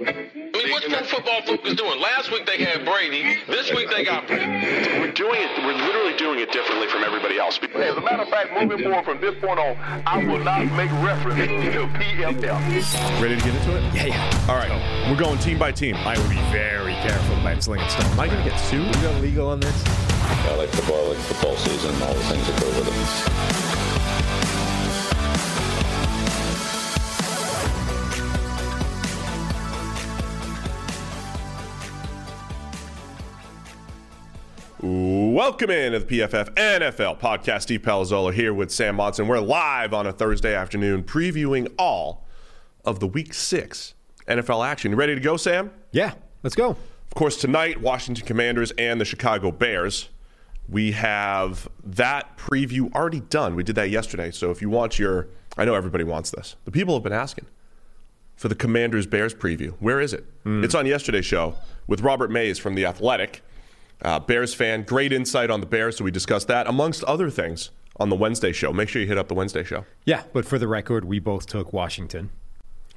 I mean, what's Pro Football Focus doing? Last week they had Brady. This week they got. Brady. We're doing it. We're literally doing it differently from everybody else. As a matter of fact, moving forward from this point on, I will not make reference to PFL. Ready to get into it? Yeah, yeah. All right. We're going team by team. I would be very careful about slinging stuff. Am I going to get sued? You go legal on this? I like football, I like football season, and all the things that go with it. Welcome in to the PFF NFL podcast. Steve Palazzolo here with Sam Monson. We're live on a Thursday afternoon previewing all of the week six NFL action. You ready to go, Sam? Yeah, let's go. Of course, tonight, Washington Commanders and the Chicago Bears. We have that preview already done. We did that yesterday. So if you want your, I know everybody wants this. The people have been asking for the Commanders Bears preview. Where is it? Hmm. It's on yesterday's show with Robert Mays from The Athletic. Uh, Bears fan, great insight on the Bears. So we discussed that amongst other things on the Wednesday show. Make sure you hit up the Wednesday show. Yeah, but for the record, we both took Washington.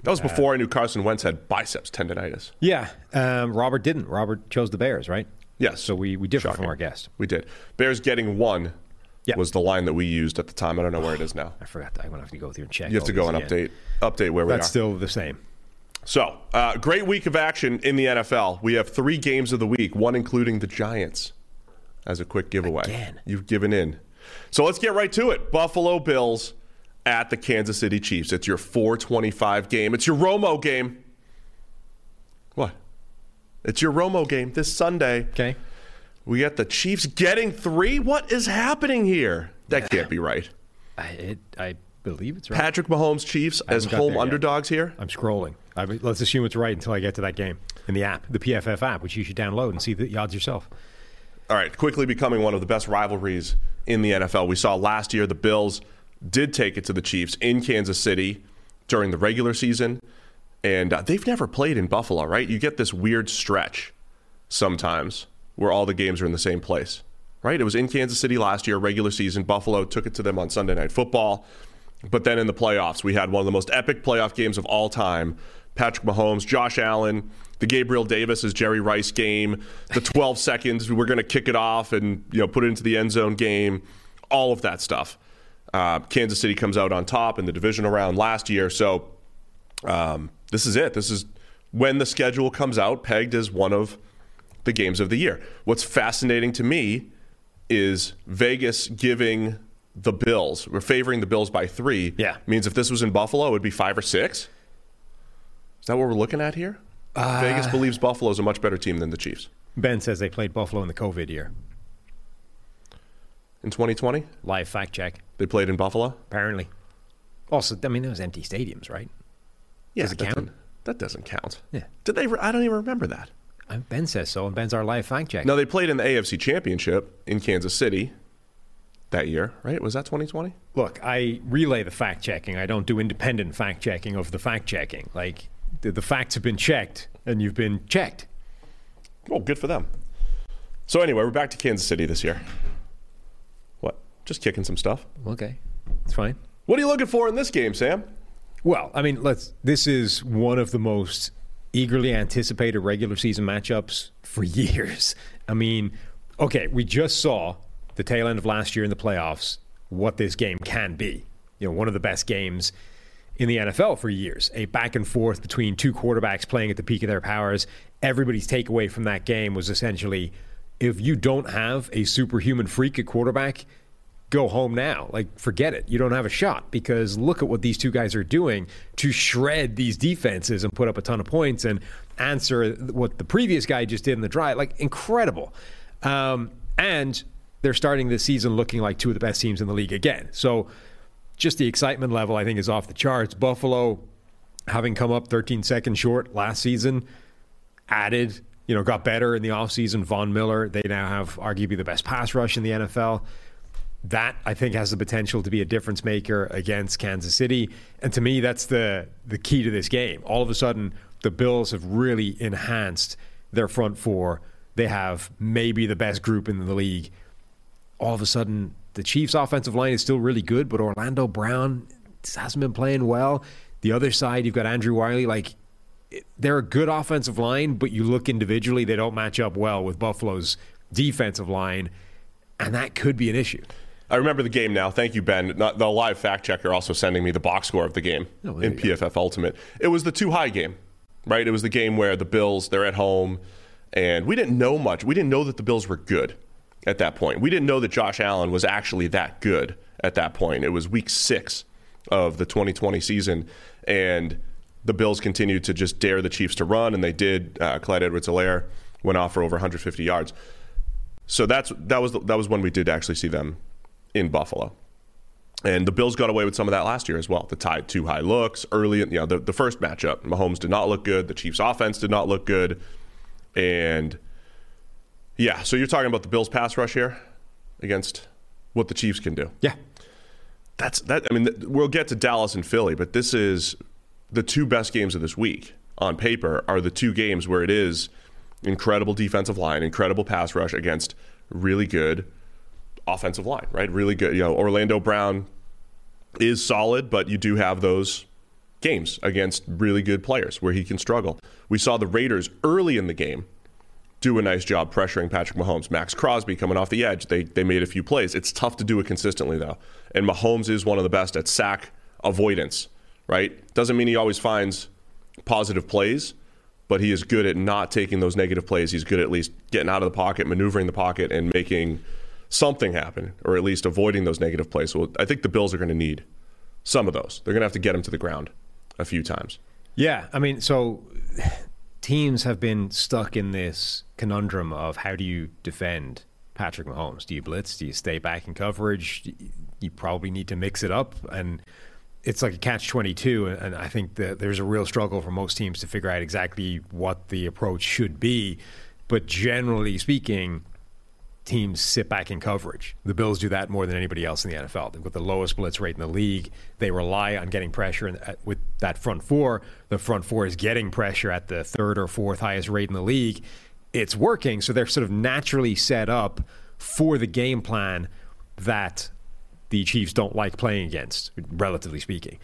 That was before I knew Carson Wentz had biceps tendonitis. Yeah, um, Robert didn't. Robert chose the Bears, right? Yes. So we, we differ Shocking. from our guest. We did. Bears getting one Yeah. was the line that we used at the time. I don't know where it is now. I forgot. That. I'm going to have to go through and check. You have to go and again. update update where we are. That's still the same. So, uh, great week of action in the NFL. We have three games of the week, one including the Giants as a quick giveaway. Again. You've given in. So let's get right to it. Buffalo Bills at the Kansas City Chiefs. It's your 425 game. It's your Romo game. What? It's your Romo game this Sunday. Okay. We got the Chiefs getting three. What is happening here? That can't be right. I, it, I believe it's right. Patrick Mahomes Chiefs as home there yet. underdogs here. I'm scrolling. I, let's assume it's right until I get to that game in the app, the PFF app, which you should download and see the odds yourself. All right, quickly becoming one of the best rivalries in the NFL. We saw last year the Bills did take it to the Chiefs in Kansas City during the regular season, and uh, they've never played in Buffalo, right? You get this weird stretch sometimes where all the games are in the same place, right? It was in Kansas City last year, regular season. Buffalo took it to them on Sunday Night Football. But then in the playoffs, we had one of the most epic playoff games of all time. Patrick Mahomes, Josh Allen, the Gabriel Davis is Jerry Rice game, the 12 seconds we're going to kick it off and you know put it into the end zone game, all of that stuff. Uh, Kansas City comes out on top in the divisional round last year, so um, this is it. This is when the schedule comes out, pegged as one of the games of the year. What's fascinating to me is Vegas giving the Bills, we're favoring the Bills by three. Yeah. Means if this was in Buffalo, it would be five or six. Is that what we're looking at here? Vegas believes Buffalo is a much better team than the Chiefs. Ben says they played Buffalo in the COVID year. In 2020, Live fact check, they played in Buffalo. apparently. Also, I mean, those empty stadiums, right? Yeah, Does it that count? doesn't- That doesn't count. Yeah. Did they? re- I don't even remember that. Uh, Ben says so, and Ben's our live fact check. No, they played in the AFC Championship in Kansas City that year, right? Was that 2020? Look, I relay the fact checking. I don't do independent fact checking of the fact checking. Like, the, the facts have been checked, and you've been checked. Well, good for them. So anyway, we're back to Kansas City this year. What? Just kicking some stuff. Okay, it's fine. What are you looking for in this game, Sam? Well, I mean, let's. This is one of the most eagerly anticipated regular season matchups for years. I mean, okay, we just saw the tail end of last year in the playoffs what this game can be. You know, one of the best games in the NFL for years. A back and forth between two quarterbacks playing at the peak of their powers. Everybody's takeaway from that game was essentially if you don't have a superhuman freak at quarterback, go home now. Like, forget it. You don't have a shot because look at what these two guys are doing to shred these defenses and put up a ton of points and answer what the previous guy just did in the drive. Like, incredible. Um, and they're starting this season looking like two of the best teams in the league again. So, just the excitement level, I think, is off the charts. Buffalo, having come up 13 seconds short last season, added, you know, got better in the offseason. Von Miller, they now have arguably the best pass rush in the NFL. That I think has the potential to be a difference maker against Kansas City. And to me, that's the the key to this game. All of a sudden, the Bills have really enhanced their front four. They have maybe the best group in the league. All of a sudden, the Chiefs' offensive line is still really good, but Orlando Brown hasn't been playing well. The other side, you've got Andrew Wylie. Like they're a good offensive line, but you look individually, they don't match up well with Buffalo's defensive line, and that could be an issue. I remember the game now. Thank you, Ben. Not, the live fact checker also sending me the box score of the game Oh, in PFF Ultimate. It was the too high game, right? It was the game where the Bills they're at home, and we didn't know much. We didn't know that the Bills were good at that point. We didn't know that Josh Allen was actually that good at that point. It was Week Six of the 2020 season, and the Bills continued to just dare the Chiefs to run, and they did. Uh, Clyde Edwards-Helaire went off for over 150 yards. So that's that was the, that was when we did actually see them in Buffalo. And the Bills got away with some of that last year as well. The tied two high looks early, in, you know, the, the first matchup. Mahomes did not look good. The Chiefs' offense did not look good, and yeah. So you're talking about the Bills' pass rush here against what the Chiefs can do. Yeah. That's that. I mean, we'll get to Dallas and Philly, but this is the two best games of this week on paper are the two games where it is incredible defensive line, incredible pass rush against really good offensive line, right? Really good. You know, Orlando Brown is solid, but you do have those games against really good players where he can struggle. We saw the Raiders early in the game do a nice job pressuring Patrick Mahomes. Maxx Crosby coming off the edge, they they made a few plays. It's tough to do it consistently though. And Mahomes is one of the best at sack avoidance, right? Doesn't mean he always finds positive plays, but he is good at not taking those negative plays. He's good at least getting out of the pocket, maneuvering the pocket and making something happen or at least avoiding those negative plays. So I think the Bills are going to need some of those. They're going to have to get him to the ground a few times. Yeah, I mean, so teams have been stuck in this conundrum of how do you defend Patrick Mahomes? Do you blitz? Do you stay back in coverage? You probably need to mix it up, and it's like a catch twenty two. And I think that there's a real struggle for most teams to figure out exactly what the approach should be. But generally speaking, teams sit back in coverage. The Bills do that more than anybody else in the NFL. They've got the lowest blitz rate in the league. They rely on getting pressure at, with that front four. The front four is getting pressure at the third or fourth highest rate in the league. It's working, so they're sort of naturally set up for the game plan that the Chiefs don't like playing against, relatively speaking.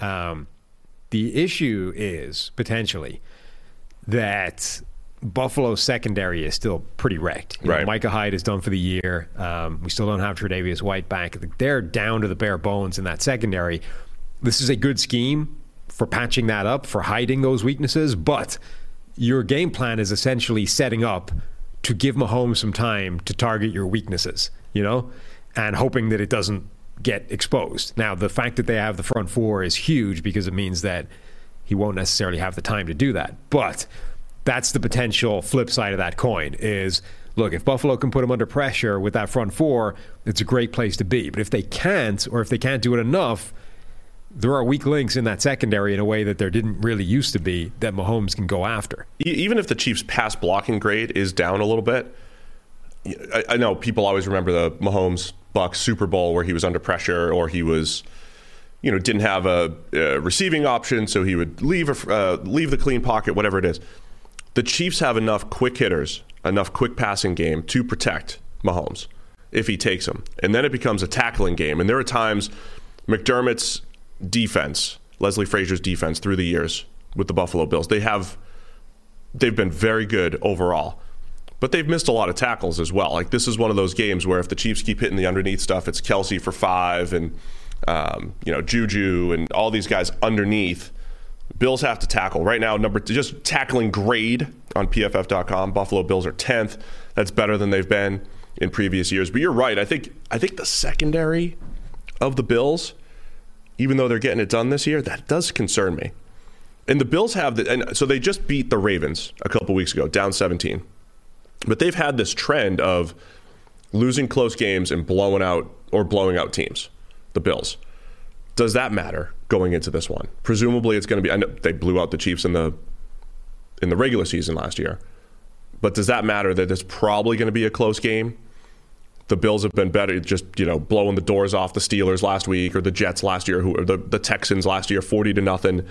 Um, the issue is potentially that Buffalo's secondary is still pretty wrecked. You know, Right. Micah Hyde is done for the year. Um, we still don't have Tre'Davious White back. They're down to the bare bones in that secondary. This is a good scheme for patching that up, for hiding those weaknesses, but your game plan is essentially setting up to give Mahomes some time to target your weaknesses, you know, and hoping that it doesn't get exposed. Now, the fact that they have the front four is huge because it means that he won't necessarily have the time to do that. But that's the potential flip side of that coin is look, if Buffalo can put them under pressure with that front four, it's a great place to be. But if they can't, or if they can't do it enough, there are weak links in that secondary in a way that there didn't really used to be that Mahomes can go after. Even if the Chiefs' pass blocking grade is down a little bit, I, I know people always remember the Mahomes Bucks Super Bowl where he was under pressure or he was, you know, didn't have a, uh receiving option, so he would leave a, uh, leave the clean pocket, whatever it is. The Chiefs have enough quick hitters, enough quick passing game to protect Mahomes if he takes them, and then it becomes a tackling game. And there are times McDermott's defense, Leslie Frazier's defense through the years with the Buffalo Bills, they have they've been very good overall. But they've missed a lot of tackles as well. Like this is one of those games where if the Chiefs keep hitting the underneath stuff, it's Kelce for five and um, you know Juju and all these guys underneath. Bills have to tackle right now. Number just tackling grade on PFF.com. Buffalo Bills are tenth. That's better than they've been in previous years. But you're right. I think I think the secondary of the Bills, even though they're getting it done this year, that does concern me. And the Bills have the and so they just beat the Ravens a couple weeks ago, down 17. But they've had this trend of losing close games and blowing out or blowing out teams. The Bills. Does that matter going into this one? Presumably, it's going to be. I know they blew out the Chiefs in the in the regular season last year, but does that matter that it's probably going to be a close game? The Bills have been better, just you know, blowing the doors off the Steelers last week or the Jets last year, who or the the Texans last year, forty to nothing.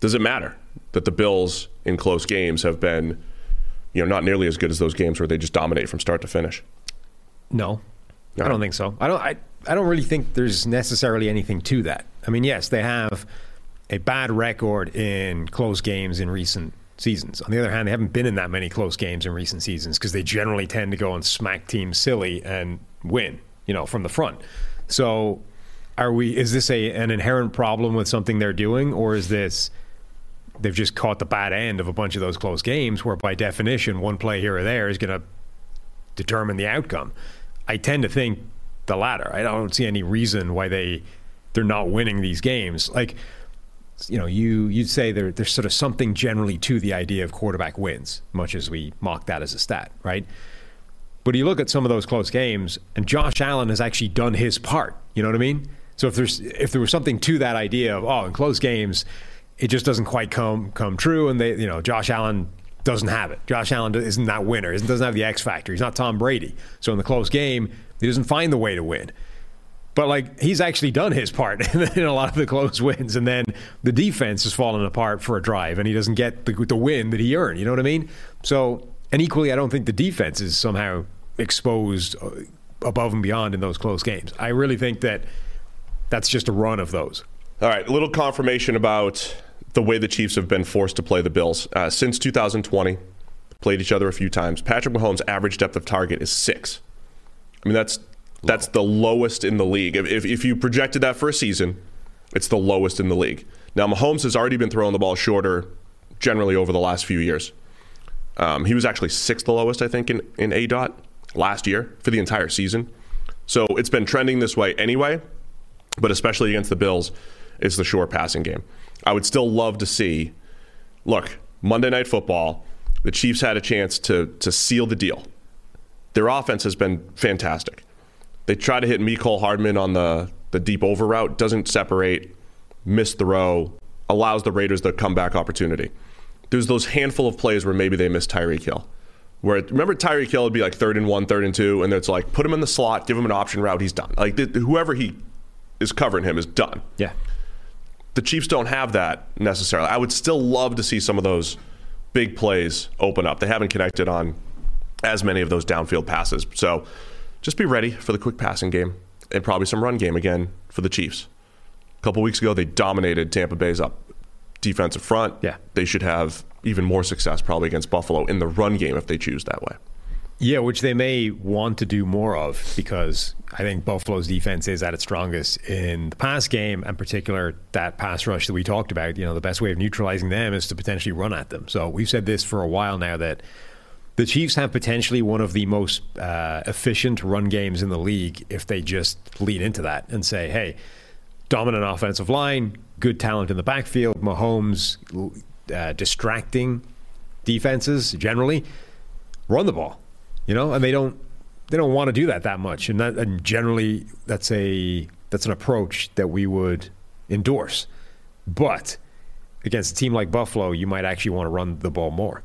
Does it matter that the Bills in close games have been, you know, not nearly as good as those games where they just dominate from start to finish? No, No. I don't think so. I don't. I, I don't really think there's necessarily anything to that. I mean, yes, they have a bad record in close games in recent seasons. On the other hand, they haven't been in that many close games in recent seasons because they generally tend to go and smack teams silly and win, you know, from the front. So, are we? Is this a an inherent problem with something they're doing, or is this they've just caught the bad end of a bunch of those close games, where by definition, one play here or there is going to determine the outcome? I tend to think the latter. I don't see any reason why they they're not winning these games. Like you know, you you'd say there, there's sort of something generally to the idea of quarterback wins, much as we mock that as a stat, right? But you look at some of those close games, and Josh Allen has actually done his part. You know what I mean? So if there's if there was something to that idea of oh, in close games, it just doesn't quite come come true, and they you know Josh Allen doesn't have it. Josh Allen isn't that winner. He doesn't have the X factor. He's not Tom Brady. So in the close game, he doesn't find the way to win. But like he's actually done his part in a lot of the close wins, and then the defense has fallen apart for a drive, and he doesn't get the, the win that he earned. You know what I mean? So, and equally, I don't think the defense is somehow exposed uh, above and beyond in those close games. I really think that that's just a run of those. All right, a little confirmation about the way the Chiefs have been forced to play the Bills uh, since 2020. Played each other a few times. Patrick Mahomes' average depth of target is six. I mean, that's that's the lowest in the league. If, if you projected that for a season, it's the lowest in the league. Now, Mahomes has already been throwing the ball shorter generally over the last few years. Um, he was actually sixth lowest, I think, in, in ADOT last year for the entire season. So it's been trending this way anyway, but especially against the Bills, it's the short passing game. I would still love to see, look, Monday Night Football, the Chiefs had a chance to, to seal the deal. Their offense has been fantastic. They try to hit Mecole Hardman on the, the deep over route, doesn't separate, miss the row, allows the Raiders the comeback opportunity. There's those handful of plays where maybe they miss Tyreek Hill. Where remember Tyreek Hill would be like third and one, third and two, and it's like put him in the slot, give him an option route, he's done. Like whoever he is covering him is done. Yeah. The Chiefs don't have that necessarily. I would still love to see some of those big plays open up. They haven't connected on as many of those downfield passes. So just be ready for the quick passing game and probably some run game again for the Chiefs. A couple weeks ago, they dominated Tampa Bay's up defensive front. Yeah. They should have even more success probably against Buffalo in the run game if they choose that way. Yeah, which they may want to do more of because I think Buffalo's defense is at its strongest in the pass game, and particular that pass rush that we talked about. You know, the best way of neutralizing them is to potentially run at them. So we've said this for a while now that the Chiefs have potentially one of the most uh, efficient run games in the league if they just lean into that and say, hey, dominant offensive line, good talent in the backfield, Mahomes uh, distracting defenses generally, run the ball, you know, and they don't they don't want to do that that much, and, that, and generally that's a that's an approach that we would endorse, but against a team like Buffalo, you might actually want to run the ball more.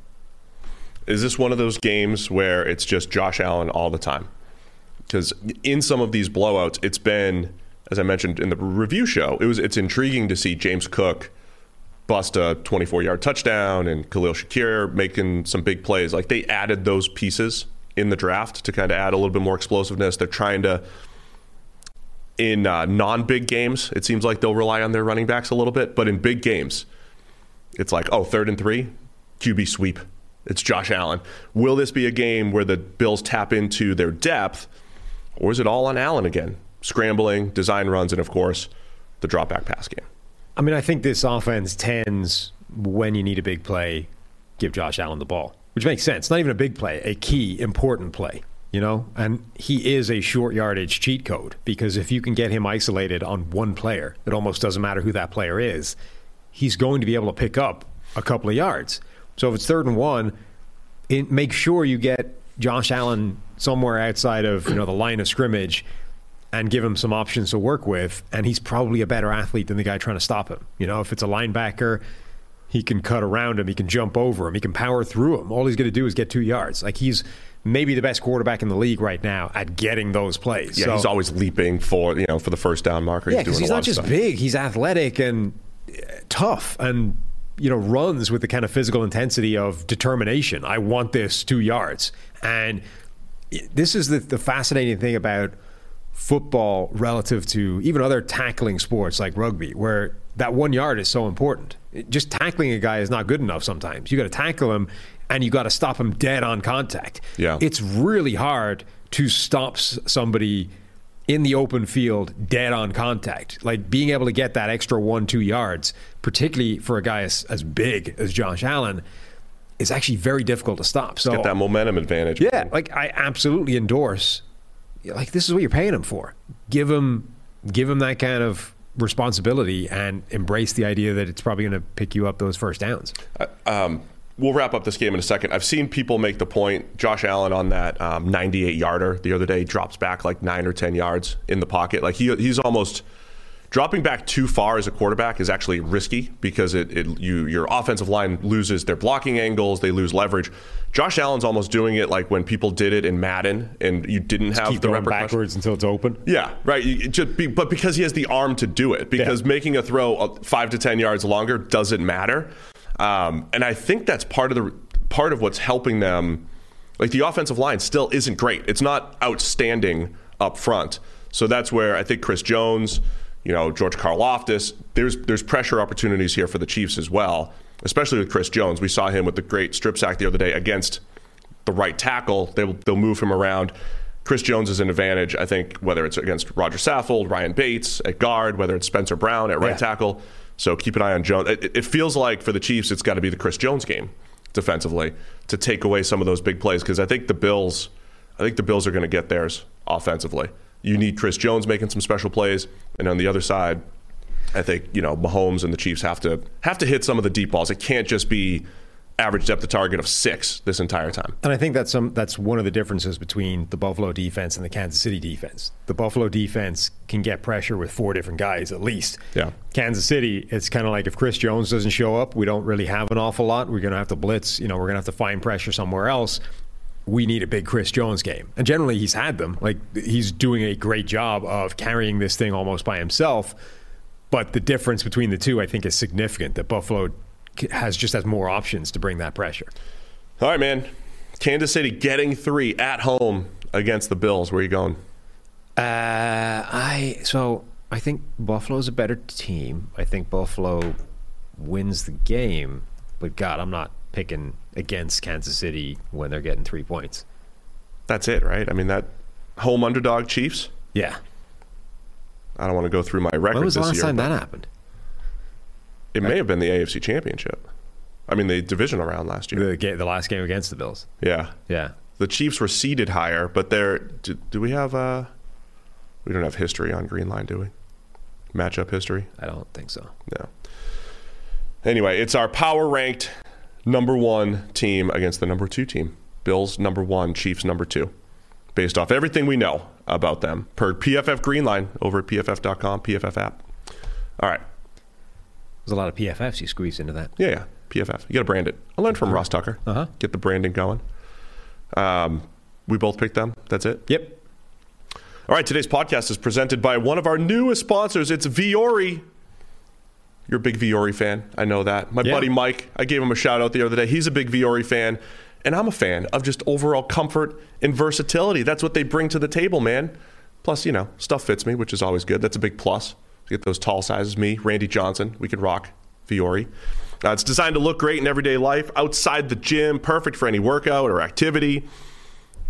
Is this one of those games where it's just Josh Allen all the time? Because in some of these blowouts, it's been, as I mentioned in the review show, it was it's intriguing to see James Cook bust a 24 yard touchdown and Khalil Shakir making some big plays. Like they added those pieces in the draft to kind of add a little bit more explosiveness. They're trying to, in uh, non big games, it seems like they'll rely on their running backs a little bit. But in big games, it's like, oh, third and three, QB sweep. It's Josh Allen. Will this be a game where the Bills tap into their depth, or is it all on Allen again? Scrambling, design runs, and of course, the drop back pass game. I mean, I think this offense tends, when you need a big play, give Josh Allen the ball, which makes sense. Not even a big play, a key, important play, you know? And he is a short yardage cheat code because if you can get him isolated on one player, it almost doesn't matter who that player is, he's going to be able to pick up a couple of yards. So if it's third and one, it, make sure you get Josh Allen somewhere outside of you know the line of scrimmage and give him some options to work with. And he's probably a better athlete than the guy trying to stop him. You know, if it's a linebacker, he can cut around him, he can jump over him, he can power through him. All he's going to do is get two yards. Like he's maybe the best quarterback in the league right now at getting those plays. Yeah, so, he's always leaping for you know for the first down marker. Yeah, because he's, he's not just big; he's athletic and tough and you know, runs with the kind of physical intensity of determination. I want this two yards. And this is the, the fascinating thing about football relative to even other tackling sports like rugby, where that one yard is so important. Just tackling a guy is not good enough sometimes. You got to tackle him and you got to stop him dead on contact. Yeah. It's really hard to stop somebody in the open field dead on contact. Like being able to get that extra one, two yards, particularly for a guy as, as big as Josh Allen, is actually very difficult to stop. So Get that momentum advantage. yeah, like I absolutely endorse. Like this is what you're paying him for. Give him, give him that kind of responsibility and embrace the idea that it's probably going to pick you up those first downs. um, we'll wrap up this game in a second. I've seen people make the point. Josh Allen on that um, 98 yarder the other day drops back like nine or 10 yards in the pocket. Like he, he's almost dropping back too far as a quarterback is actually risky because it, it you your offensive line loses their blocking angles, they lose leverage. Josh Allen's almost doing it like when people did it in Madden and you didn't have Keep the going backwards until it's open. Yeah, right. You- just be, but because he has the arm to do it, because making a throw uh, five to ten yards longer doesn't matter. Um, and I think that's part of the part of what's helping them. Like the offensive line still isn't great. It's not outstanding up front. So that's where I think Chris Jones, you know, George Karlaftis, there's there's pressure opportunities here for the Chiefs as well, especially with Chris Jones. We saw him with the great strip sack the other day against the right tackle. They'll, they'll move him around. Chris Jones is an advantage, I think, whether it's against Roger Saffold, Ryan Bates at guard, whether it's Spencer Brown at right Yeah. tackle. So keep an eye on Jones. It, it feels like for the Chiefs, it's got to be the Chris Jones game defensively to take away some of those big plays because I think the Bills, I think the Bills are going to get theirs offensively. You need Chris Jones making some special plays, and on the other side, I think you know Mahomes and the Chiefs have to have to hit some of the deep balls. It can't just be average depth of target of six this entire time. And I think that's some that's one of the differences between the Buffalo defense and the Kansas City defense. The Buffalo defense can get pressure with four different guys at least. Yeah. Kansas City, it's kind of like if Chris Jones doesn't show up, we don't really have an awful lot. We're going to have to blitz. You know, we're going to have to find pressure somewhere else. We need a big Chris Jones game, and generally he's had them. Like he's doing a great job of carrying this thing almost by himself. But the difference between the two, I think, is significant. That Buffalo has just has more options to bring that pressure. All right, man. Kansas City getting three at home against the Bills. Where are you going? Uh, I so I think Buffalo's a better team. I think Buffalo wins the game, but God, I'm not picking against Kansas City when they're getting three points. That's it, right? I mean, that home underdog Chiefs. Yeah. I don't want to go through my record When was the this last year. time that happened? It may have been the AFC Championship. I mean, the divisional round last year. The the last game against the Bills. yeah. Yeah. The Chiefs were seeded higher, but they're. Do, do we have. Uh, we don't have history on Green Line, do we? Matchup history? I don't think so. No. Anyway, it's our power ranked number one team against the number two team. Bills number one, Chiefs number two, based off everything we know about them per PFF Green Line over at pff.com, PFF app. All right. There's a lot of PFFs you squeeze into that. Yeah, yeah. PFF. You got to brand it. I learned from Ross Tucker. Uh-huh. Get the branding going. Um, we both picked them. That's it. Yep. All right, today's podcast is presented by one of our newest sponsors. It's Vuori. You're a big Vuori fan. I know that. My Yeah. buddy Mike, I gave him a shout out the other day. He's a big Vuori fan. And I'm a fan of just overall comfort and versatility. That's what they bring to the table, man. Plus, you know, stuff fits me, which is always good. That's a big plus. Get those tall sizes. Me, Randy Johnson, we could rock Vuori. Uh, it's designed to look great in everyday life, outside the gym, perfect for any workout or activity.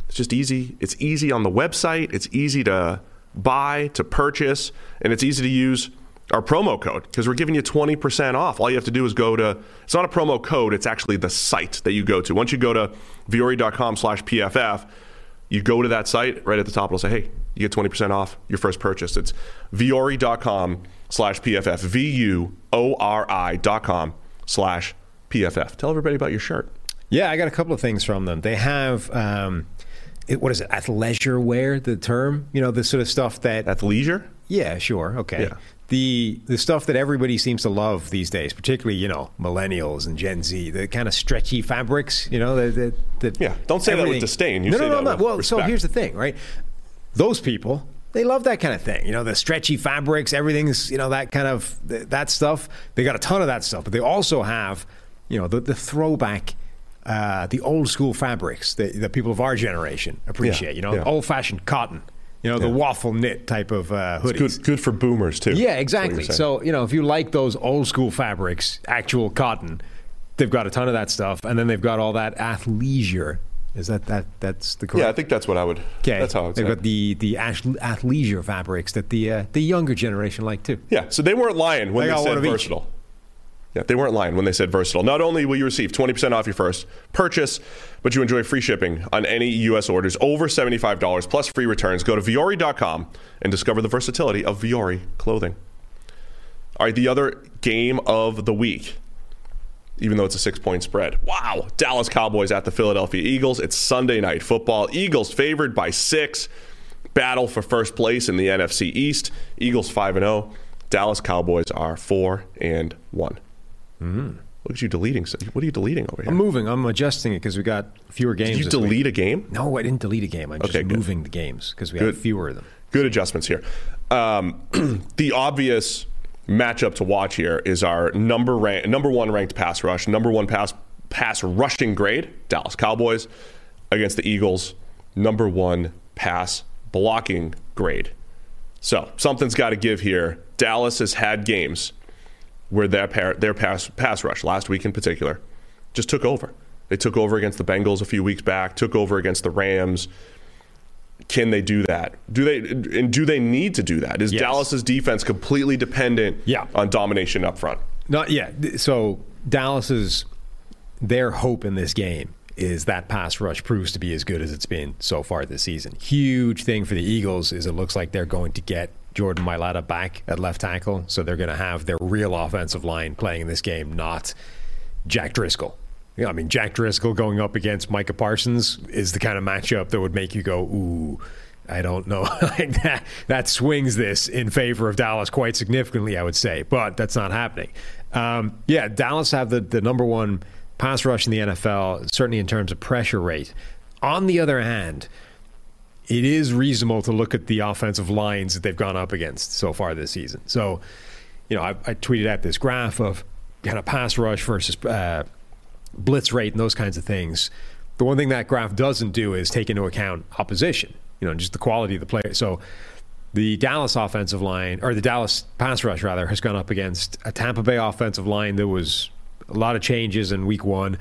It's just easy. It's easy on the website. It's easy to buy, to purchase, and it's easy to use our promo code because we're giving you 20% off. All you have to do is go to, it's not a promo code, it's actually the site that you go to. Once you go to vuori.com slash PFF, you go to that site, right at the top, it'll say, hey, you get 20% off your first purchase. It's vuori.com slash PFF, V-U-O-R-I dot com slash PFF. Tell everybody about your shirt. Yeah, I got a couple of things from them. They have, um, it, what is it, athleisure wear, the term? You know, the sort of stuff that Athleisure? Yeah, sure. Okay. Yeah. The the stuff that everybody seems to love these days, particularly you know millennials and Gen Z, the kind of stretchy fabrics. You know, the, the, the Yeah, don't say that with disdain. You no, say no, no, that no. Well, so here's the thing, right? Those people, they love that kind of thing. You know, the stretchy fabrics, everything's you know that kind of that stuff. They got a ton of that stuff, but they also have you know the the throwback. Uh, the old school fabrics that, that people of our generation appreciate, Yeah, you know, yeah. old fashioned cotton, You know, the waffle knit type of uh, hoodies. Good, good for boomers too. Yeah, exactly. So, you know, if you like those old school fabrics, actual cotton, they've got a ton of that stuff. And then they've got all that athleisure. Is that that that's the correct? yeah, I think that's what I would. Okay. That's how I would they've say. got the the ath- athleisure fabrics that the uh, the younger generation like too. Yeah, so they weren't lying when They they, said versatile. Yeah, they weren't lying when they said versatile. Not only will you receive 20% off your first purchase, but you enjoy free shipping on any U.S. orders over $75 plus free returns. Go to Vuori.com and discover the versatility of Vuori clothing. All right, the other game of the week, even though it's a six point spread. Wow. Dallas Cowboys at the Philadelphia Eagles. It's Sunday night football. Eagles favored by six. Battle for first place in the NFC East. Eagles 5 and 0. Dallas Cowboys are 4 and 1. Look at you deleting. What are you deleting over here? I'm moving. I'm adjusting it because we got fewer games. Did you this week. delete a game? No, I didn't delete a game. I'm just Okay, good. moving the games because we Good. have fewer of them. Good adjustments here. Um, the obvious matchup to watch here is our number rank, number one ranked pass rush, number one pass pass rushing grade, Dallas Cowboys, against the Eagles, number one pass blocking grade. So something's got to give here. Dallas has had games where their par- their pass pass rush last week in particular just took over. They took over against the Bengals a few weeks back, took over against the Rams. Can they do that? Do they and do they need to do that? Is Yes. Dallas's defense completely dependent Yeah. on domination up front? Not yet. So Dallas's their hope in this game is that pass rush proves to be as good as it's been so far this season. Huge thing for the Eagles is it looks like they're going to get Jordan Mailata back at left tackle, so they're going to have their real offensive line playing in this game, not Jack Driscoll. I mean, Jack Driscoll going up against Micah Parsons is the kind of matchup that would make you go, ooh, I don't know. like that, that swings this in favor of Dallas quite significantly, I would say, but that's not happening. Um, yeah, Dallas have the, the number one pass rush in the NFL, certainly in terms of pressure rate. On the other hand, it is reasonable to look at the offensive lines that they've gone up against so far this season. So, you know, I, I tweeted out this graph of kind of pass rush versus uh, blitz rate and those kinds of things. The one thing that graph doesn't do is take into account opposition, you know, just the quality of the player. So, the Dallas offensive line, or the Dallas pass rush rather, has gone up against a Tampa Bay offensive line that was a lot of changes in week one.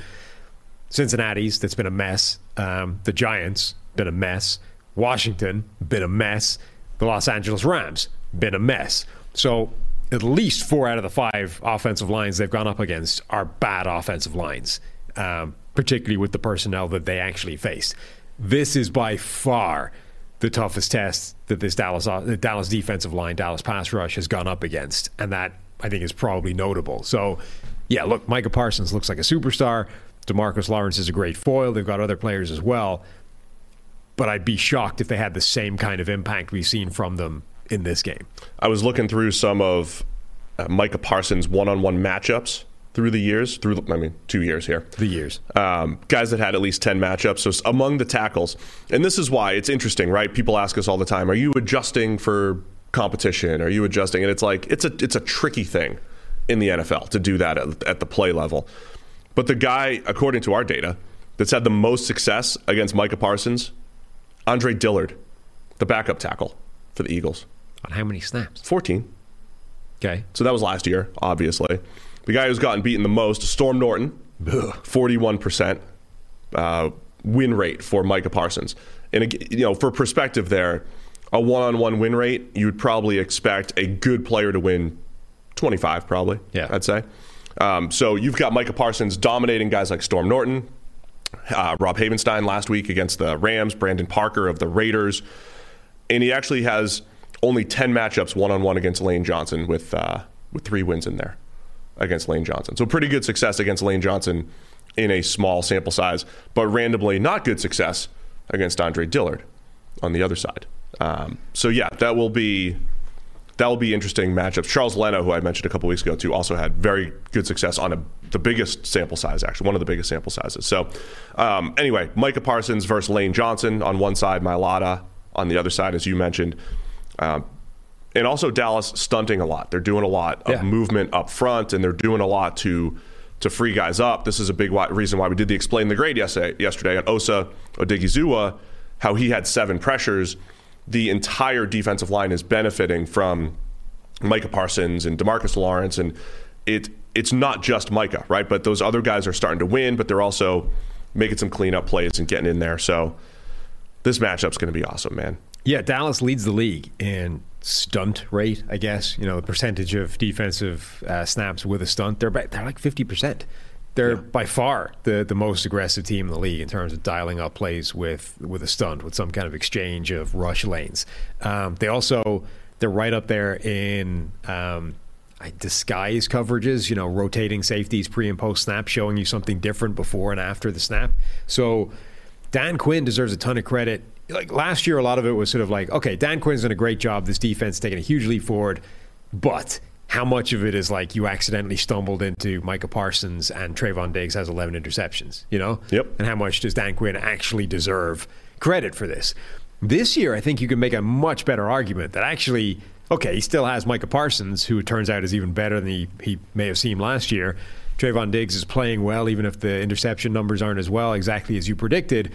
Cincinnati's, that's been a mess. Um, the Giants, been a mess. Washington, been a mess. The Los Angeles Rams, been a mess. So at least four out of the five offensive lines they've gone up against are bad offensive lines, um, particularly with the personnel that they actually faced. This is by far the toughest test that this Dallas uh, the Dallas defensive line, Dallas pass rush has gone up against, and that I think is probably notable. So, yeah, look, Micah Parsons looks like a superstar. Demarcus Lawrence is a great foil. They've got other players as well, but I'd be shocked if they had the same kind of impact we've seen from them in this game. I was looking through some of uh, Micah Parsons' one-on-one matchups through the years. Through I mean, two years here. The years. um, guys that had at least 10 matchups. So among the tackles, and this is why it's interesting, right? People ask us all the time, are you adjusting for competition? Are you adjusting? And it's like, it's a, it's a tricky thing in the NFL to do that at, at the play level. But the guy, according to our data, that's had the most success against Micah Parsons, Andre Dillard, the backup tackle for the Eagles. On how many snaps? 14. Okay. So that was last year, obviously. The guy who's gotten beaten the most, Storm Norton, 41% uh, win rate for Micah Parsons. And, you know, for perspective there, a one on one win rate, you would probably expect a good player to win 25, probably, Yeah. I'd say. Um, so you've got Micah Parsons dominating guys like Storm Norton, uh, Rob Havenstein last week against the Rams, Brandon Parker of the Raiders. And he actually has only 10 matchups one on one against Lane Johnson with, uh, with three wins in there against Lane Johnson. So pretty good success against Lane Johnson in a small sample size, but randomly not good success against Andre Dillard on the other side. Um, so yeah, that will be that will be interesting matchups. Charles Leno, who I mentioned a couple weeks ago too, also had very good success on a, the biggest sample size, actually one of the biggest sample sizes. So um, anyway, Micah Parsons versus Lane Johnson on one side, Mailata on the other side, as you mentioned. Um, and also Dallas stunting a lot. They're doing a lot of Yeah. movement up front, and they're doing a lot to to free guys up. This is a big why, reason why we did the explain the grade yesterday. Yesterday on Osa Odighizuwa, how he had seven pressures the entire defensive line is benefiting from Micah Parsons and Demarcus Lawrence, and it it's not just Micah, right? But those other guys are starting to win, but they're also making some cleanup plays and getting in there. So this matchup's going to be awesome, man. Yeah, Dallas leads the league in stunt rate, I guess. You know, the percentage of defensive uh, snaps with a stunt, they're, they're like 50%. They're yeah. by far the, the most aggressive team in the league in terms of dialing up plays with, with a stunt, with some kind of exchange of rush lanes. Um, they also, they're right up there in um, disguise coverages, you know, rotating safeties pre and post snap, showing you something different before and after the snap. So Dan Quinn deserves a ton of credit. Like last year, a lot of it was sort of like, okay, Dan Quinn's done a great job. This defense taking a huge leap forward, but how much of it is like you accidentally stumbled into Micah Parsons and Trevon Diggs has 11 interceptions, you know? Yep. And how much does Dan Quinn actually deserve credit for this? This year, I think you can make a much better argument that actually, okay, he still has Micah Parsons, who it turns out is even better than he, he may have seemed last year. Trevon Diggs is playing well, even if the interception numbers aren't as well exactly as you predicted.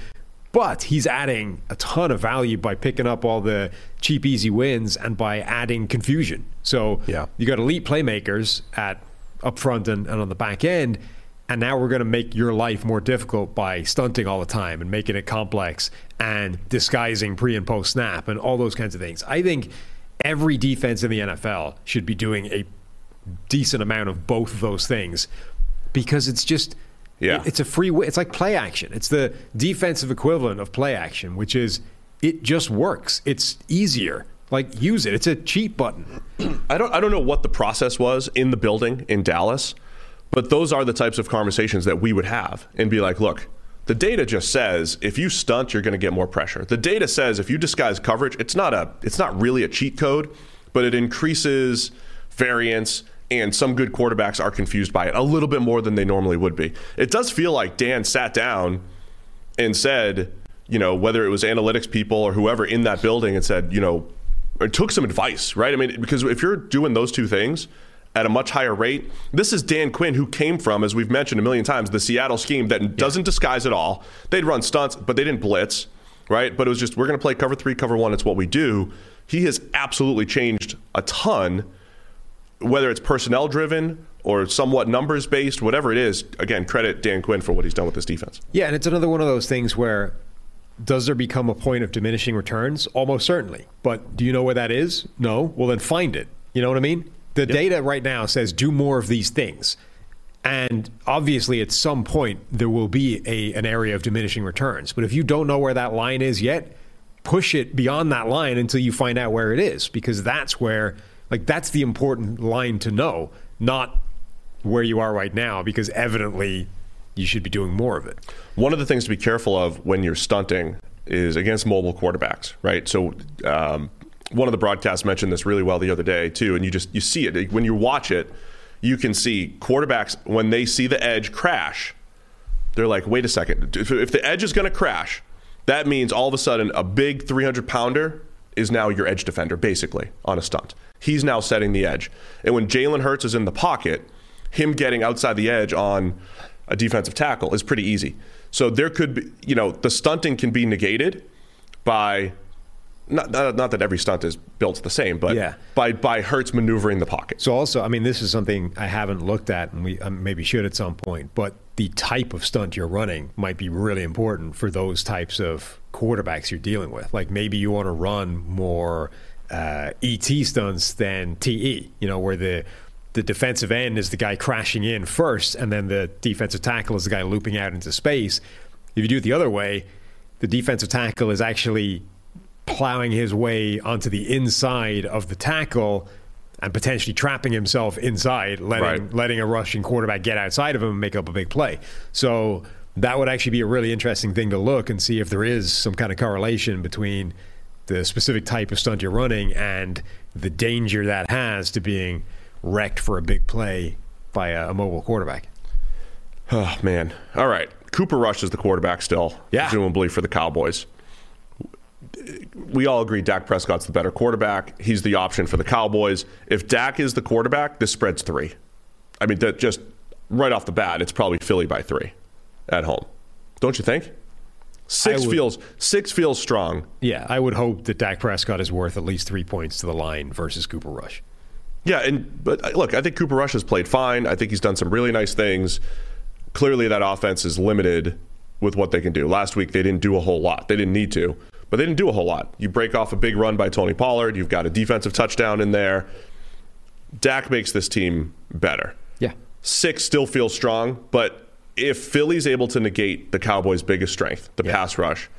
But he's adding a ton of value by picking up all the cheap, easy wins and by adding confusion. So yeah. you got elite playmakers at up front and, and on the back end. And now we're going to make your life more difficult by stunting all the time and making it complex and disguising pre and post snap and all those kinds of things. I think every defense in the NFL should be doing a decent amount of both of those things because it's just yeah. It's a free. It's like play action. It's the defensive equivalent of play action, which is it just works. It's easier. Like use it. It's a cheat button. I don't. I don't know what the process was in the building in Dallas, but those are the types of conversations that we would have and be like, look. The data just says if you stunt, you're going to get more pressure. The data says if you disguise coverage, it's not a, it's not really a cheat code, but it increases variance and some good quarterbacks are confused by it a little bit more than they normally would be. It does feel like Dan sat down and said, you know, whether it was analytics people or whoever in that building and said, you know, or took some advice, right? I mean, because if you're doing those two things at a much higher rate, this is Dan Quinn who came from, as we've mentioned a million times, the Seattle scheme that doesn't disguise at all. They'd run stunts, but they didn't blitz, right? But it was just, we're going to play cover three, cover one. It's what we do. He has absolutely changed a ton whether it's personnel driven or somewhat numbers based, whatever it is, again, credit Dan Quinn for what he's done with this defense. Yeah, and it's another one of those things where does there become a point of diminishing returns? Almost certainly. But do you know where that is? No. Well, then find it. You know what I mean? The yep. data right now says do more of these things. And obviously, at some point, there will be a, an area of diminishing returns. But if you don't know where that line is yet, push it beyond that line until you find out where it is, because that's where like that's the important line to know, not where you are right now, because evidently you should be doing more of it. One of the things to be careful of when you're stunting is against mobile quarterbacks, right? So um, one of the broadcasts mentioned this really well the other day too, and you just you see it when you watch it. You can see quarterbacks when they see the edge crash. They're like, wait a second. If, if the edge is going to crash, that means all of a sudden a big 300 pounder is now your edge defender, basically, on a stunt. He's now setting the edge. And when Jalen Hurts is in the pocket, him getting outside the edge on a defensive tackle is pretty easy. So there could be, you know, the stunting can be negated by not, not, not, that every stunt is built the same, but yeah. by by Hurts maneuvering the pocket. So also, I mean, this is something I haven't looked at, and we um, maybe should at some point. But the type of stunt you're running might be really important for those types of quarterbacks you're dealing with. Like maybe you want to run more uh, ET stunts than TE. You know, where the the defensive end is the guy crashing in first, and then the defensive tackle is the guy looping out into space. If you do it the other way, the defensive tackle is actually plowing his way onto the inside of the tackle and potentially trapping himself inside, letting right. letting a rushing quarterback get outside of him and make up a big play. So that would actually be a really interesting thing to look and see if there is some kind of correlation between the specific type of stunt you're running and the danger that has to being wrecked for a big play by a, a mobile quarterback. Oh man! All right, Cooper Rush is the quarterback still, yeah. presumably for the Cowboys we all agree Dak Prescott's the better quarterback. He's the option for the Cowboys. If Dak is the quarterback, this spread's three. I mean, that just right off the bat, it's probably Philly by three at home. Don't you think? Six would- feels six feels strong. Yeah, I would hope that Dak Prescott is worth at least three points to the line versus Cooper Rush. Yeah, and but uh, look, I think Cooper Rush has played fine. I think he's done some really nice things. Clearly, that offense is limited with what they can do. Last week, they didn't do a whole lot. They didn't need to, but they didn't do a whole lot. You break off a big run by Tony Pollard. You've got a defensive touchdown in there. Dak makes this team better. Yeah. Six still feels strong, but if Philly's able to negate the Cowboys' biggest strength, the pass rush,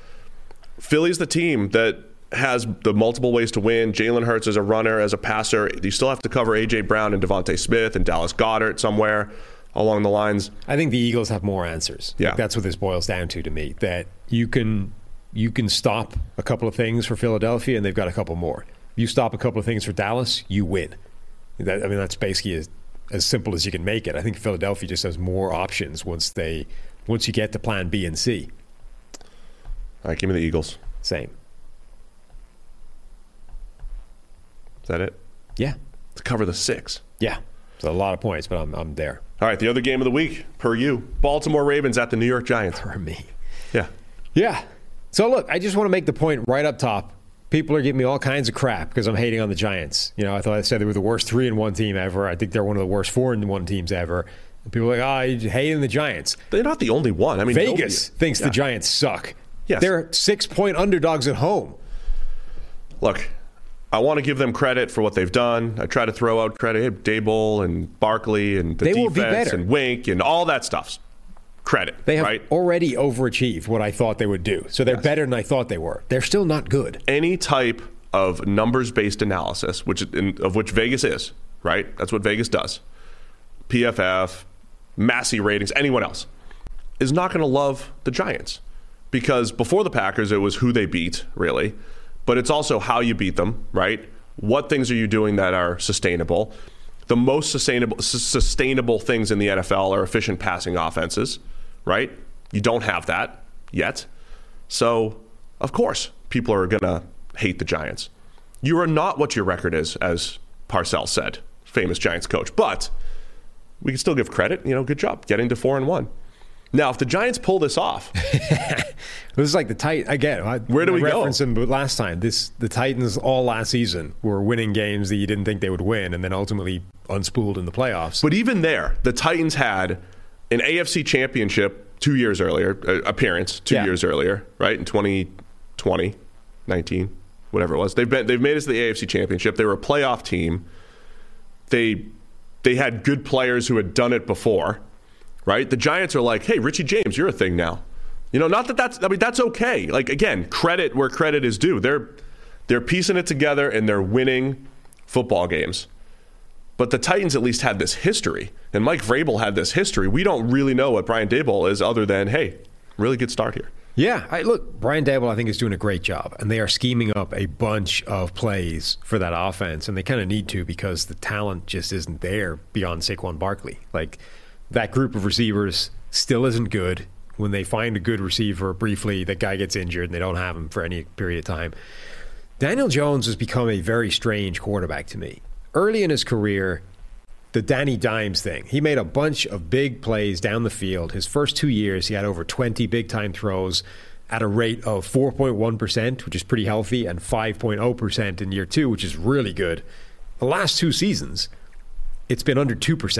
Philly's the team that has the multiple ways to win. Jalen Hurts as a runner, as a passer. You still have to cover A.J. Brown and DeVonta Smith and Dallas Goedert somewhere along the lines. I think the Eagles have more answers. Yeah. Like, that's what this boils down to to me. That you can you can stop a couple of things for Philadelphia, and they've got a couple more. You stop a couple of things for Dallas, you win. That, I mean, that's basically as, simple as you can make it. I think Philadelphia just has more options once they once you get to Plan B and C. All right, give me the Eagles. Same. Is that it? Yeah. To cover the six. Yeah. It's a lot of points, but I'm I'm there All right, the other game of the week, per you. Baltimore Ravens at the New York Giants. for me. Yeah. Yeah. So look, I just want to make the point right up top. People are giving me all kinds of crap because I'm hating on the Giants. You know, I thought I said they were the worst three and one team ever. I think they're one of the worst four and one teams ever. And people are like, oh, you're hating the Giants. They're not the only one. I mean, Vegas nobody- thinks Yeah. the Giants suck. Yes. They're six point underdogs at home. Look, I want to give them credit for what they've done. I try to throw out credit. Hey, Daboll and Barkley and the They will defense be better. and Wink and all that stuff. Credit. They have right? already overachieved what I thought they would do. So they're better than I thought they were. They're still not good. any type of numbers-based analysis, which in, of which Vegas is, right? That's what Vegas does. PFF, Massey ratings, anyone else is not going to love the Giants because before the Packers, it was who they beat, really, but it's also how you beat them, right? What things are you doing that are sustainable? The most sustainable s- sustainable things in the NFL are efficient passing offenses, right? You don't have that yet. So, of course, people are going to hate the Giants. You are not what your record is, as Parcells said, famous Giants coach. But we can still give credit. You know, good job getting to four and one. Now, if the Giants pull this off, This is like the Titan again. I, Where do I we go? referenced them last time. This the Titans all last season were winning games that you didn't think they would win, and then ultimately unspooled in the playoffs. but even there, the Titans had an AFC championship two years earlier, uh, appearance two Yeah. years earlier, right? In 2020, 19, whatever it was. They've been, they've made it to the AFC championship. They were a playoff team. They, they had good players who had done it before, right? The Giants are like, hey, Richie James, you're a thing now. You know, not that that's, I mean, that's okay. Like, again, credit where credit is due. They're, they're piecing it together and they're winning football games. But the Titans at least had this history, and Mike Vrabel had this history. We don't really know what Brian Daboll is, other than hey, really good start here. Yeah, I, look, Brian Daboll, I think, is doing a great job, and they are scheming up a bunch of plays for that offense, and they kind of need to because the talent just isn't there beyond Saquon Barkley. Like that group of receivers still isn't good. When they find a good receiver briefly, that guy gets injured, and they don't have him for any period of time. Daniel Jones has become a very strange quarterback to me. Early in his career, the Danny Dimes thing. He made a bunch of big plays down the field. His first two years, he had over 20 big time throws at a rate of 4.1%, which is pretty healthy, and 5.0% in year two, which is really good. The last two seasons, it's been under 2%,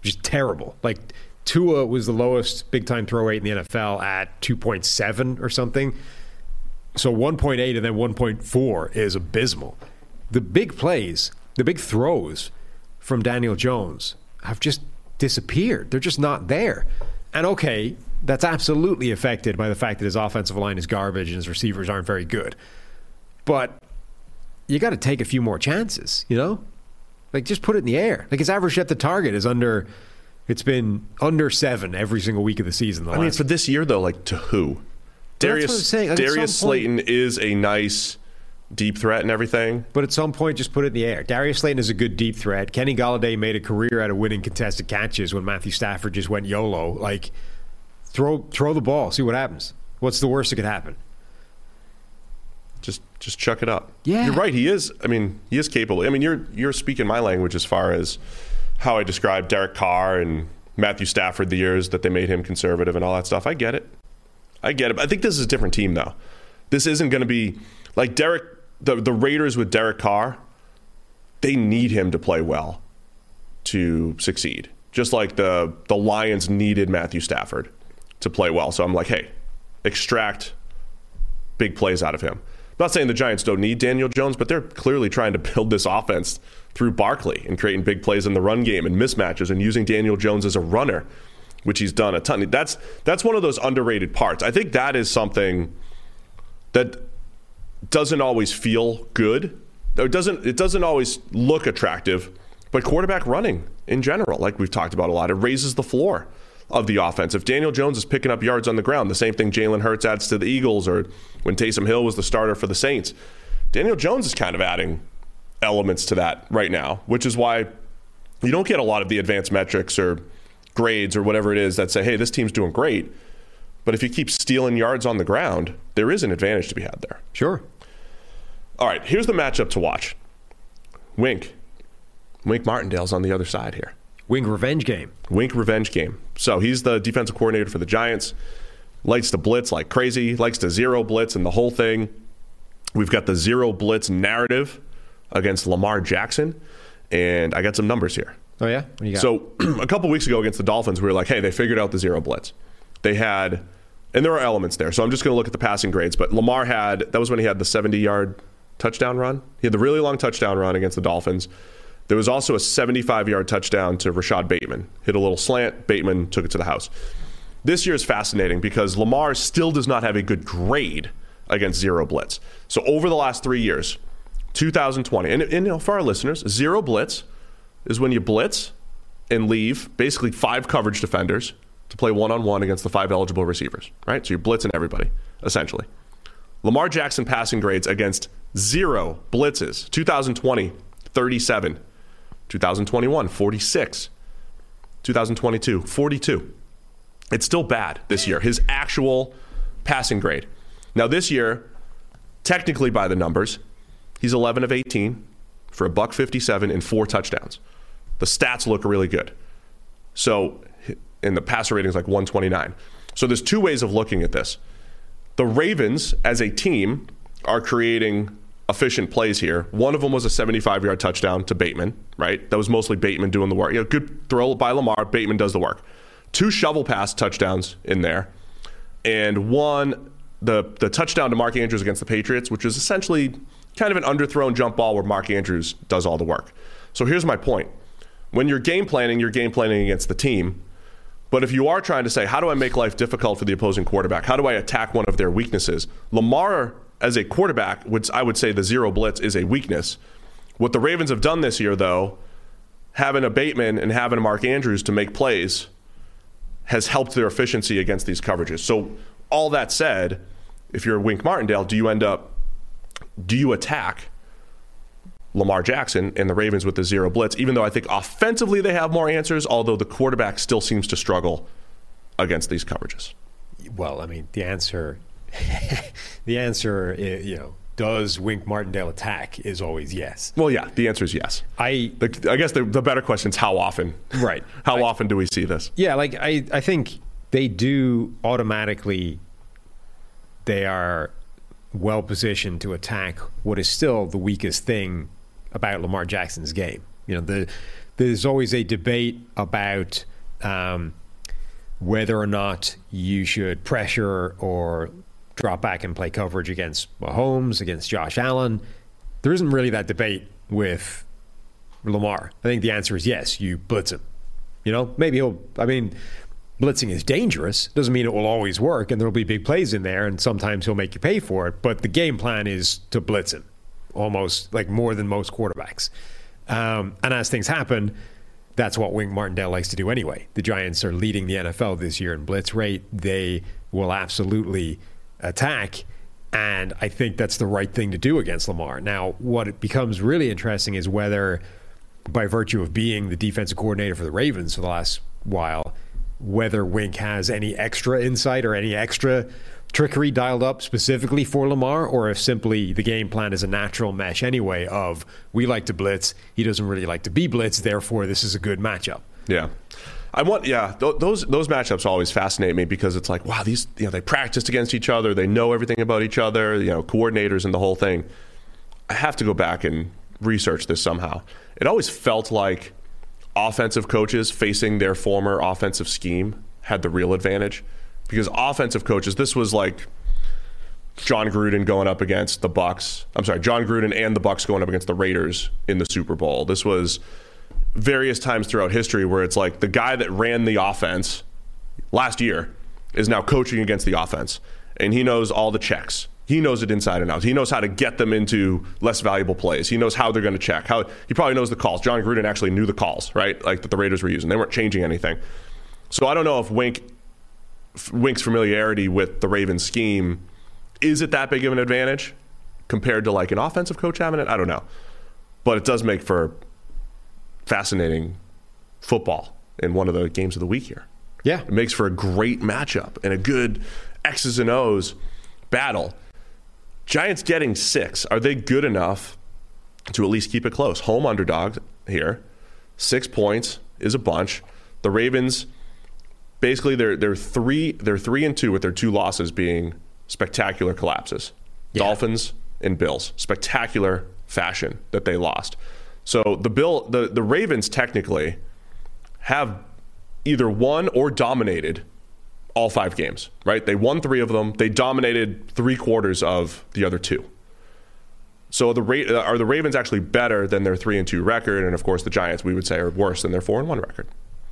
which is terrible. Like, Tua was the lowest big time throw rate in the NFL at 2.7 or something. So 1.8 and then 1.4 is abysmal. The big plays, the big throws from Daniel Jones have just disappeared. They're just not there. And okay, that's absolutely affected by the fact that his offensive line is garbage and his receivers aren't very good. But you got to take a few more chances, you know? Like just put it in the air. Like his average at the target is under it's been under 7 every single week of the season. The I mean, for this year though, like to who? Darius saying. Like, at Darius point- Slayton is a nice deep threat and everything. But at some point, just put it in the air. Darius Slayton is a good deep threat. Kenny Golladay made a career out of winning contested catches when Matthew Stafford just went YOLO. Like, throw throw the ball, see what happens. What's the worst that could happen? Just just chuck it up. Yeah. you're right. He is. I mean, he is capable. I mean, you're you're speaking my language as far as how I describe Derek Carr and Matthew Stafford the years that they made him conservative and all that stuff. I get it. I get it. I think this is a different team, though. This isn't going to be like Derek, the, the Raiders with Derek Carr. They need him to play well to succeed, just like the the Lions needed Matthew Stafford to play well. So I'm like, hey, extract big plays out of him. I'm not saying the Giants don't need Daniel Jones, but they're clearly trying to build this offense through Barkley and creating big plays in the run game and mismatches and using Daniel Jones as a runner, which he's done a ton. That's that's one of those underrated parts. I think that is something that doesn't always feel good. It doesn't it doesn't always look attractive, but quarterback running in general, like we've talked about a lot, it raises the floor of the offense. If Daniel Jones is picking up yards on the ground, the same thing Jalen Hurts adds to the Eagles or when Taysom Hill was the starter for the Saints. Daniel Jones is kind of adding elements to that right now, which is why you don't get a lot of the advanced metrics or grades or whatever it is that say, hey, this team's doing great. But if you keep stealing yards on the ground, there is an advantage to be had there. Sure. All right, here's the matchup to watch. Wink. Wink Martindale's on the other side here. Wink revenge game. Wink revenge game. So he's the defensive coordinator for the Giants. Likes to blitz like crazy, likes to zero blitz and the whole thing. We've got the zero blitz narrative against Lamar Jackson. And I got some numbers here. Oh, yeah? What you got? So a couple weeks ago against the Dolphins, we were like, hey, they figured out the zero blitz. They had, and there are elements there. So I'm just going to look at the passing grades. But Lamar had, that was when he had the 70 yard touchdown run. He had the really long touchdown run against the Dolphins. There was also a 75 yard touchdown to Rashod Bateman. Hit a little slant, Bateman took it to the house. This year is fascinating because Lamar still does not have a good grade against zero blitz. So over the last three years, 2020, and, and you know, for our listeners, zero blitz is when you blitz and leave basically five coverage defenders to play one on one against the five eligible receivers, right? So you're blitzing everybody, essentially. Lamar Jackson passing grades against zero blitzes 2020, 37. 2021, 46. 2022, 42. It's still bad this year. His actual passing grade. Now, this year, technically by the numbers, he's 11 of 18 for a buck 57 and four touchdowns. The stats look really good. So, and the passer rating is like 129. So, there's two ways of looking at this. The Ravens, as a team, are creating efficient plays here. One of them was a 75 yard touchdown to Bateman, right? That was mostly Bateman doing the work. You know, good throw by Lamar. Bateman does the work. Two shovel pass touchdowns in there, and one the the touchdown to Mark Andrews against the Patriots, which is essentially kind of an underthrown jump ball where Mark Andrews does all the work. So here's my point: when you're game planning, you're game planning against the team. But if you are trying to say, how do I make life difficult for the opposing quarterback? How do I attack one of their weaknesses? Lamar as a quarterback, which I would say the zero blitz is a weakness. What the Ravens have done this year, though, having a Bateman and having a Mark Andrews to make plays has helped their efficiency against these coverages. So, all that said, if you're Wink Martindale, do you end up, do you attack Lamar Jackson and the Ravens with the zero blitz, even though I think offensively they have more answers, although the quarterback still seems to struggle against these coverages? Well, I mean, the answer the answer, is, you know, does Wink Martindale attack is always yes. Well, yeah, the answer is yes. I the, I guess the, the better question is how often. Right. how I, often do we see this? Yeah, like I, I think they do automatically. They are well positioned to attack what is still the weakest thing about Lamar Jackson's game. You know, the, there's always a debate about um, whether or not you should pressure or drop back and play coverage against Mahomes, against Josh Allen. There isn't really that debate with Lamar. I think the answer is yes, you blitz him. You know, maybe he'll, I mean, blitzing is dangerous. Doesn't mean it will always work, and there'll be big plays in there, and sometimes he'll make you pay for it. But the game plan is to blitz him, almost like more than most quarterbacks. Um, and as things happen, that's what Wink Martindale likes to do anyway. The Giants are leading the NFL this year in blitz rate. They will absolutely attack. And I think that's the right thing to do against Lamar. Now, what becomes really interesting is whether, by virtue of being the defensive coordinator for the Ravens for the last while, whether Wink has any extra insight or any extra trickery dialed up specifically for Lamar, or if simply the game plan is a natural mesh anyway of we like to blitz, he doesn't really like to be blitzed, therefore this is a good matchup. Yeah. I want, yeah, th- those those matchups always fascinate me because it's like, wow, these, you know, they practiced against each other, they know everything about each other, you know, coordinators and the whole thing. I have to go back and research this somehow. It always felt like offensive coaches facing their former offensive scheme had the real advantage because offensive coaches, this was like Jon Gruden going up against the Bucs. I'm sorry, Jon Gruden and the Bucs going up against the Raiders in the Super Bowl. This was various times throughout history where it's like the guy that ran the offense last year is now coaching against the offense and he knows all the checks. He knows it inside and out. He knows how to get them into less valuable plays. He knows how they're going to check. How he probably knows the calls. Jon Gruden actually knew the calls, right? Like that the Raiders were using. They weren't changing anything. So I don't know if Wink Wink's familiarity with the Ravens scheme is it that big of an advantage compared to like an offensive coach having it? I don't know. But it does make for fascinating football in one of the games of the week here. Yeah. It makes for a great matchup and a good X's and O's battle. Giants getting six. Are they good enough to at least keep it close? Home underdog here. Six points is a bunch. The Ravens basically they're they're three they're three and two with their two losses being spectacular collapses. Yeah. Dolphins and Bills. Spectacular fashion that they lost. So the Bill the, the Ravens technically have either won or dominated all five games, right? They won three of them. They dominated three quarters of the other two. So the rate uh, are the Ravens actually better than their three and two record? And of course, the Giants we would say are worse than their four and one record.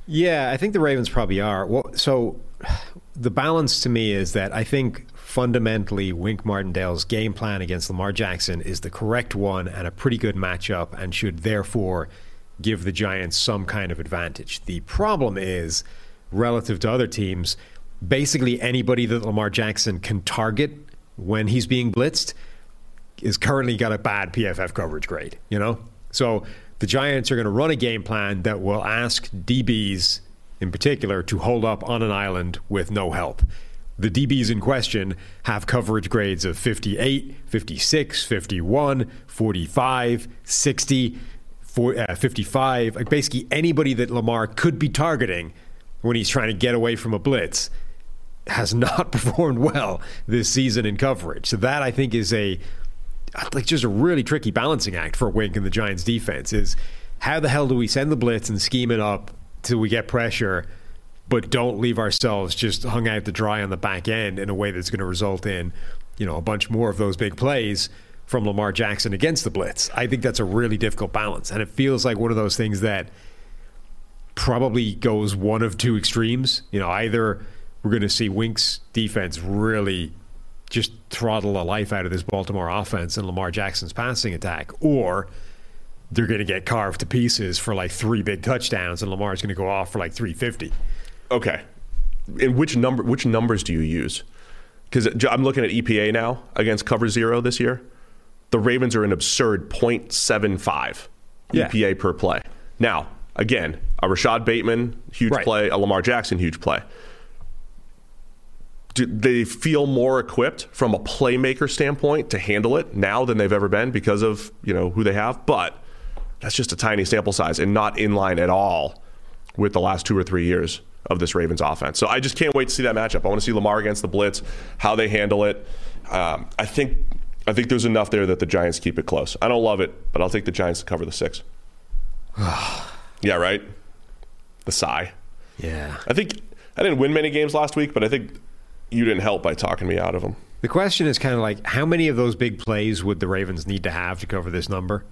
Yeah, I think the Ravens probably are. Well, so the balance to me is that I think fundamentally Wink Martindale's game plan against Lamar Jackson is the correct one and a pretty good matchup and should therefore give the Giants some kind of advantage. The problem is relative to other teams, basically anybody that Lamar Jackson can target when he's being blitzed is currently got a bad PFF coverage grade, you know? So the Giants are going to run a game plan that will ask DBs in particular to hold up on an island with no help. The DBs in question have coverage grades of 58, 56, 51, 45, 60, for, uh, 55. Like basically anybody that Lamar could be targeting when he's trying to get away from a blitz has not performed well this season in coverage. So that I think is a like just a really tricky balancing act for Wink and the Giants defense is how the hell do we send the blitz and scheme it up till we get pressure but don't leave ourselves just hung out to dry on the back end in a way that's going to result in, you know, a bunch more of those big plays from Lamar Jackson against the blitz. I think that's a really difficult balance and it feels like one of those things that probably goes one of two extremes. You know, either we're going to see Wink's defense really just throttle the life out of this Baltimore offense and Lamar Jackson's passing attack, or they're going to get carved to pieces for like three big touchdowns and Lamar's going to go off for like 350. Okay. And which number? Which numbers do you use? Because I'm looking at EPA now against cover zero this year. The Ravens are an absurd 0.75 Yeah. EPA per play. Now, again, a Rashod Bateman huge Right. play, a Lamar Jackson huge play. Do they feel more equipped from a playmaker standpoint to handle it now than they've ever been because of you know who they have? But that's just a tiny sample size and not in line at all with the last two or three years of this Ravens offense. So I just can't wait to see that matchup. I want to see Lamar against the blitz, how they handle it. Um, I think I think there's enough there that the Giants keep it close. I don't love it, but I'll take the Giants to cover the six. yeah, right. The sigh. Yeah. I think I didn't win many games last week, but I think you didn't help by talking me out of them. The question is kind of like how many of those big plays would the Ravens need to have to cover this number?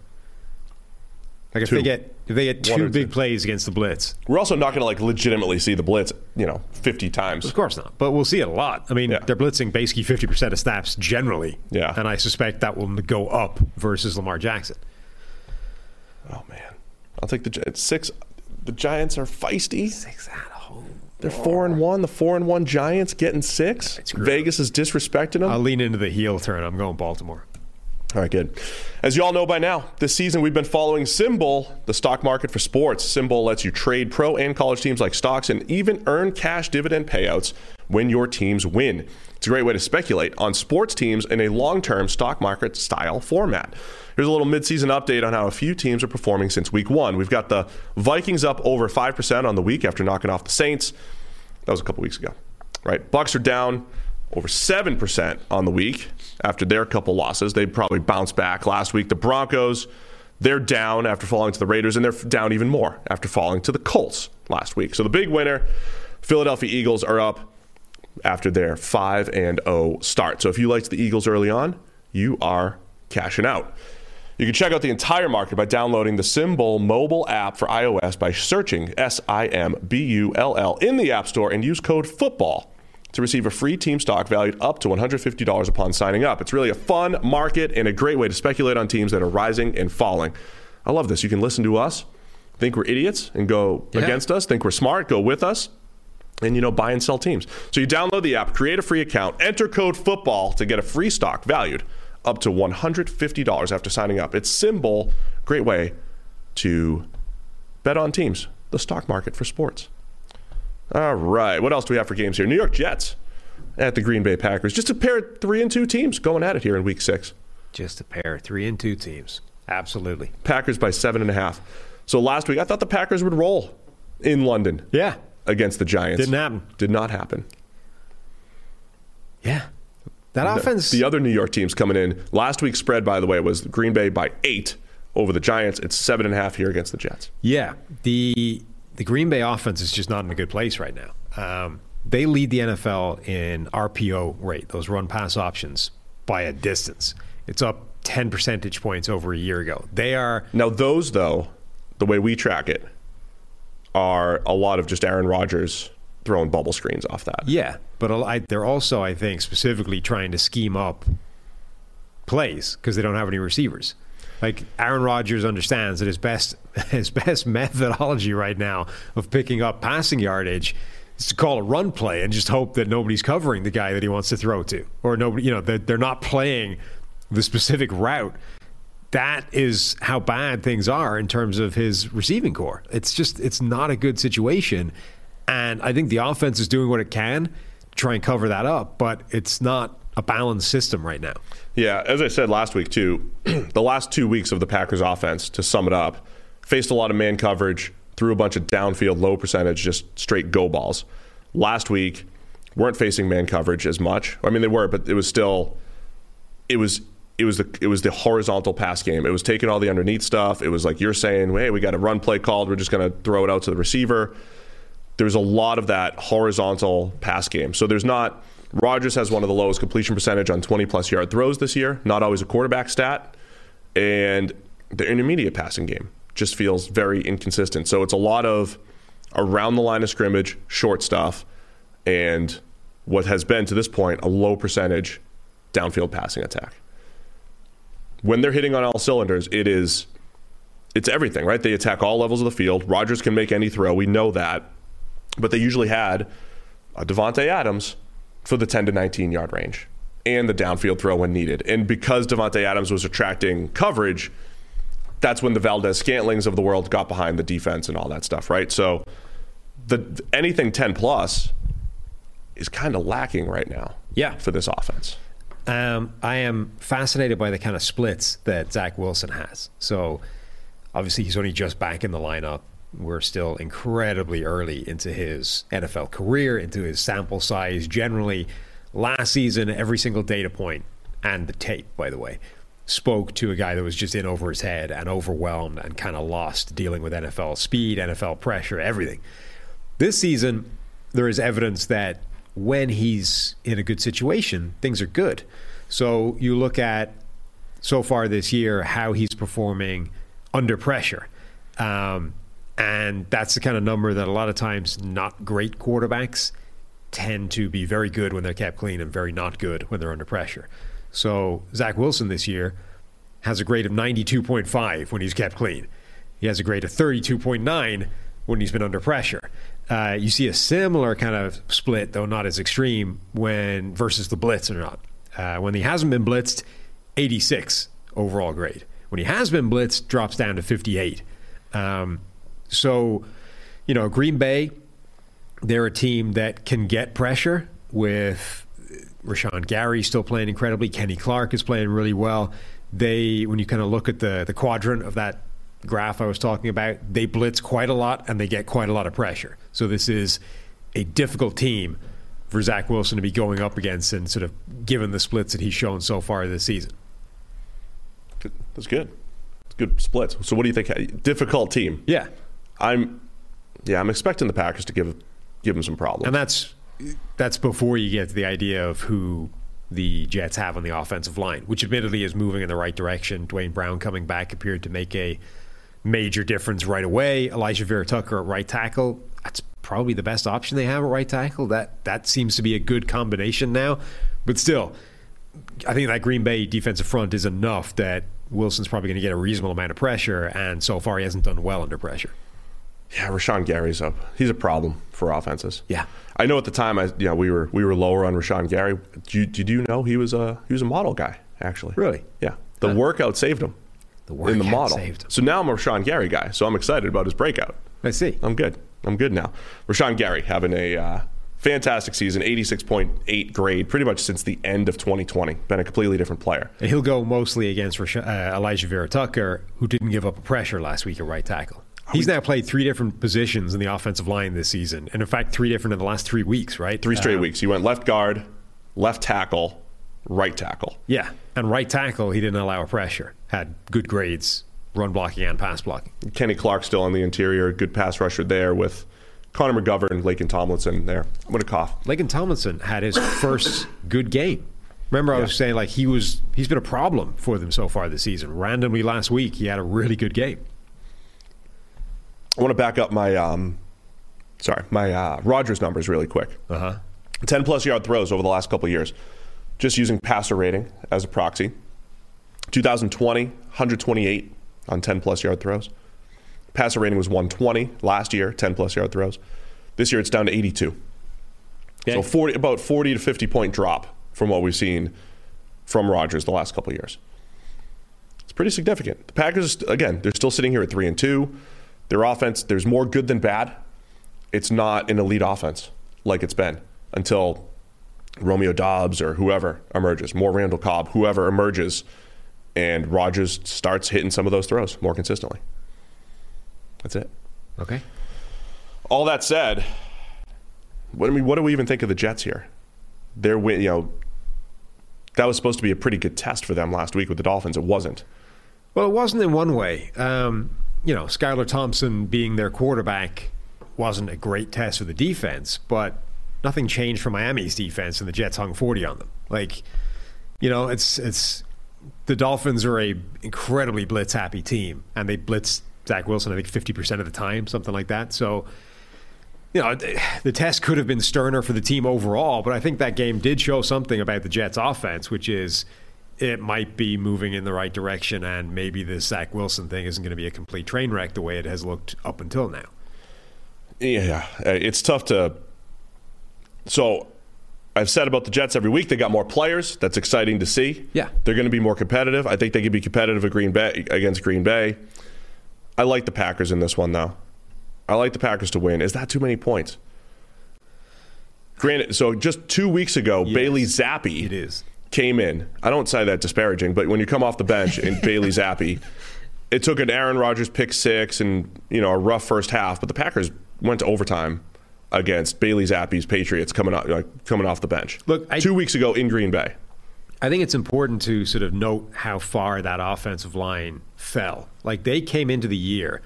Like if Two. they get they had two big two. plays against the blitz, We're also not going to like legitimately see the blitz, you know, 50 times. of course not. But we'll see it a lot. I mean, Yeah. they're blitzing basically fifty percent of snaps generally. Yeah. and I suspect that will go up versus Lamar Jackson. Oh man, I'll take the it's six. The Giants are feisty. Six at home. They're four and one. The four and one Giants getting six. Vegas is disrespecting them. I'll lean into the heel turn. I'm going Baltimore. All right, good. As you all know by now, this season we've been following SimBull, the stock market for sports. SimBull lets you trade pro and college teams like stocks and even earn cash dividend payouts when your teams win. It's a great way to speculate on sports teams in a long term stock market style format. Here's a little midseason update on how a few teams are performing since week one. We've got the Vikings up over 5% on the week after knocking off the Saints. That was a couple weeks ago, right? Bucs are down over 7% on the week after their couple losses. They probably bounced back last week. The Broncos, they're down after falling to the Raiders, and they're down even more after falling to the Colts last week. So the big winner, Philadelphia Eagles, are up after their 5 and 0 start. So if you liked the Eagles early on, you are cashing out. You can check out the entire market by downloading the SimBull mobile app for iOS by searching S I M B U L L in the App Store and use code FOOTBALL to receive a free team stock valued up to $150 upon signing up. It's really a fun market and a great way to speculate on teams that are rising and falling. I love this. You can listen to us, think we're idiots and go yeah. against us, think we're smart, go with us, and you know buy and sell teams. So you download the app, create a free account, enter code football to get a free stock valued up to $150 after signing up. It's SimBull, great way to bet on teams, the stock market for sports. All right. What else do we have for games here? New York Jets at the Green Bay Packers. Just a pair of three and two teams going at it here in week six. Just a pair, of three and two teams. Absolutely. Packers by seven and a half. So last week, I thought the Packers would roll in London. Yeah. Against the Giants. Didn't happen. Did not happen. Yeah. That offense. The, the other New York teams coming in. Last week's spread, by the way, was Green Bay by eight over the Giants. It's seven and a half here against the Jets. Yeah. The the Green Bay offense is just not in a good place right now. Um, they lead the NFL in RPO rate, those run pass options, by a distance. It's up 10 percentage points over a year ago. They are. Now, those, though, the way we track it, are a lot of just Aaron Rodgers throwing bubble screens off that. Yeah, but they're also, I think, specifically trying to scheme up plays because they don't have any receivers. Like Aaron Rodgers understands that his best his best methodology right now of picking up passing yardage is to call a run play and just hope that nobody's covering the guy that he wants to throw to, or nobody, you know, that they're not playing the specific route. That is how bad things are in terms of his receiving core. It's just it's not a good situation, and I think the offense is doing what it can to try and cover that up, but it's not a balanced system right now. Yeah, as I said last week too, the last two weeks of the Packers offense, to sum it up, faced a lot of man coverage, threw a bunch of downfield low percentage, just straight go balls. Last week, weren't facing man coverage as much. I mean, they were, but it was still, it was it was the it was the horizontal pass game. It was taking all the underneath stuff. It was like you're saying, hey, we got a run play called. We're just going to throw it out to the receiver. There's a lot of that horizontal pass game. So there's not Rodgers has one of the lowest completion percentage on 20 plus yard throws this year. Not always a quarterback stat. And the intermediate passing game just feels very inconsistent. So it's a lot of around the line of scrimmage, short stuff, and what has been to this point a low percentage downfield passing attack. When they're hitting on all cylinders, it is it's everything, right? They attack all levels of the field. Rodgers can make any throw. We know that. But they usually had uh, a Davante Adams for the 10 to 19 yard range and the downfield throw when needed. And because Davante Adams was attracting coverage, that's when the Valdes-Scantlings of the world got behind the defense and all that stuff, right? So the anything 10 plus is kind of lacking right now. Yeah. For this offense. Um, I am fascinated by the kind of splits that Zach Wilson has. So obviously he's only just back in the lineup. We're still incredibly early into his NFL career, into his sample size. Generally, last season, every single data point and the tape, by the way, spoke to a guy that was just in over his head and overwhelmed and kind of lost dealing with NFL speed, NFL pressure, everything. This season, there is evidence that when he's in a good situation, things are good. So you look at so far this year how he's performing under pressure. Um, and that's the kind of number that a lot of times not great quarterbacks tend to be very good when they're kept clean and very not good when they're under pressure. So Zach Wilson this year has a grade of 92.5 when he's kept clean. He has a grade of 32.9 when he's been under pressure. Uh, you see a similar kind of split, though not as extreme, when versus the blitz or not. Uh, when he hasn't been blitzed, 86 overall grade. When he has been blitzed, drops down to 58. Um, so, you know, Green Bay, they're a team that can get pressure with Rashan Gary still playing incredibly. Kenny Clark is playing really well. They, when you kind of look at the the quadrant of that graph I was talking about, they blitz quite a lot and they get quite a lot of pressure. So this is a difficult team for Zach Wilson to be going up against and sort of given the splits that he's shown so far this season. That's good. It's good splits. So what do you think? Difficult team. Yeah. I'm yeah, I'm expecting the Packers to give give them some problems. And that's that's before you get to the idea of who the Jets have on the offensive line, which admittedly is moving in the right direction. Duane Brown coming back appeared to make a major difference right away. Alijah Vera-Tucker at right tackle, that's probably the best option they have at right tackle. That that seems to be a good combination now. But still, I think that Green Bay defensive front is enough that Wilson's probably going to get a reasonable amount of pressure, and so far he hasn't done well under pressure. Yeah, Rashan Gary's up. He's a problem for offenses. Yeah, I know at the time, I you know we were we were lower on Rashan Gary. Did you, did you know he was a he was a model guy actually? Really? Yeah. The workout saved him the in the workout model. saved him. So now I'm a Rashan Gary guy. So I'm excited about his breakout. I see. I'm good. I'm good now. Rashawn Gary having a uh, fantastic season, 86.8 grade, pretty much since the end of 2020. Been a completely different player. And he'll go mostly against Rash- uh, Alijah Vera-Tucker, who didn't give up a pressure last week at right tackle. He's now played three different positions in the offensive line this season, and in fact, three different in the last three weeks. Right? Three straight Um, weeks. He went left guard, left tackle, right tackle. Yeah, and right tackle, he didn't allow a pressure. Had good grades, run blocking and pass blocking. Kenny Clark still on the interior, good pass rusher there with Connor McGovern, Laken Tomlinson there. I'm to cough. Laken Tomlinson had his first good game. Remember, I was saying like he was he's been a problem for them so far this season. Randomly last week, he had a really good game. I want to back up my, um, sorry, my uh, Rodgers numbers really quick. Uh huh. 10 plus yard throws over the last couple of years, just using passer rating as a proxy. 2020, 128 on 10 plus yard throws. Passer rating was 120 last year, 10 plus yard throws. This year it's down to 82. So 40, about 40 to 50 point drop from what we've seen from Rodgers the last couple of years. It's pretty significant. The Packers, again, they're still sitting here at three and two. Their offense, there's more good than bad. It's not an elite offense like it's been until Romeo Doubs or whoever emerges, more Randall Cobb, whoever emerges, and Rodgers starts hitting some of those throws more consistently. That's it. Okay. All that said, what I mean, what do we even think of the Jets here? They're win, you know, that was supposed to be a pretty good test for them last week with the Dolphins. It wasn't. Well, it wasn't in one way. Um, you know, Skylar Thompson being their quarterback wasn't a great test for the defense, but nothing changed for Miami's defense, and the Jets hung 40 on them. Like, you know, it's it's the Dolphins are a incredibly blitz happy team, and they blitz Zach Wilson I think 50 percent of the time, something like that. So. You know, the test could have been sterner for the team overall, but I think that game did show something about the Jets' offense, which is it might be moving in the right direction, and maybe this Zach Wilson thing isn't going to be a complete train wreck the way it has looked up until now. Yeah, uh, it's tough to. So, I've said about the Jets every week they got more players. That's exciting to see. Yeah. they're going to be more competitive. I think they could be competitive at Green Bay against Green Bay. I like the Packers in this one though. I like the Packers to win. Is that too many points? Granted, so just two weeks ago, Bailey Zappe It is. Came in. I don't say that disparaging, but when you come off the bench and Bailey Zappe, it took an Aaron Rodgers pick six and you know a rough first half, but the Packers went to overtime against Bailey Zappe's Patriots coming off like, coming off the bench. Look, I- two weeks ago in Green Bay. I think it's important to sort of note how far that offensive line fell. Like they came into the year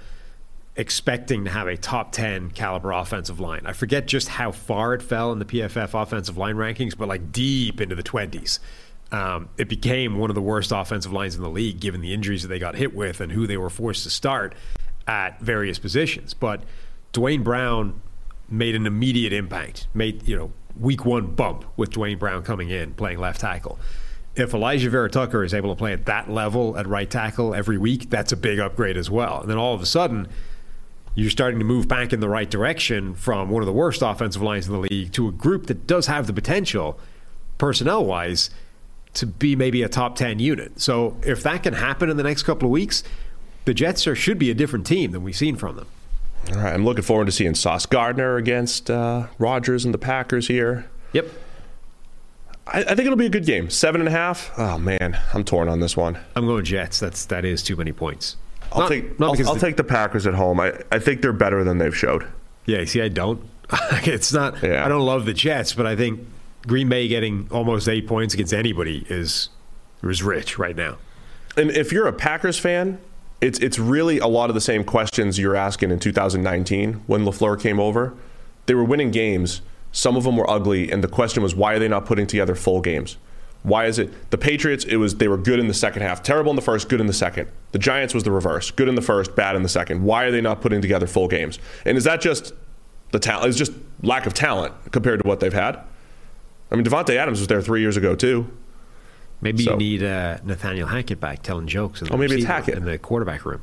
expecting to have a top 10 caliber offensive line. I forget just how far it fell in the PFF offensive line rankings, but like deep into the 20s. Um, it became one of the worst offensive lines in the league given the injuries that they got hit with and who they were forced to start at various positions. But Duane Brown made an immediate impact, made, you know, week one bump with Duane Brown coming in, playing left tackle. If Alijah Vera Tucker is able to play at that level at right tackle every week, that's a big upgrade as well. And then all of a sudden, you're starting to move back in the right direction from one of the worst offensive lines in the league to a group that does have the potential, personnel wise, to be maybe a top 10 unit. So if that can happen in the next couple of weeks, the Jets are, should be a different team than we've seen from them. All right, I'm looking forward to seeing Sauce Gardner against uh, Rodgers and the Packers here. Yep. I, I think it'll be a good game. Seven and a half. Oh man, I'm torn on this one. I'm going Jets. That's that is too many points. I'll Not- take not I'll, I'll the- take the Packers at home. I, I think they're better than they've showed. Yeah, see, I don't. it's not. Yeah. I don't love the Jets, but I think Green Bay getting almost eight points against anybody is is rich right now. And if you're a Packers fan, it's it's really a lot of the same questions you're asking in 2019 when Lafleur came over. They were winning games. Some of them were ugly, and the question was why are they not putting together full games? Why is it the Patriots? It was they were good in the second half, terrible in the first, good in the second. The Giants was the reverse, good in the first, bad in the second. Why are they not putting together full games? And is that just the talent? Is just lack of talent compared to what they've had. I mean, Davante Adams was there three years ago too. Maybe So- you need uh, Nathaniel Hackett back telling jokes. In the Oh, maybe it's Hackett. in the quarterback room.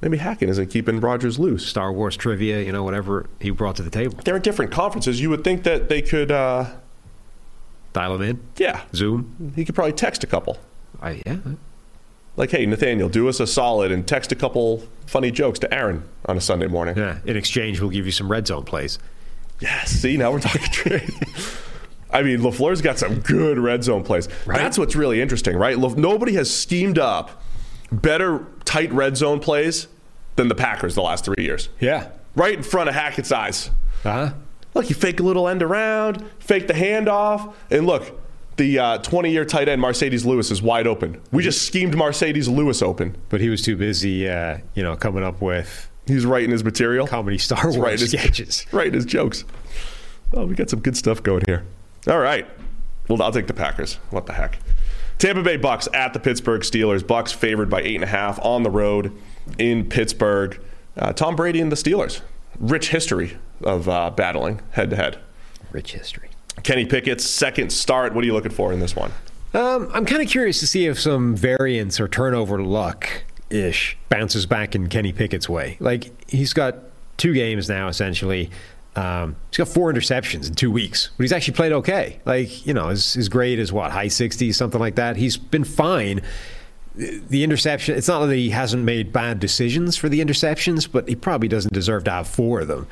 Maybe Hackett isn't keeping Rodgers loose. Star Wars trivia, you know, whatever he brought to the table. They're in different conferences. You would think that they could, uh, Dial him in. yeah, Zoom. he could probably text a couple. I, yeah. Like, hey, Nathaniel, do us a solid and text a couple funny jokes to Aaron on a Sunday morning. Yeah. In exchange, we'll give you some red zone plays. Yes. See, now we're talking trade. I mean, LaFleur's got some good red zone plays. That's what's really interesting, right? La- Nobody has schemed up better tight red zone plays than the Packers the last three years. Yeah. Right in front of Hackett's eyes. Uh huh. Look, you fake a little end around, fake the handoff, and look, the 20 year tight end Marcedes Lewis is wide open. We just schemed Marcedes Lewis open. But he was too busy, uh, you know, coming up with He's writing his material. comedy Star Wars writing his, sketches. writing his jokes. Oh, we got some good stuff going here. All right. Well, I'll take the Packers. What the heck? Tampa Bay Bucs at the Pittsburgh Steelers. Bucs favored by eight and a half on the road in Pittsburgh. Uh, Tom Brady and the Steelers. Rich history of uh, battling head to head. Rich history. Kenny Pickett's second start. What are you looking for in this one? Um, I'm kind of curious to see if some variance or turnover luck ish bounces back in Kenny Pickett's way. Like he's got two games now essentially. Um, he's got four interceptions in two weeks, but he's actually played okay. Like you know, his, his grade is what high 60s, something like that. He's been fine. The interception. It's not that he hasn't made bad decisions for the interceptions, but he probably doesn't deserve to have four of them.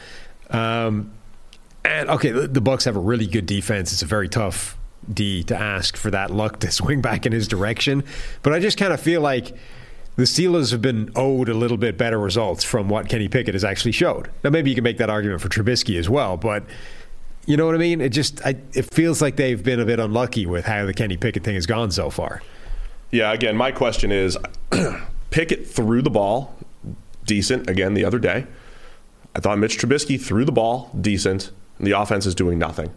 Um, and okay, the, Bucs have a really good defense. It's a very tough D to ask for that luck to swing back in his direction. But I just kind of feel like the Steelers have been owed a little bit better results from what Kenny Pickett has actually showed. Now maybe you can make that argument for Trubisky as well, but you know what I mean? It just I, it feels like they've been a bit unlucky with how the Kenny Pickett thing has gone so far. Yeah, again, my question is Pickett threw the ball decent again the other day. I thought Mitch Trubisky threw the ball decent. And the offense is doing nothing.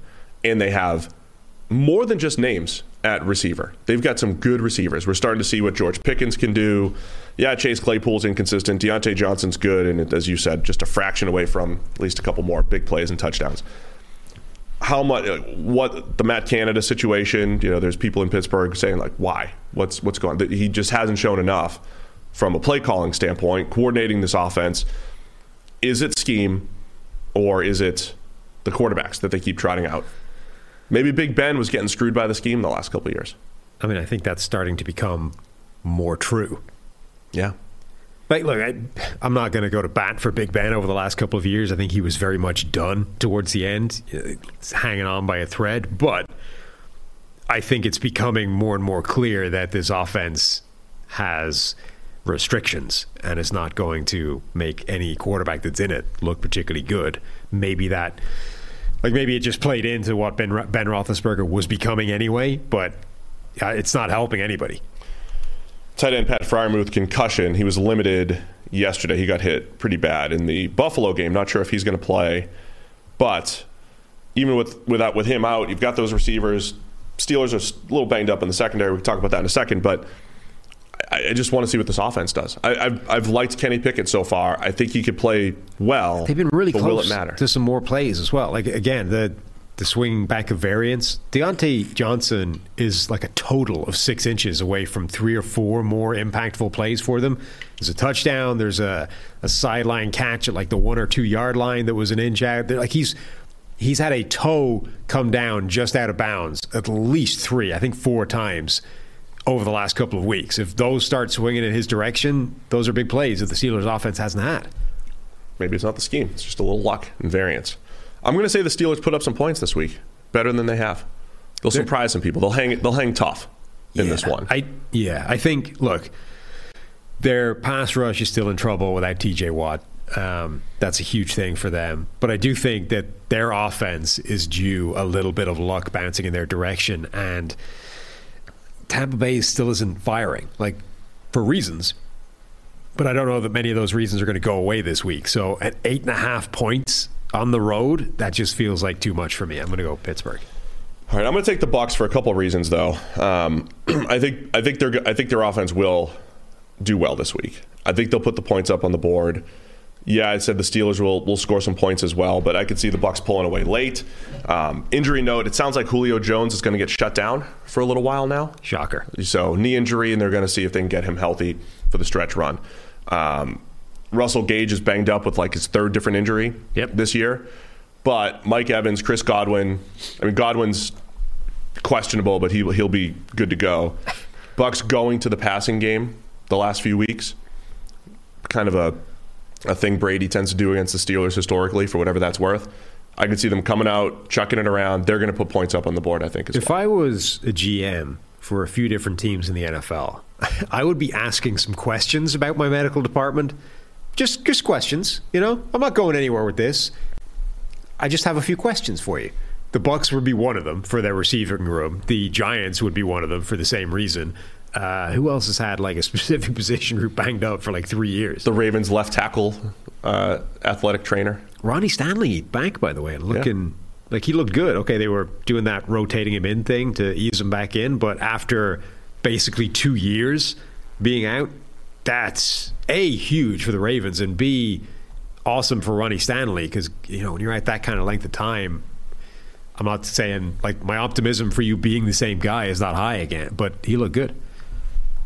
And they have more than just names at receiver. They've got some good receivers. We're starting to see what George Pickens can do. Yeah, Chase Claypool's inconsistent. Diontae Johnson's good. And as you said, just a fraction away from at least a couple more big plays and touchdowns how much uh, what the Matt Canada situation, you know, there's people in Pittsburgh saying like why? What's what's going on? He just hasn't shown enough from a play calling standpoint, coordinating this offense. Is it scheme or is it the quarterbacks that they keep trotting out? Maybe Big Ben was getting screwed by the scheme the last couple of years. I mean, I think that's starting to become more true. Yeah. Like, look, I, I'm not going to go to bat for Big Ben over the last couple of years. I think he was very much done towards the end, It's hanging on by a thread. But I think it's becoming more and more clear that this offense has restrictions and it's not going to make any quarterback that's in it look particularly good. Maybe that, like, maybe it just played into what Ben, ben Roethlisberger was becoming anyway, but uh, it's not helping anybody. Tight end Pat Freiermuth concussion. He was limited yesterday. He got hit pretty bad in the Buffalo game. Not sure if he's going to play, but even with without with him out, you've got those receivers. Steelers are a little banged up in the secondary. We can talk about that in a second, but I, just want to see what this offense does. I, I've, I've liked Kenny Pickett so far. I think he could play well. They've been really close will it matter? to some more plays as well. Like again, the the swing back of variance. Diontae Johnson is like a total of six inches away from three or four more impactful plays for them. There's a touchdown. There's a, a sideline catch at like the one or two yard line that was an inch out. Like he's he's had a toe come down just out of bounds at least three, I think four times over the last couple of weeks. If those start swinging in his direction, those are big plays that the Steelers' offense hasn't had. Maybe it's not the scheme. It's just a little luck and variance. I'm going to say the Steelers put up some points this week, better than they have. They'll surprise some people. They'll hang. They'll hang tough in this one. I yeah, I think look, their pass rush is still in trouble without TJ Watt. Um, that's a huge thing for them. But I do think that their offense is due a little bit of luck bouncing in their direction, and Tampa Bay still isn't firing, like for reasons. But I don't know that many of those reasons are going to go away this week. So at eight and a half points on the road, that just feels like too much for me. I'm going to go Pittsburgh. All right, I'm going to take the Bucs for a couple of reasons, though. Um, I think I think their I think their offense will do well this week. I think they'll put the points up on the board. Yeah, I said the Steelers will will score some points as well, but I could see the Bucs pulling away late. Um, injury note: It sounds like Julio Jones is going to get shut down for a little while now. Shocker. So knee injury, and they're going to see if they can get him healthy for the stretch run. Um, Russell Gage is banged up with like his third different injury Yep. this year. But Mike Evans, Chris Godwin, I mean Godwin's questionable, but he he'll be good to go. Bucs going to the passing game the last few weeks, kind of a a thing Brady tends to do against the Steelers historically, for whatever that's worth. I can see them coming out, chucking it around. They're going to put points up on the board. I think. If well. I was a GM for a few different teams in the NFL, I would be asking some questions about my medical department. Just just questions, you know? I'm not going anywhere with this. I just have a few questions for you. The Bucs would be one of them for their receiving room. The Giants would be one of them for the same reason. Uh, who else has had like a specific position group banged up for like three years? the Ravens left tackle, uh, athletic trainer. Ronnie Stanley back, by the way, and looking like he looked good. Okay, they were doing that rotating him in thing to ease him back in, but after basically two years being out, that's a huge for the Ravens and b awesome for Ronnie Stanley because you know when you're at that kind of length of time. I'm not saying like my optimism for you being the same guy is not high again, but he looked good.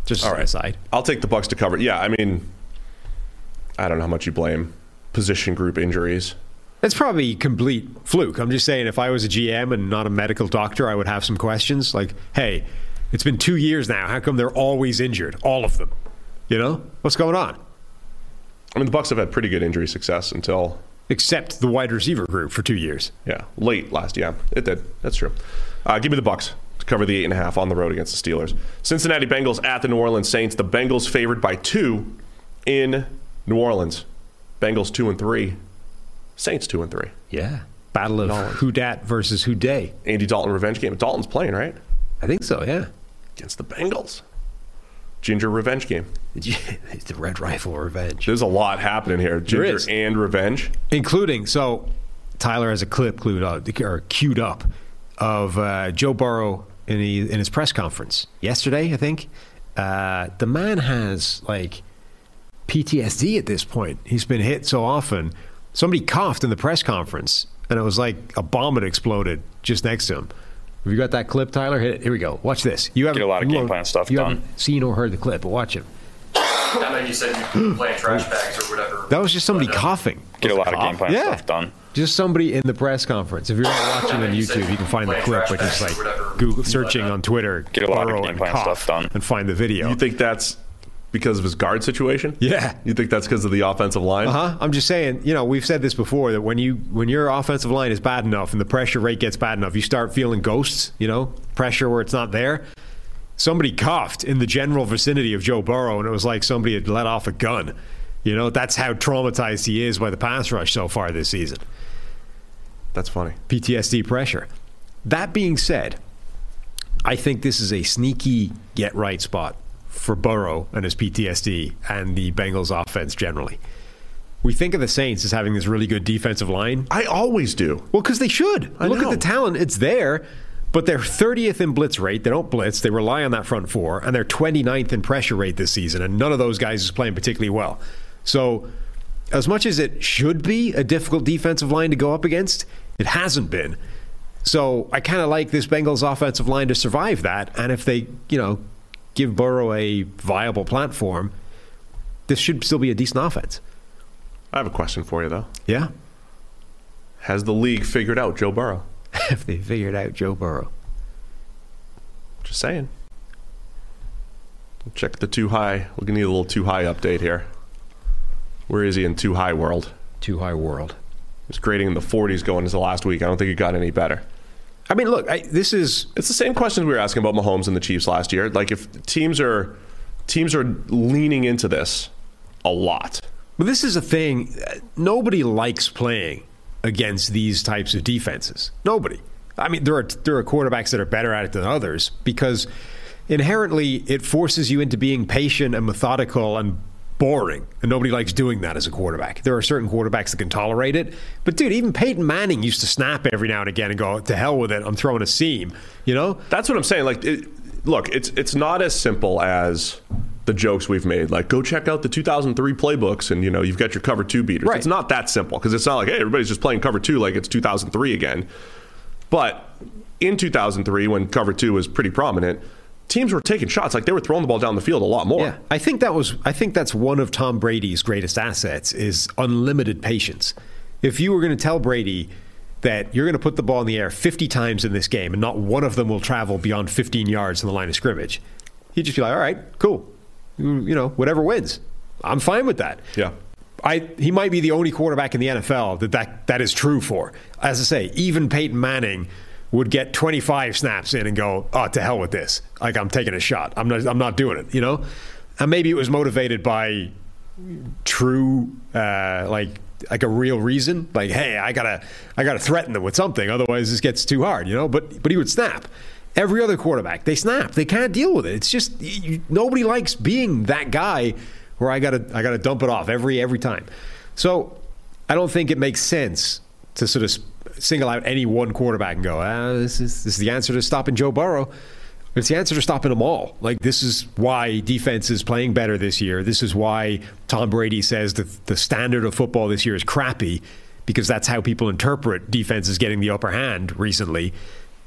Just All right. aside. I'll take the Bucs to cover. Yeah, I mean, I don't know how much you blame position group injuries. It's probably complete fluke. I'm just saying, if I was a GM and not a medical doctor, I would have some questions like, hey, it's been two years now. How come they're always injured? All of them. You know? What's going on? I mean, the Bucs have had pretty good injury success until Except the wide receiver group for two years. yeah late last. Yeah, it did. That's true. Uh, give me the Bucs cover the eight and a half on the road against the Steelers. Cincinnati Bengals at the New Orleans Saints. The Bengals favored by two in New Orleans. Bengals two and three. Saints two and three. Yeah. Battle of who dat versus who dey. Andy Dalton revenge game. Dalton's playing right I think so, yeah. against the Bengals. Ginger revenge game. it's the Red Rifle Revenge. There's a lot happening here. Ginger and revenge. including so Tyler has a clip clued up, or queued up of uh, Joe Burrow in, the, in his press conference yesterday. I think uh, the man has like PTSD at this point. He's been hit so often. Somebody coughed in the press conference, and it was like a bomb had exploded just next to him. Have you got that clip, Tyler? Hit it. Here we go. Watch this. You haven't Get a lot of you game plan stuff you done. haven't seen or heard the clip, but watch it. I know you said you play trash bags or whatever. That was just somebody but, uh, coughing. Get a Was it lot of cough? game plan yeah. stuff done. Just somebody in the press conference. If you're not watching on YouTube, you can find the play clip, trash which is like. Google searching on Twitter, Get a lot of Burrow game and plan stuff done. and find the video. You think that's because of his guard situation? Yeah. You think that's because of the offensive line? Uh huh. I'm just saying, you know, we've said this before that when you when your offensive line is bad enough and the pressure rate gets bad enough, you start feeling ghosts. You know, pressure where it's not there. Somebody coughed in the general vicinity of Joe Burrow, and it was like somebody had let off a gun. You know, that's how traumatized he is by the pass rush so far this season. That's funny. PTSD pressure. That being said, I think this is a sneaky get right spot for Burrow and his PTSD and the Bengals offense generally. We think of the Saints as having this really good defensive line. I always do. Well, because they should. I Look know. at the talent, it's there. But they're 30th in blitz rate. They don't blitz. They rely on that front four. And they're 29th in pressure rate this season. And none of those guys is playing particularly well. So, as much as it should be a difficult defensive line to go up against, it hasn't been. So, I kind of like this Bengals offensive line to survive that. And if they, you know, give Burrow a viable platform, this should still be a decent offense. I have a question for you, though. Yeah. Has the league figured out Joe Burrow? Have they figured out Joe Burrow. Just saying. Check the two high. We're gonna need a little two high update here. Where is he in two high world? Two high world. Was grading in the 40s going into the last week. I don't think it got any better. I mean, look, I, this is It's the same questions we were asking about Mahomes and the Chiefs last year. Like if teams are teams are leaning into this a lot. But this is a thing. uh, Nobody likes playing against these types of defenses. Nobody. I mean, there are there are quarterbacks that are better at it than others because inherently it forces you into being patient and methodical and boring, and nobody likes doing that as a quarterback. There are certain quarterbacks that can tolerate it, but dude, even Peyton Manning used to snap every now and again and go, "To hell with it! I'm throwing a seam." You know? That's what I'm saying. Like, it, look, it's it's not as simple as the jokes we've made. Like, go check out the 2003 playbooks, and you know you've got your cover two beaters. Right. It's not that simple because it's not like hey, everybody's just playing cover two like it's 2003 again. But in 2003, when cover two was pretty prominent, teams were taking shots. Like they were throwing the ball down the field a lot more. Yeah, I think that was. I think that's one of Tom Brady's greatest assets is unlimited patience. If you were going to tell Brady that you're going to put the ball in the air 50 times in this game and not one of them will travel beyond 15 yards in the line of scrimmage, he'd just be like, "All right, cool, you, you know, whatever wins, I'm fine with that." Yeah. I, he might be the only quarterback in the NFL that, that that is true for. As I say, even Peyton Manning would get 25 snaps in and go, "Oh, to hell with this! Like I'm taking a shot. I'm not. I'm not doing it." You know, and maybe it was motivated by true, uh, like like a real reason. Like, hey, I gotta I gotta threaten them with something, otherwise this gets too hard. You know, but but he would snap. Every other quarterback, they snap. They can't deal with it. It's just you, nobody likes being that guy where I gotta I gotta dump it off every every time. So I don't think it makes sense to sort of single out any one quarterback and go, ah, this is this is the answer to stopping Joe Burrow. It's the answer to stopping them all. Like this is why defense is playing better this year. This is why Tom Brady says that the standard of football this year is crappy because that's how people interpret defenses getting the upper hand recently.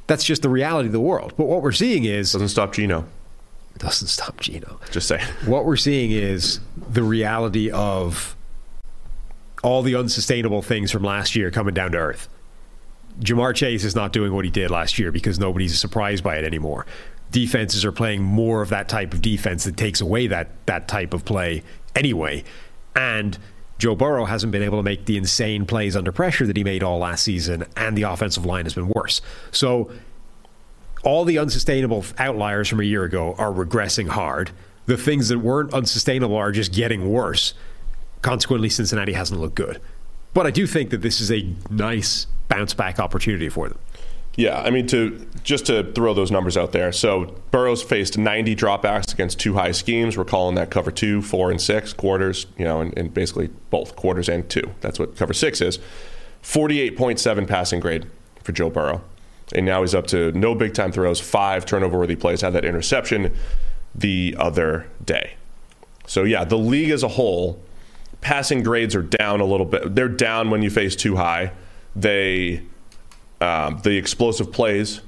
That's just the reality of the world. But what we're seeing is Doesn't stop Geno. doesn't stop Geno Just saying. what we're seeing is the reality of all the unsustainable things from last year coming down to earth. Ja'Marr Chase is not doing what he did last year because nobody's surprised by it anymore. Defenses are playing more of that type of defense that takes away that that type of play anyway. And Joe Burrow hasn't been able to make the insane plays under pressure that he made all last season, and the offensive line has been worse. So all the unsustainable outliers from a year ago are regressing hard. The things that weren't unsustainable are just getting worse. Consequently, Cincinnati hasn't looked good. But I do think that this is a nice bounce back opportunity for them. Yeah, I mean to just to throw those numbers out there. So Burrows faced 90 dropbacks against two high schemes. We're calling that cover two, four, and six quarters. You know, and, and basically both quarters and two. That's what cover six is. 48.7 passing grade for Joe Burrow, and now he's up to no big time throws, five turnover worthy plays. Had that interception the other day. So yeah, the league as a whole, passing grades are down a little bit. They're down when you face two high. They um, the explosive plays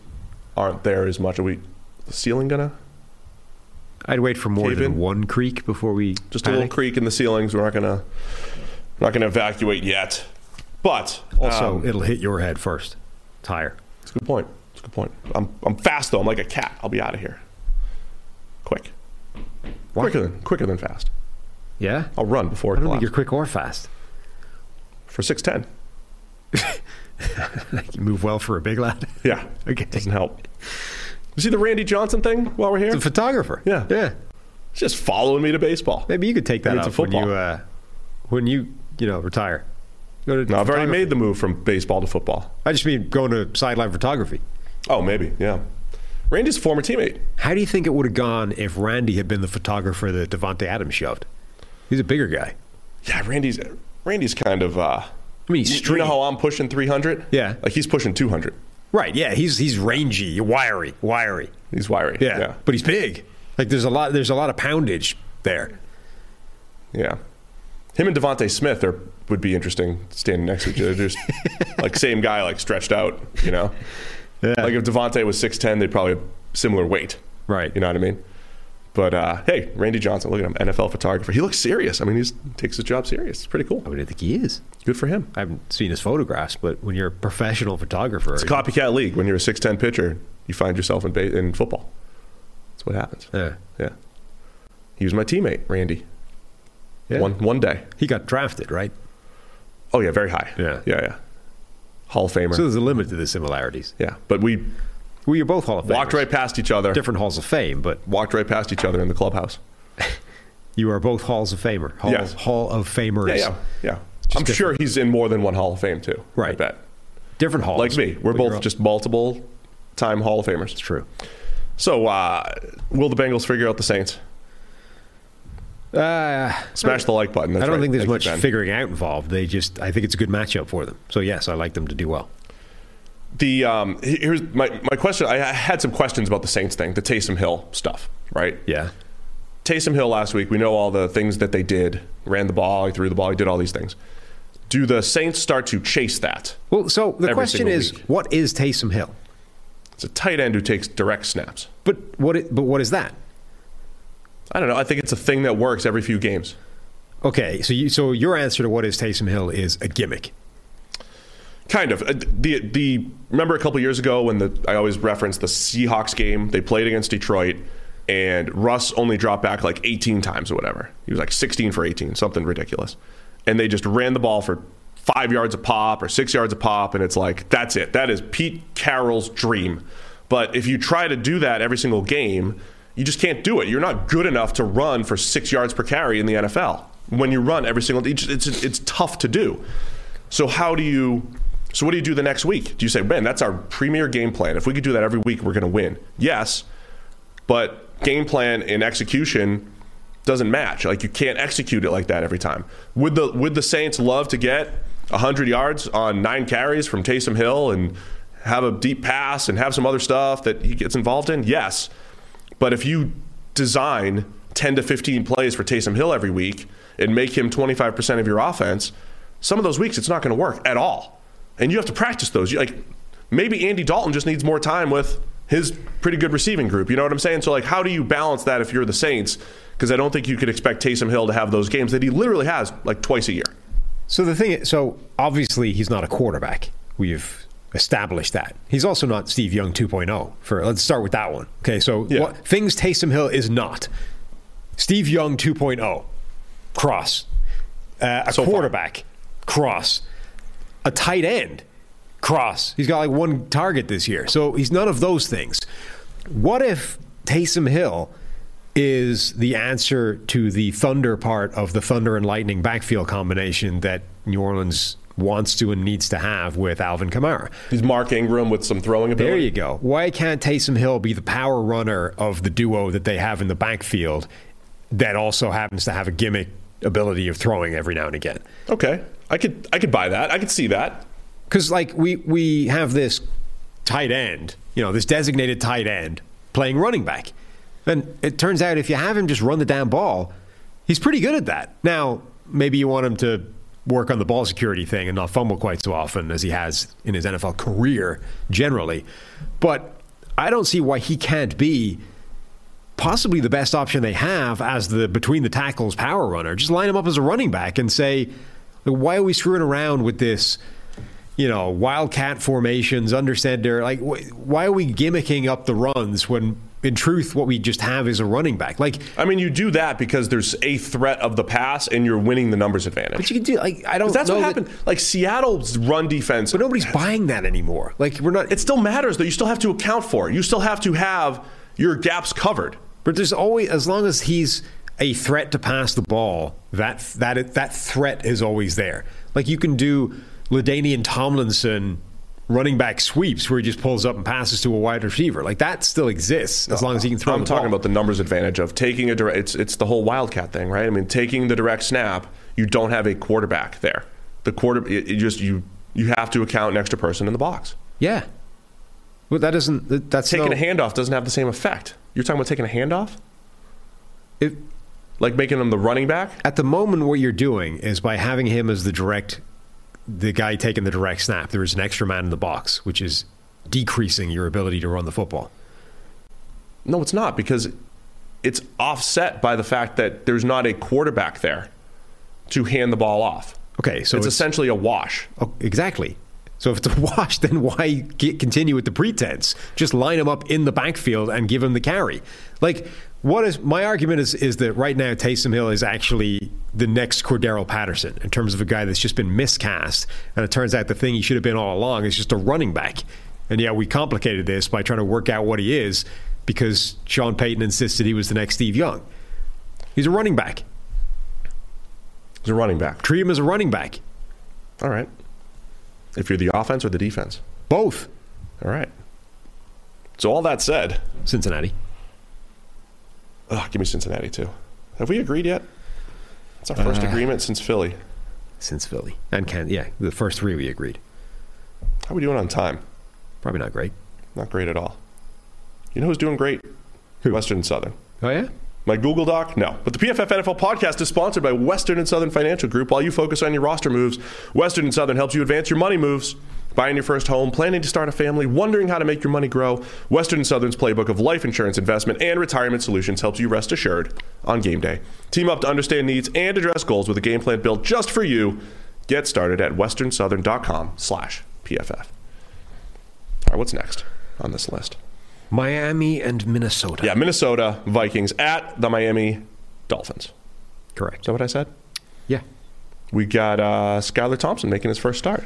aren't there as much. Are we the ceiling gonna I'd wait for more than in? one creek before we just a little panic. creak in the ceilings? We're not gonna not gonna evacuate yet. But Also, um, it'll hit your head first. It's higher. it's a good point. It's a good point. I'm I'm fast though. I'm like a cat. I'll be out of here. Quick. Quicker than quicker than fast. Yeah? I'll run before I don't think you're quick or fast. For six ten. You move well for a big lad. Yeah. Okay. Doesn't help. You see the Randy Johnson thing while we're here? The photographer. Yeah. Yeah. He's just following me to baseball. Maybe you could take that up when you, uh, when you, you know, retire. Go to No, I've already made the move from baseball to football. I just mean going to sideline photography. Oh, maybe, yeah. Randy's a former teammate. How do you think it would have gone if Randy had been the photographer that Davante Adams shoved? He's a bigger guy. Yeah, Randy's Randy's kind of. Uh, I mean, he's you, you know how I'm pushing 300? Yeah. like he's pushing 200. right? Yeah, he's he's rangy, wiry, wiry. He's wiry. Yeah, yeah, but he's big. Like there's a lot. There's a lot of poundage there. yeah. Him and DeVonta Smith are would be interesting standing next to each other. Just like same guy, like stretched out. You know, Yeah. like if DeVonta was 6'10", they'd probably have similar weight. Right. You know what I mean? But uh, hey, Randy Johnson, look at him, NFL photographer. He looks serious. I mean, he takes his job serious. It's pretty cool. I mean, I think he is. Good for him. I haven't seen his photographs, but when you're a professional photographer, It's a copycat league. When you're a 6'10 pitcher, you find yourself in, ba- in football. That's what happens. yeah. Yeah. He was my teammate, Randy. Yeah. One one day. He got drafted, right? Oh yeah, very high. Yeah. yeah, yeah. Hall of Famer. So there's a limit to the similarities. yeah, but we Well, you're both Hall of Famers. walked right past each other. different halls of fame, but Walked right past each other in the clubhouse. you are both halls of famer. Hall, Yes. Hall of Famers. Yeah, yeah, yeah. I'm different. sure he's in more than one Hall of Fame too. Right. I bet. Different halls. Like me, we're both just multiple time Hall of Famers. It's true. So, uh, will the Bengals figure out the Saints? Uh, Smash the like button. That's I don't right. think there's Thank much figuring out involved. They just, I think it's a good matchup for them. So yes, I like them to do well. The um, here's my my question. I had some questions about the Saints thing, the Taysom Hill stuff, right? Yeah. Taysom Hill last week. We know all the things that they did. Ran the ball. He threw the ball. He did all these things. Do the Saints start to chase that? Well, so the question is, week. what is Taysom Hill? It's a tight end who takes direct snaps. But what? i- But what is that? I don't know. I think it's a thing that works every few games. Okay, so you, so your answer to what is Taysom Hill is a gimmick. Kind of. Uh, The the remember a couple years ago when the I always reference the Seahawks game. They played against Detroit, and Russ only dropped back like 18 times or whatever. He was like 16 for 18, something ridiculous. And they just ran the ball for five yards a pop or six yards a pop, and it's like that's it. That is Pete Carroll's dream. But if you try to do that every single game, you just can't do it. You're not good enough to run for six yards per carry in the NFL. When you run every single, it's it's, it's tough to do. So how do you? So what do you do the next week? Do you say, man, that's our premier game plan. If we could do that every week, we're going to win. Yes, but game plan and execution doesn't match. Like you can't execute it like that every time. Would the would the Saints love to get hundred yards on nine carries from Taysom Hill and have a deep pass and have some other stuff that he gets involved in? Yes, but if you design ten to fifteen plays for Taysom Hill every week and make him twenty five percent of your offense, some of those weeks it's not going to work at all, and you have to practice those. You, like maybe Andy Dalton just needs more time with his pretty good receiving group. You know what I'm saying? So like, how do you balance that if you're the Saints? Because I don't think you could expect Taysom Hill to have those games that he literally has like twice a year. So the thing, is, so obviously he's not a quarterback. We've established that. He's also not Steve Young 2.0. For let's start with that one. Okay, so Yeah. what things Taysom Hill is not. Steve Young 2.0, cross. Uh, a So far. quarterback, cross. A tight end, cross. He's got like one target this year, so he's none of those things. What if Taysom Hill is the answer to the thunder part of the thunder and lightning backfield combination that New Orleans wants to and needs to have with Alvin Kamara. He's Mark Ingram with some throwing ability. There you go. Why can't Taysom Hill be the power runner of the duo that they have in the backfield that also happens to have a gimmick ability of throwing every now and again? Okay, I could I could buy that. I could see that. Because like we we have this tight end, you know, this designated tight end playing running back, and it turns out if you have him just run the damn ball, he's pretty good at that. Now maybe you want him to work on the ball security thing and not fumble quite so often as he has in his NFL career generally, but I don't see why he can't be possibly the best option they have as the between the tackles power runner. Just line him up as a running back and say, why are we screwing around with this? You know, wildcat formations. Understand they're like, wh- why are we gimmicking up the runs when in truth what we just have is a running back? Like, I mean, you do that because there's a threat of the pass and you're winning the numbers advantage. but you can do like I don't. that's what that- happened. Like Seattle's run defense. but nobody's buying that anymore. Like we're not. it still matters though. You still have to account for it. You still have to have your gaps covered. But there's always, as long as he's a threat to pass the ball, that that that threat is always there. Like you can do LaDainian Tomlinson running back sweeps where he just pulls up and passes to a wide receiver. Like that still exists as long as he can throw. I'm talking ball. about the numbers advantage of taking a direct. It's it's the whole wildcat thing, right? I mean, taking the direct snap. You don't have a quarterback there. The quarter, it, it just you you have to account an extra person in the box. yeah. But that doesn't. That's Taking no, a handoff doesn't have the same effect. You're talking about taking a handoff, If, like making him the running back. at the moment, what you're doing is by having him as the direct, the guy taking the direct snap. There is an extra man in the box, which is decreasing your ability to run the football. No, it's not because it's offset by the fact that there's not a quarterback there to hand the ball off. Okay, so it's, it's- essentially a wash. Oh, exactly. So if it's a wash, then why get, continue with the pretense? Just line him up in the backfield and give him the carry. Like What is my argument is is that right now Taysom Hill is actually the next Cordarrelle Patterson in terms of a guy that's just been miscast, and it turns out the thing he should have been all along is just a running back. And yeah, we complicated this by trying to work out what he is because Sean Payton insisted he was the next Steve Young. He's a running back. He's a running back. Treat him as a running back. All right. If you're the offense or the defense. Both. All right. So all that said, Cincinnati. Ugh, give me Cincinnati too. Have we agreed yet? It's our first Uh, agreement since Philly. Since Philly. And Can yeah, the first three we agreed. How are we doing on time? Probably not great. Not great at all. You know who's doing great? Western and Southern. Oh yeah? My Google Doc? No. But the PFF NFL podcast is sponsored by Western and Southern Financial Group. While you focus on your roster moves, Western and Southern helps you advance your money moves. Buying your first home, planning to start a family, wondering how to make your money grow, Western Southern's playbook of life insurance investment and retirement solutions helps you rest assured on game day. Team up to understand needs and address goals with a game plan built just for you. Get started at westernsouthern.com slash PFF. All right, what's next on this list? Miami and Minnesota. Yeah, Minnesota Vikings at the Miami Dolphins. Correct. Is that what I said? Yeah. We got uh, Skylar Thompson making his first start.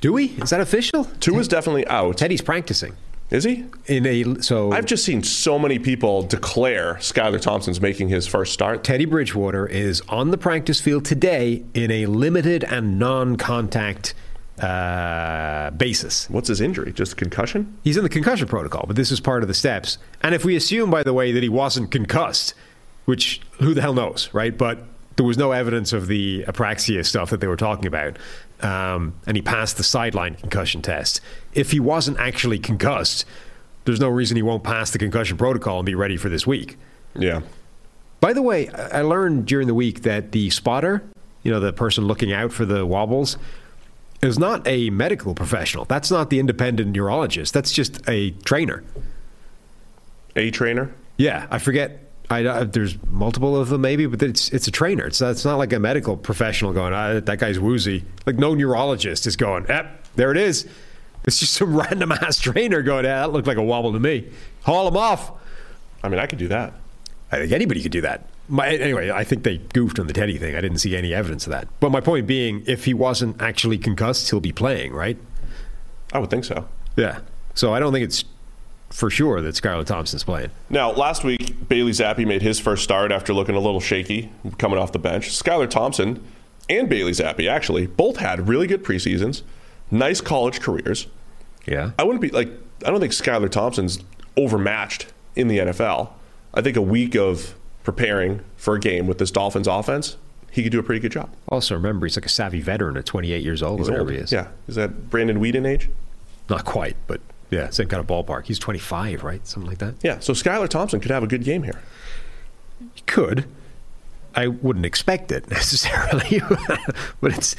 Do we? Is that official? Tua is definitely out. Teddy's practicing Is he? in a so. I've just seen so many people declare Skylar Thompson's making his first start. Teddy Bridgewater is on the practice field today in a limited and non-contact uh, basis. What's his injury? Just concussion? He's in the concussion protocol, but this is part of the steps. And if we assume, by the way, that he wasn't concussed, which who the hell knows, right? But there was no evidence of the apraxia stuff that they were talking about. Um, and he passed the sideline concussion test. If he wasn't actually concussed, there's no reason he won't pass the concussion protocol and be ready for this week. Yeah. By the way, I I learned during the week that the spotter, you know, the person looking out for the wobbles, is not a medical professional. That's not the independent neurologist. That's just a trainer. A trainer? Yeah, I forget. I, there's multiple of them maybe, but it's it's a trainer. It's it's not like a medical professional going, ah, that guy's woozy. Like no neurologist is going, yep, there it is. It's just some random ass trainer going, that looked like a wobble to me. Haul him off. I mean, I could do that. I think anybody could do that. My, anyway, I think they goofed on the Teddy thing. I didn't see any evidence of that. But my point being, if he wasn't actually concussed, he'll be playing, right? I would think so. Yeah. So I don't think it's for sure that Skylar Thompson's playing. Now, last week, Bailey Zappe made his first start after looking a little shaky coming off the bench. Skylar Thompson and Bailey Zappe, actually, both had really good preseasons, nice college careers. Yeah. I wouldn't be like, I don't think Skylar Thompson's overmatched in the NFL. I think a week of preparing for a game with this Dolphins offense, he could do a pretty good job. Also, remember, he's like a savvy veteran at 28 years old, He's whatever old. he is. Yeah. Is that Brandon Weeden age? Not quite, but yeah, same kind of ballpark. He's 25, right? Something like that. Yeah. So Skylar Thompson could have a good game here. He could. I wouldn't expect it necessarily, but it's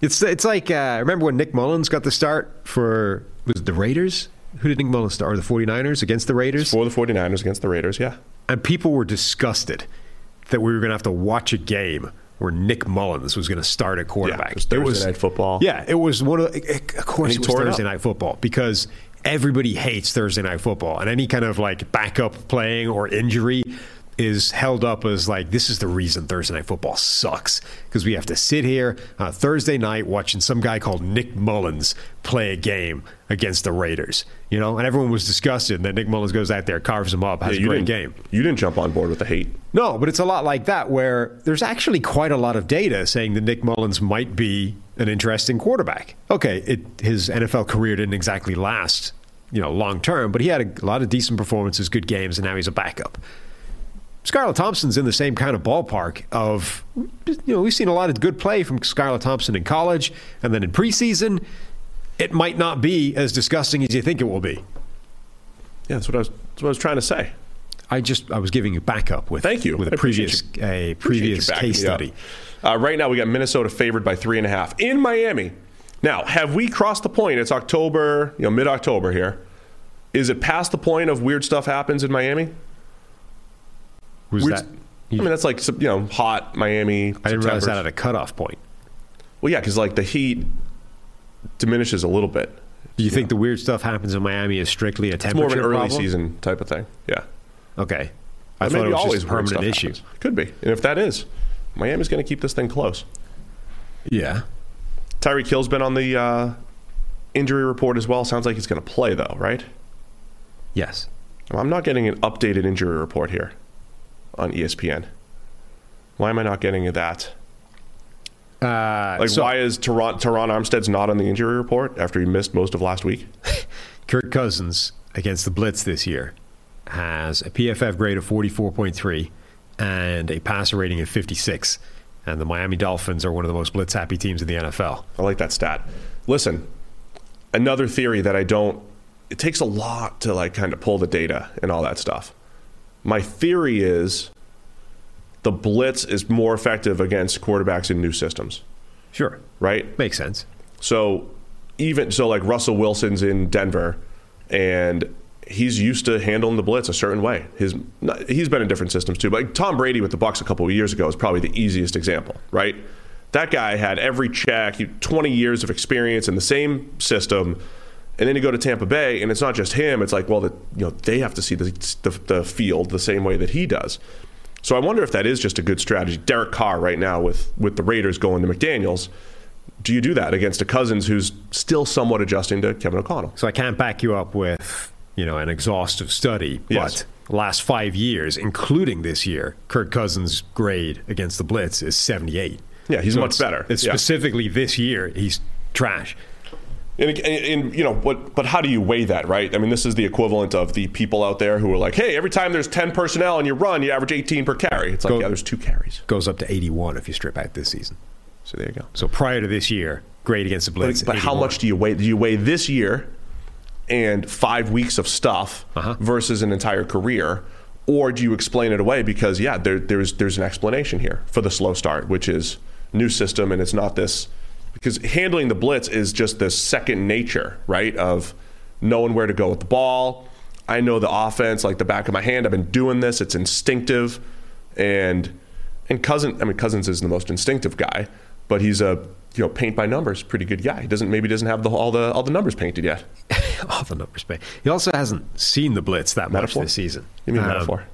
it's it's like uh, remember when Nick Mullens got the start for was it the Raiders? Who did Nick Mullens start? Or the 49ers against the Raiders? For the 49ers against the Raiders, yeah. And people were disgusted that we were going to have to watch a game where Nick Mullens was going to start at quarterback. it was Thursday night football. Yeah, it was one of. Of course, it was Thursday night football because everybody hates Thursday night football, and any kind of like backup playing or injury is held up as like this is the reason Thursday night football sucks because we have to sit here on Thursday night watching some guy called Nick Mullens play a game against the Raiders. You know, and everyone was disgusted that Nick Mullens goes out there, carves them up, has Yeah, a great game. You didn't jump on board with the hate. No, but it's a lot like that where there's actually quite a lot of data saying that Nick Mullens might be an interesting quarterback. Okay, it, his NFL career didn't exactly last, you know, long term, but he had a lot of decent performances, good games, and now he's a backup. Skylar Thompson's in the same kind of ballpark of, you know, we've seen a lot of good play from Scarlett Thompson in college, and then in preseason, it might not be as disgusting as you think it will be. Yeah, that's what I was, that's what I was trying to say. I just I was giving you backup with Thank you. with a previous appreciate a previous case study. up. Uh, right now, we got Minnesota favored by three and a half in Miami. Now, have we crossed the point? It's October, you know, mid October here. Is it past the point of weird stuff happens in Miami? Was Weird, that? I mean, that's like you know, hot Miami. I didn't realize that at a cutoff point. Well, yeah, because like the heat diminishes a little bit. Do you think the weird stuff happens in Miami is strictly a temperature It's more of an early problem? season type of thing. Yeah. Okay. I That thought it was always just a permanent issue. happens. Could be. And if that is, Miami's going to keep this thing close. Yeah. Tyreek Hill's been on the uh, injury report as well. Sounds like he's going to play, though, right? Yes. I'm not getting an updated injury report here on ESPN. Why am I not getting that? Uh, Like, so why is Terron, Terron Armstead's not on the injury report after he missed most of last week? Kirk Cousins against the Blitz this year has a PFF grade of 44.3 and a passer rating of 56. And the Miami Dolphins are one of the most blitz happy teams in the NFL. I like that stat. Listen, another theory that I don't. It takes a lot to like kind of pull the data and all that stuff. My theory is the blitz is more effective against quarterbacks in new systems, Sure. right? Makes sense. So even so, like Russell Wilson's in Denver, and he's used to handling the blitz a certain way. His he's been in different systems too. But like Tom Brady with the Bucs a couple of years ago is probably the easiest example, right? That guy had every check, 20 years of experience in the same system. And then you go to Tampa Bay, and it's not just him. It's like, well, the, you know, they have to see the, the, the field the same way that he does. So I wonder if that is just a good strategy. Derek Carr right now with with the Raiders going to McDaniels. Do you do that against a Cousins who's still somewhat adjusting to Kevin O'Connell? So I can't back you up with, you know, an exhaustive study, Yes. but last five years, including this year, Kirk Cousins' grade against the blitz is 78. Yeah, he's So much better. It's Yeah. specifically this year, he's trash. And, and, and, you know, but but how do you weigh that, right? I mean, this is the equivalent of the people out there who are like, hey, every time there's 10 personnel and you run, you average 18 per carry. It's like, Go- yeah, there's two carries. Goes up to 81 if you strip out this season. So there you go. So prior to this year, grade against the blitz. But, but how much do you weigh? Do you weigh this year and five weeks of stuff Uh-huh. versus an entire career? Or do you explain it away because, yeah, there, there's, there's an explanation here for the slow start, which is new system and it's not this. Because handling the blitz is just this second nature, right? Of knowing where to go with the ball. I know the offense like the back of my hand. I've been doing this. It's instinctive. And and Cousins, I mean, Cousins is the most instinctive guy, but he's a you know paint by numbers pretty good guy. He doesn't maybe doesn't have the, all the all the numbers painted yet. All the numbers. Pay. He also hasn't seen the blitz that Metaphor? much this season. You mean Um, metaphor?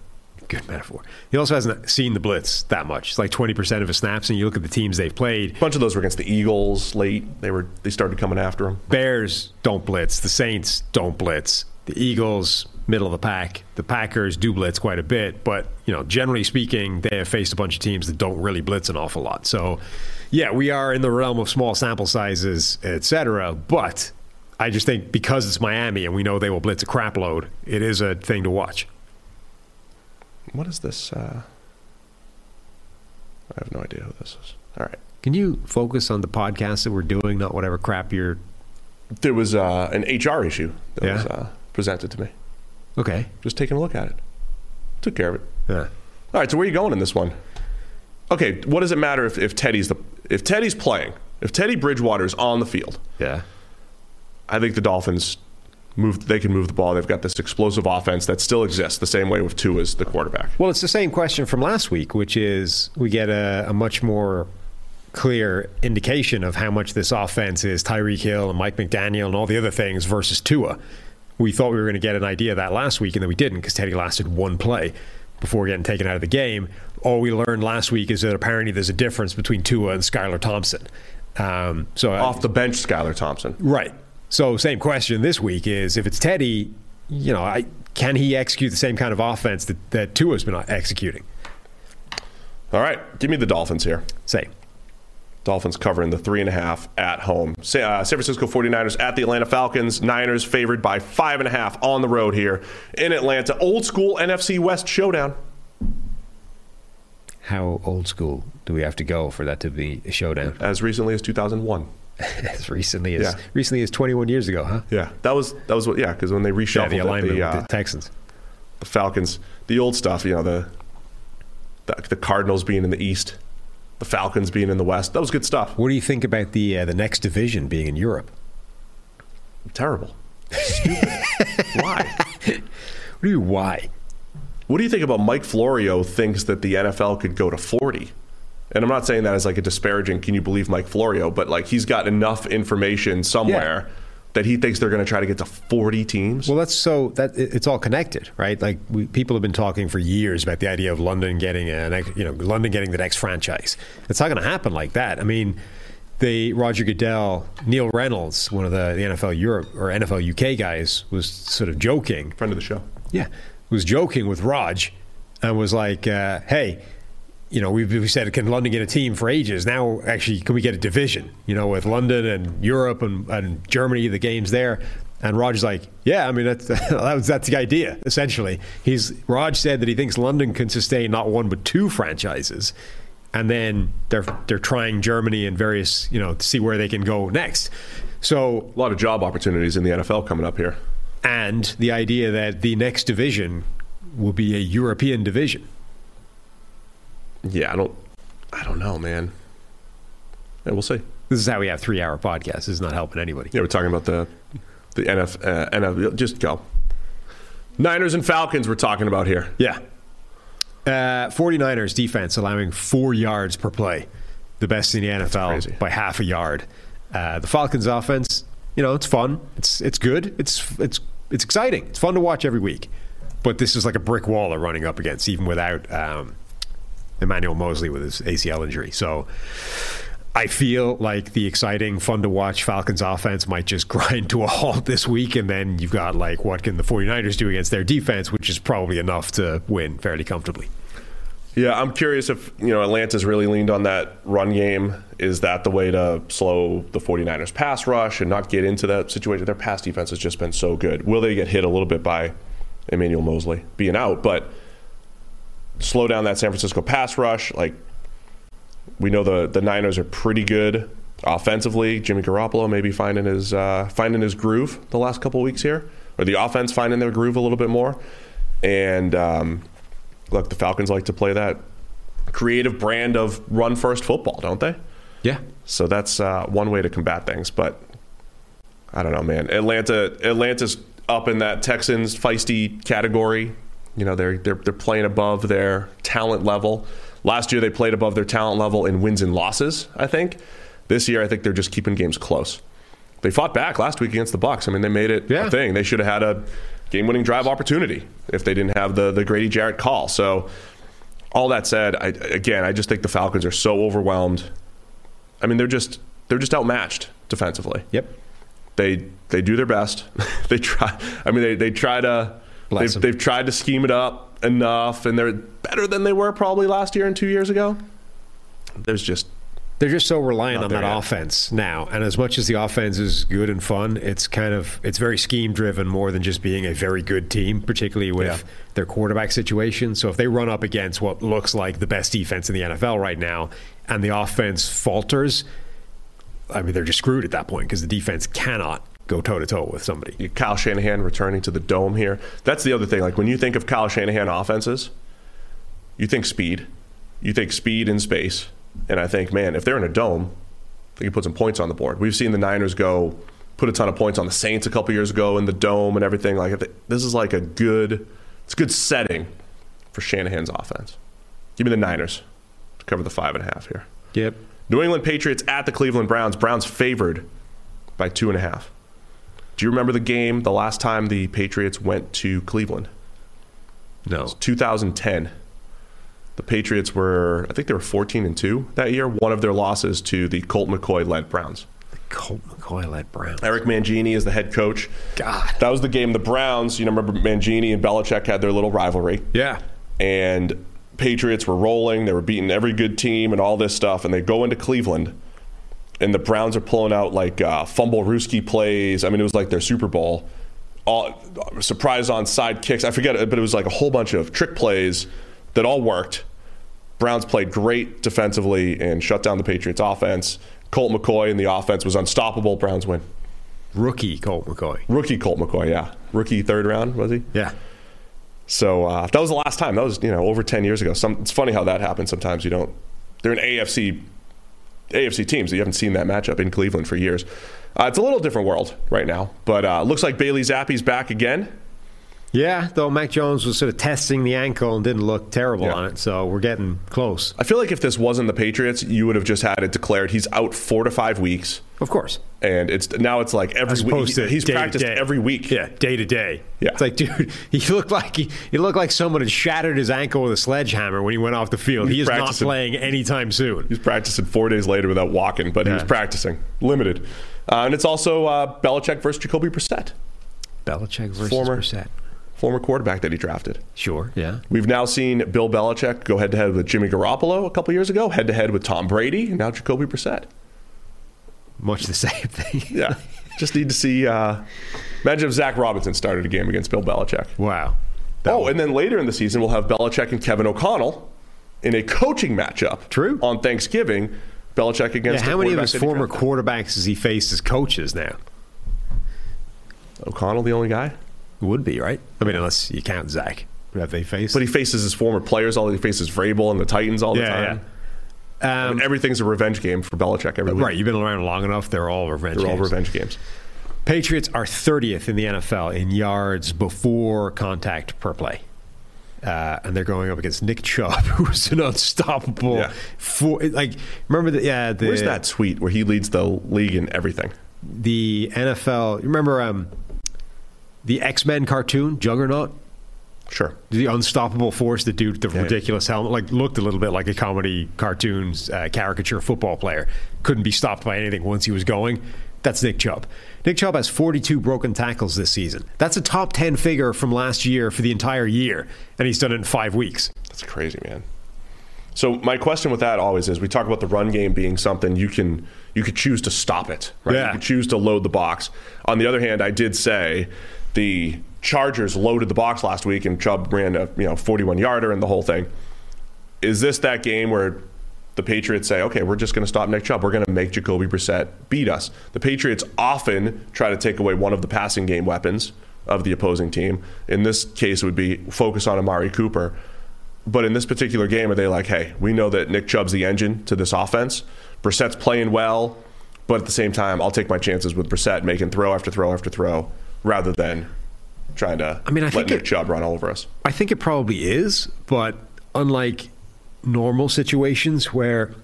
Good metaphor. He also hasn't seen the blitz that much. It's like 20% of his snaps, and you look at the teams they've played. A bunch of those were against the Eagles late. They were they started coming after him. Bears don't blitz. The Saints don't blitz. The Eagles, middle of the pack. The Packers do blitz quite a bit, but you know, generally speaking, they have faced a bunch of teams that don't really blitz an awful lot. So, yeah, we are in the realm of small sample sizes, etc. But I just think because it's Miami and we know they will blitz a crap load, it is a thing to watch. What is this? Uh, I have no idea who this is. All right. Can you focus on the podcast that we're doing, not whatever crap you're? There was uh, an HR issue that Yeah. was uh, presented to me. Okay. Just taking a look at it. Took care of it. Yeah. All right, so where are you going in this one? Okay, what does it matter if, if Teddy's the if Teddy's playing? If Teddy Bridgewater's on the field, Yeah. I think the Dolphins move. They can move the ball. They've got this explosive offense that still exists the same way with Tua as the quarterback. Well, it's the same question from last week, which is we get a, a much more clear indication of how much this offense is Tyreek Hill and Mike McDaniel and all the other things versus Tua. We thought we were going to get an idea of that last week, and then we didn't because Teddy lasted one play before getting taken out of the game. All we learned last week is that apparently there's a difference between Tua and Skylar Thompson. Um, so I- Off the bench, Skylar Thompson. Right. So same question this week is if it's Teddy, you know, I, can he execute the same kind of offense that, that Tua's been executing? All right, give me the Dolphins here. Say. Dolphins covering the three and a half at home. Uh, San Francisco 49ers at the Atlanta Falcons. Niners favored by five and a half on the road here in Atlanta. Old school NFC West showdown. How old school do we have to go for that to be a showdown? As recently as 2001. as recently as Yeah. recently as 21 years ago, huh? Yeah, that was that was what. Yeah, because when they Yeah, reshuffled the it, alignment the, uh, the Texans. the Falcons, the old stuff. You know, the, the the Cardinals being in the East, the Falcons being in the West. That was good stuff. What do you think about the uh, the next division being in Europe? Terrible. Stupid. Why? What do you why? What do you think about Mike Florio thinks that the NFL could go to 40? And I'm not saying that as like a disparaging, can you believe Mike Florio, but like he's got enough information somewhere that he thinks they're going to try to get to 40 teams. Well, that's so that it's all connected, right? Like we, people have been talking for years about the idea of London getting a, you know, London getting the next franchise. It's not going to happen like that. I mean, the Roger Goodell, Neil Reynolds, one of the, the NFL Europe or NFL UK guys, was sort of joking. Friend of the show. Yeah, was joking with Raj and was like, uh, "Hey, you know, we've, we said can London get a team for ages? Now, actually, can we get a division? You know, with London and Europe and, and Germany, the games there." And Raj's like, "Yeah, I mean that's that was, that's the idea. Essentially, he's Raj said that he thinks London can sustain not one but two franchises." And then they're they're trying Germany and various you know to see where they can go next. So A lot of job opportunities in the NFL coming up here. And the idea that the next division will be a European division. Yeah, I don't, I don't know, man. Yeah, we'll see. This is how we have three-hour podcasts. This is not helping anybody. Yeah, we're talking about the the NF, uh, NF Just go. Niners and Falcons. We're talking about here. Yeah. Uh, 49ers defense allowing four yards per play, the best in the NFL by half a yard. Uh, the Falcons offense, you know, it's fun. It's it's good. It's it's it's exciting. It's fun to watch every week. But this is like a brick wall they're running up against, even without um, Emmanuel Moseley with his ACL injury. So I feel like the exciting, fun to watch Falcons offense might just grind to a halt this week. And then you've got like, what can the 49ers do against their defense, which is probably enough to win fairly comfortably. Yeah, I'm curious if, you know, Atlanta's really leaned on that run game. Is that the way to slow the 49ers pass rush and not get into that situation? Their pass defense has just been so good. Will they get hit a little bit by Emmanuel Moseley being out? But slow down that San Francisco pass rush. Like, we know the, the Niners are pretty good offensively. Jimmy Garoppolo maybe finding his uh, finding his groove the last couple weeks here, or the offense finding their groove a little bit more. And um, look, the Falcons like to play that creative brand of run first football, don't they? Yeah. So that's uh, one way to combat things. But I don't know, man. Atlanta, Atlanta's up in that Texans feisty category. You know, they're they're they're playing above their talent level. Last year they played above their talent level in wins and losses. I think this year I think they're just keeping games close. They fought back last week against the Bucs. I mean, they made it Yeah. a thing. They should have had a game-winning drive opportunity if they didn't have the the Grady Jarrett call. So all that said, I, again, I just think the Falcons are so overwhelmed. I mean, they're just they're just outmatched defensively. Yep. They they do their best. they try. I mean, they they try to. They've, they've tried to scheme it up enough, and they're better than they were probably last year and two years ago. There's just They're just so reliant Not on that yet. offense now. And as much as the offense is good and fun, it's kind of it's very scheme driven more than just being a very good team, particularly with Yeah. their quarterback situation. So if they run up against what looks like the best defense in the NFL right now and the offense falters, I mean they're just screwed at that point because the defense cannot go toe to toe with somebody. Kyle Shanahan returning to the dome here. That's the other thing. Like when you think of Kyle Shanahan offenses, you think speed, you think speed in space, and I think, man, if they're in a dome, they can put some points on the board. We've seen the Niners go put a ton of points on the Saints a couple years ago in the dome and everything. Like this is like a good, it's a good setting for Shanahan's offense. Give me the Niners to cover the five and a half here. Yep. New England Patriots at the Cleveland Browns. Browns favored by two and a half. Do you remember the game the last time the Patriots went to Cleveland? No. 2010. The Patriots were, I think they were 14 and 2 that year. One of their losses to the Colt McCoy led Browns. The Colt McCoy led Brown. Eric Mangini is the head coach. God. That was the game. The Browns, you know, remember Mangini and Belichick had their little rivalry. Yeah. and Patriots were rolling. They were beating every good team and all this stuff. And they go into Cleveland, and the Browns are pulling out like uh, fumble Ruski plays. I mean, it was like their Super Bowl. All surprise on side kicks. I forget but it was like a whole bunch of trick plays that all worked. Browns played great defensively and shut down the Patriots offense. Colt McCoy and the offense was unstoppable. Browns win. Rookie Colt McCoy. Rookie Colt McCoy, yeah. Rookie third round, was he? Yeah. So uh, that was the last time. That was you know over ten years ago. Some, it's funny how that happens. Sometimes you don't. They're an AFC AFC teams. You haven't seen that matchup in Cleveland for years. Uh, it's a little different world right now, but uh, looks like Bailey Zappe's back again. Yeah, though Mac Jones was sort of testing the ankle and didn't look terrible Yeah. on it, so we're getting close. I feel like if this wasn't the Patriots, you would have just had it declared he's out four to five weeks. Of course. And it's now it's like every week he- he's practiced every week. Yeah, day to day. Yeah. It's like, dude, he looked like he, he looked like someone had shattered his ankle with a sledgehammer when he went off the field. He's he is not playing anytime soon. He's practicing four days later without walking, but he was practicing limited. Uh, and it's also uh, Belichick versus Jacoby Brissett, Belichick versus Former. Brissett. Former quarterback that he drafted. Sure, yeah. We've now seen Bill Belichick go head to head with Jimmy Garoppolo a couple years ago, head to head with Tom Brady, and now Jacoby Brissett. Much the same thing. Yeah. Just need to see. Uh, imagine if Zac Robinson started a game against Bill Belichick. Wow. That oh, would- and then later in the season, we'll have Belichick and Kevin O'Connell in a coaching matchup. True. On Thanksgiving, Belichick yeah, against. how many of his former drafted. quarterbacks has he faced as coaches now? O'Connell, the only guy? Would be, right? I mean, unless you count Zach. Who have they faced? But he faces his former players all. The he faces Vrabel and the Titans all the Yeah, time. yeah. I mean, everything's a revenge game for Belichick every week. right, you've been around long enough. They're all revenge They're all games. revenge games. Patriots are 30th in the NFL in yards before contact per play. Uh, and they're going up against Nick Chubb, who's an unstoppable. Yeah. For, like, remember the yeah the Where's that tweet where he leads the league in everything? the NFL? Remember um, the X Men cartoon Juggernaut, Sure. the unstoppable force, the dude, the Yeah. ridiculous helmet, like looked a little bit like a comedy cartoons uh, caricature football player. Couldn't be stopped by anything once he was going. That's Nick Chubb. Nick Chubb has 42 broken tackles this season. That's a top 10 figure from last year for the entire year, and he's done it in five weeks. That's crazy, man. So my question with that always is: we talk about the run game being something you can you could choose to stop it, right? Yeah. You could choose to load the box. On the other hand, I did say the Chargers loaded the box last week, and Chubb ran a you know 41 yarder and the whole thing. Is this that game where the Patriots say, okay, we're just going to stop Nick Chubb. We're going to make Jacoby Brissett beat us. The Patriots often try to take away one of the passing game weapons of the opposing team. In this case, it would be focus on Amari Cooper. But in this particular game, are they like, hey, we know that Nick Chubb's the engine to this offense. Brissett's playing well, but at the same time, I'll take my chances with Brissett making throw after throw after throw rather than trying to I mean, I let think Nick it- Chubb run all over us. I think it probably is, but unlike normal situations where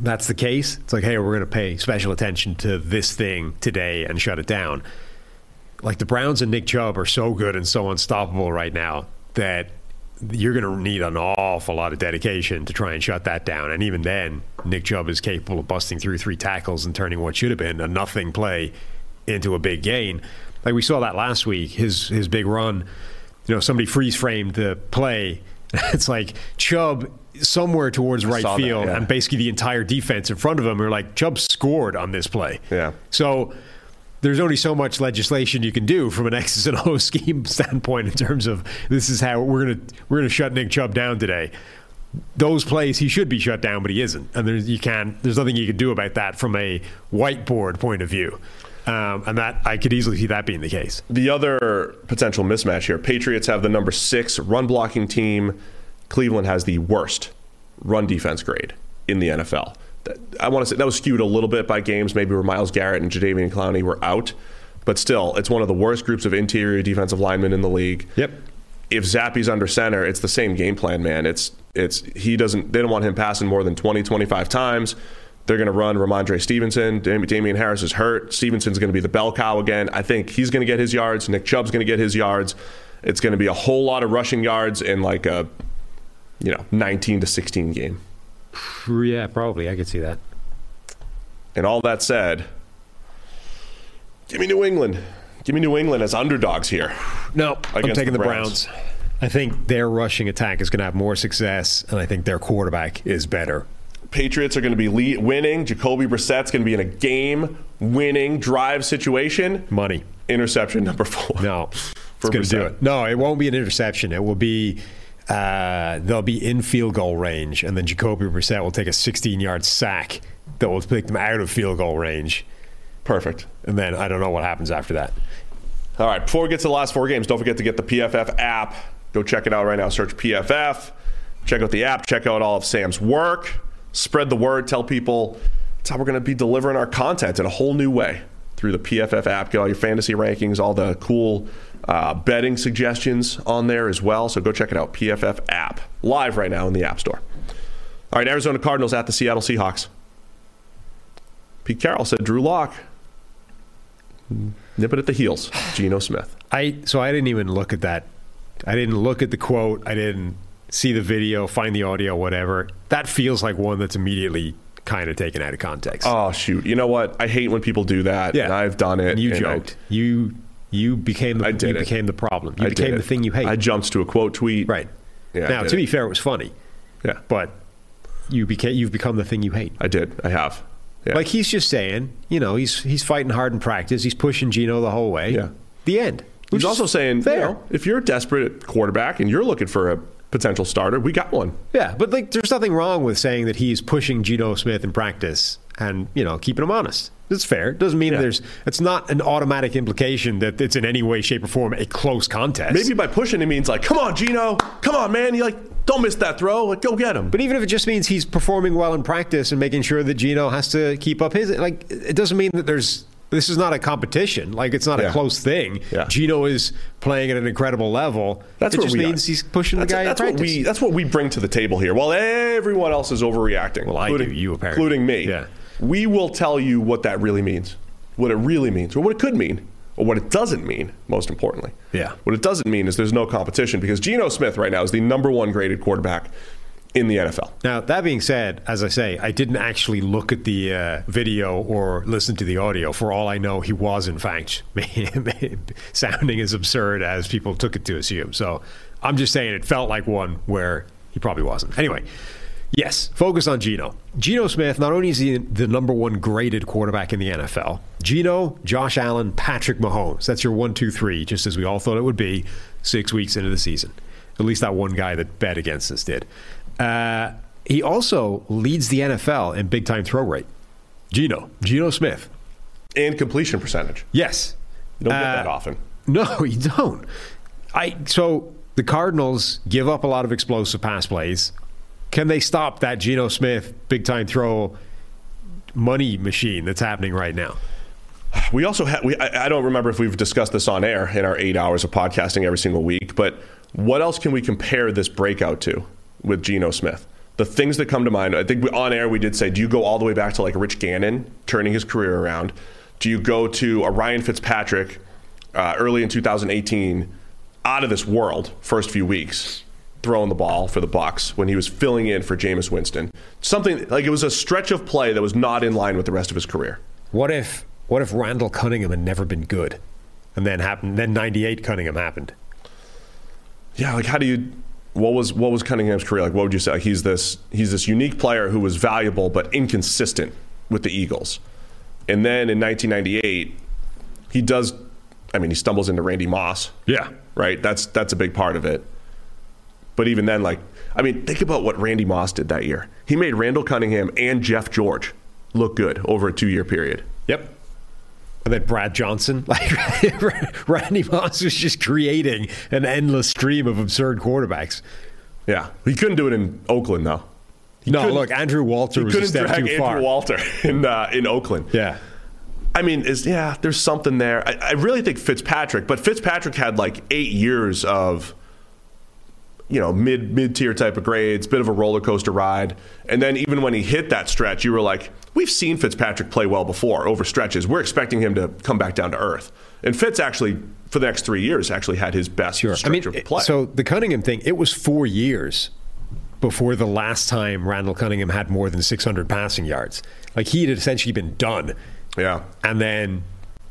that's the case, it's like, hey, we're going to pay special attention to this thing today and shut it down. Like the Browns and Nick Chubb are so good and so unstoppable right now that you're going to need an awful lot of dedication to try and shut that down. And even then, Nick Chubb is capable of busting through three tackles and turning what should have been a nothing play into a big gain. Like we saw that last week, his his big run. You know, somebody freeze framed the play. It's like Chubb somewhere towards right saw that, field, yeah. and basically the entire defense in front of him are like, Chubb scored on this play. Yeah. So there's only so much legislation you can do from an X's and O scheme standpoint in terms of this is how we're gonna we're gonna shut Nick Chubb down today. Those plays he should be shut down, but he isn't, and there's you can't. There's nothing you can do about that from a whiteboard point of view, um, and that I could easily see that being the case. The other potential mismatch here Patriots have the number six run blocking team. Cleveland has the worst run defense grade in the NFL. I want to say that was skewed a little bit by games, maybe where Myles Garrett and Jadeveon Clowney were out, but still, it's one of the worst groups of interior defensive linemen in the league. Yep. If Zappe's under center, it's the same game plan, man. It's it's he doesn't they don't want him passing more than 20, 25 times. They're going to run Rhamondre Stevenson. Dam- Damien Harris is hurt. Stevenson's going to be the bell cow again. I think he's going to get his yards. Nick Chubb's going to get his yards. It's going to be a whole lot of rushing yards in like a you know 19 to 16 game. Yeah, probably I could see that. And all that said, give me New England. Give me New England as underdogs here. No, I'm taking the the Browns. Browns. I think their rushing attack is going to have more success, and I think their quarterback is better. Patriots are going to be lead, winning. Jacoby Brissett's going to be in a game-winning drive situation. Money. Interception number four. No, For it's going to do it. No, it won't be an interception. It will be uh, they'll be in field goal range, and then Jacoby Brissett will take a 16-yard sack that will take them out of field goal range, Perfect. and then I don't know what happens after that. All right, before we get to the last four games, don't forget to get the PFF app. Go check it out right now. Search PFF. Check out the app. Check out all of Sam's work. Spread the word. Tell people that's how we're going to be delivering our content in a whole new way through the PFF app. Get all your fantasy rankings, all the cool uh, betting suggestions on there as well. So go check it out. PFF app. Live right now in the App Store. All right, Arizona Cardinals at the Seattle Seahawks. Pete Carroll said Drew Lock. Nip it at the heels, Geno Smith. I so I didn't even look at that. I didn't look at the quote. I didn't see the video, find the audio, whatever. That feels like one that's immediately kind of taken out of context. Oh shoot! You know what? I hate when people do that. Yeah. and I've done it. and you and I- joked. you you became the I did you it. became the problem. You I became the thing you hate. I jumped to a quote tweet. right. Yeah, now, to it. be fair, it was funny, Yeah, but you became you've become the thing you hate. I did. I have. Yeah. Like he's just saying, you know, he's he's fighting hard in practice. He's pushing Geno the whole way. Yeah. The end. He's also saying, fair. you know, if you're desperate at quarterback and you're looking for a potential starter, we got one. Yeah, but like, there's nothing wrong with saying that he's pushing Geno Smith in practice and you know keeping him honest. It's fair. It doesn't mean Yeah. there's. It's not an automatic implication that it's in any way, shape, or form a close contest. Maybe by pushing it means like, come on, Geno, come on, man. You like, don't miss that throw. Like, go get him. But even if it just means he's performing well in practice and making sure that Geno has to keep up his, like, it doesn't mean that there's. This is not a competition. Like, it's not Yeah. a close thing. Yeah. Geno is playing at an incredible level. That's it what just we means are. he's pushing that's, the guy That's what we. That's what we bring to the table here. While everyone else is overreacting, Well, I do, including you apparently. including me. Yeah. We will tell you what that really means, what it really means, or what it could mean, or what it doesn't mean. Most importantly, Yeah. What it doesn't mean is there's no competition because Geno Smith right now is the number one graded quarterback in the NFL. Now, that being said, as I say, I didn't actually look at the uh, video or listen to the audio. For all I know, he was, in fact, sounding as absurd as people took it to assume. So I'm just saying it felt like one where he probably wasn't. Anyway, yes, focus on Geno. Geno Smith, not only is he the number one graded quarterback in the NFL, Geno, Josh Allen, Patrick Mahomes. That's your one, two, three, just as we all thought it would be six weeks into the season. At least that one guy that bet against us did. Uh, he also leads the NFL in big time throw rate. Geno, Geno Smith. And completion percentage. Yes. You don't get Uh, that often. No, you don't. I so the Cardinals give up a lot of explosive pass plays. Can they stop that Geno Smith big time throw money machine that's happening right now? We also have, we, I, I don't remember if we've discussed this on air in our eight hours of podcasting every single week, but what else can we compare this breakout to with Geno Smith? The things that come to mind, I think we, on air we did say, do you go all the way back to like Rich Gannon turning his career around? Do you go to a Ryan Fitzpatrick uh, early in 2018 out of this world first few weeks? Throwing the ball for the Bucs when he was filling in for Jameis Winston, something like it was a stretch of play that was not in line with the rest of his career. What if what if Randall Cunningham had never been good? And then happened then ninety eight Cunningham happened. Yeah, like how do you? What was what was Cunningham's career like? What would you say? Like he's this he's this unique player who was valuable but inconsistent with the Eagles, and then in 1998, he does. I mean, he stumbles into Randy Moss. Yeah. right. That's that's a big part of it. But even then, like I mean, think about what Randy Moss did that year. He made Randall Cunningham and Jeff George look good over a two-year period. Yep. And then Brad Johnson, like Randy Moss was just creating an endless stream of absurd quarterbacks. Yeah, he couldn't do it in Oakland though. no, look, Andrew Walter He was a couldn't step drag too Andrew far. Walter in uh, in Oakland. Yeah. I mean, is yeah, there's something there. I, I really think Fitzpatrick, but Fitzpatrick had like eight years of, you know, mid mid tier type of grades, bit of a roller coaster ride, and then even when he hit that stretch, you were like, we've seen Fitzpatrick play well before over stretches. We're expecting him to come back down to earth, and Fitz actually for the next three years actually had his best Sure. I stretch mean, of play. so the Cunningham thing, it was four years before the last time Randall Cunningham had more than 600 passing yards. Like he had essentially been done. yeah, and then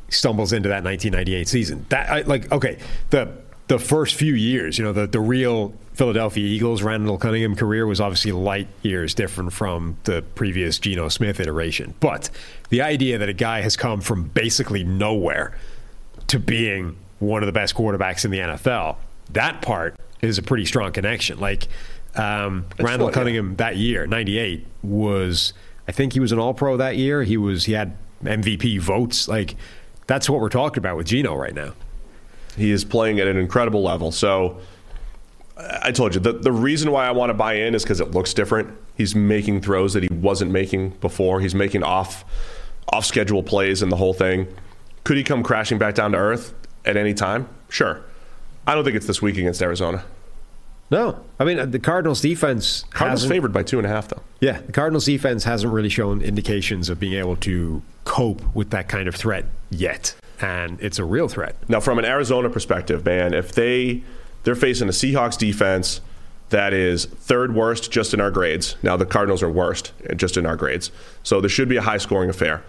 stumbles into that 1998 season. That I, like okay, the the first few years, you know, the the real Philadelphia Eagles Randall Cunningham career was obviously light years different from the previous Geno Smith iteration. But the idea that a guy has come from basically nowhere to being one of the best quarterbacks in the NFL, that part is a pretty strong connection. Like um, Randall what- yeah. Cunningham that year, '98, was I think he was an All Pro that year. He was he had MVP votes. Like that's what we're talking about with Geno right now. He is playing at an incredible level. So I told you the, the reason why I want to buy in is because it looks different. He's making throws that he wasn't making before. He's making off off schedule plays and the whole thing. Could he come crashing back down to earth at any time? Sure. I don't think it's this week against Arizona. No, I mean uh, the Cardinals defense. Cardinals favored by two and a half, though. Yeah, the Cardinals defense hasn't really shown indications of being able to cope with that kind of threat yet, and it's a real threat. Now, from an Arizona perspective, man, if they they're facing a Seahawks defense that is third worst just in our grades. Now the Cardinals are worst just in our grades, so this should be a high scoring affair.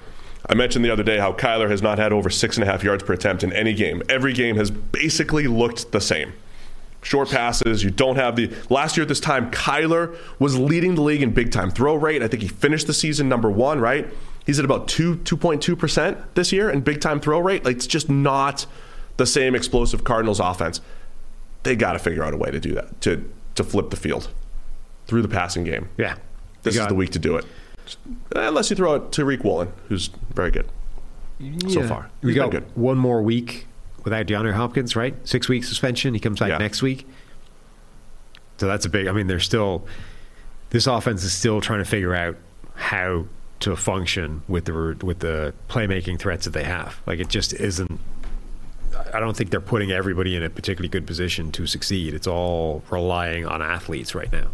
I mentioned the other day how Kyler has not had over six and a half yards per attempt in any game. Every game has basically looked the same. Short passes, you don't have the. Last year at this time, Kyler was leading the league in big time throw rate. I think he finished the season number one, right? He's at about two, 2.2% this year and big time throw rate. Like, it's just not the same explosive Cardinals offense. They got to figure out a way to do that, to, to flip the field through the passing game. Yeah, This is the week to do it. Uh, unless you throw it to Riq Woolen, who's very good so Yeah. far. We got good. one more week without DeAndre Hopkins, right? Six week suspension. He comes back Yeah. next week. So that's a big. I mean, they're still. This offense is still trying to figure out how to function with the with the playmaking threats that they have. Like it just isn't. I don't think they're putting everybody in a particularly good position to succeed. It's all relying on athletes right now.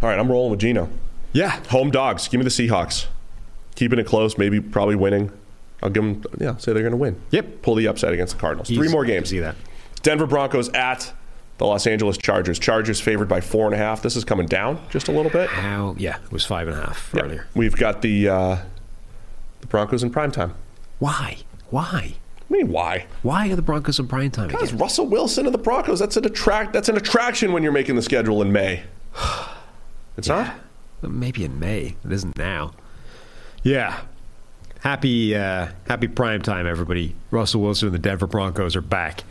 All right, I'm rolling with Geno. Yeah, Home dogs. Give me the Seahawks. Keeping it close, maybe probably winning. I'll give them, yeah, say they're going to win. Yep. Pull the upset against the Cardinals. Three more games. See that? Denver Broncos at the Los Angeles Chargers. Chargers favored by four and a half. This is coming down just a little bit. How? Yeah, it was five and a half Yeah. earlier. We've got the uh, the Broncos in prime time. Why? Why? I mean, why? Why are the Broncos in prime time Because again? Russell Wilson and the Broncos. That's an attract. That's an attraction when you're making the schedule in May. It's not. Maybe in May. It isn't now. Yeah. Happy uh, happy prime time, everybody. Russell Wilson and the Denver Broncos are back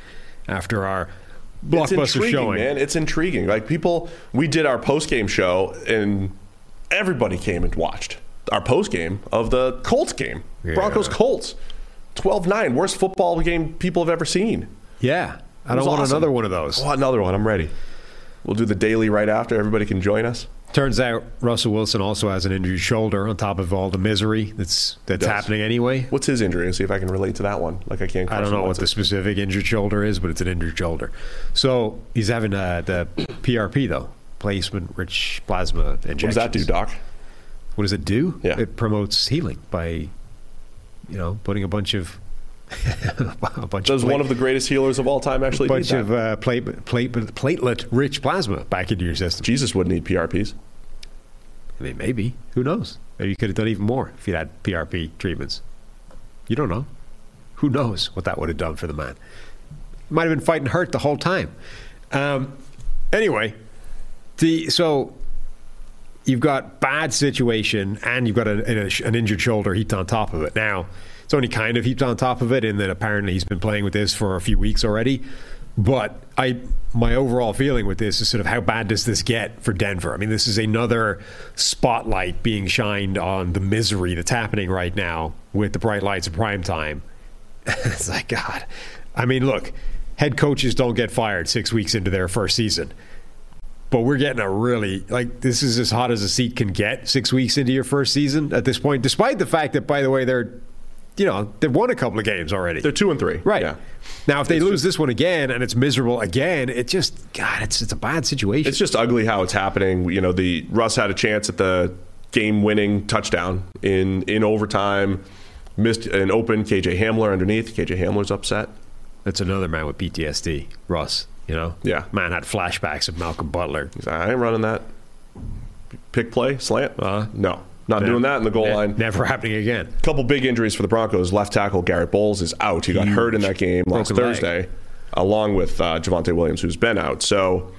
after our It's blockbuster intriguing, showing. man. It's intriguing. Like people, we did our post game show, and everybody came and watched our post game of the Colts game, Yeah. Broncos Colts, 12-9, worst football game people have ever seen. Yeah. I don't want awesome. another one of those. Oh, another one. I'm ready. We'll do the daily right after. Everybody can join us. Turns out Russell Wilson also has an injured shoulder on top of all the misery that's that's does. happening anyway. What's his injury? And see if I can relate to that one. Like I can't. I don't know what Wentz the specific injured shoulder is, but it's an injured shoulder. So he's having uh, the PRP though, platelet rich plasma injections. What does that do, Doc? What does it do? Yeah. It promotes healing by, you know, putting a bunch of a bunch Does of one of the greatest healers of all time actually A bunch of uh, plate, plate, platelet rich plasma back into your system. Jesus wouldn't need PRPs. I mean, maybe. Who knows? Maybe you could have done even more if you'd had PRP treatments. You don't know. Who knows what that would have done for the man? Might have been fighting hurt the whole time. Um, anyway, the so you've got bad situation and you've got a, a, an injured shoulder heaped on top of it. Now, it's only kind of heaped on top of it and then apparently he's been playing with this for a few weeks already. But I, my overall feeling with this is sort of how bad does this get for Denver? I mean, this is another spotlight being shined on the misery that's happening right now with the bright lights of prime time. it's like God. I mean, look, head coaches don't get fired six weeks into their first season but we're getting a really like this is as hot as a seat can get six weeks into your first season at this point despite the fact that by the way they're you know they've won a couple of games already They're two and three. right Yeah. now if they lose this one again and it's miserable again it just god it's it's a bad situation It's just ugly how it's happening. You know, the Russ had a chance at the game-winning touchdown in in overtime, missed an open KJ Hamler underneath. KJ Hamler's upset. that's another man with ptsd russ you know Yeah. man had flashbacks of malcolm butler He's like, I ain't running that. Pick play slant. Uh, no, not doing that in the goal Ne- line. never happening again A couple big injuries for the Broncos. Left tackle Garett Bolles is out. He got hurt in that game last Broken leg. Thursday, along with uh, Javonte Williams, who's been out. So,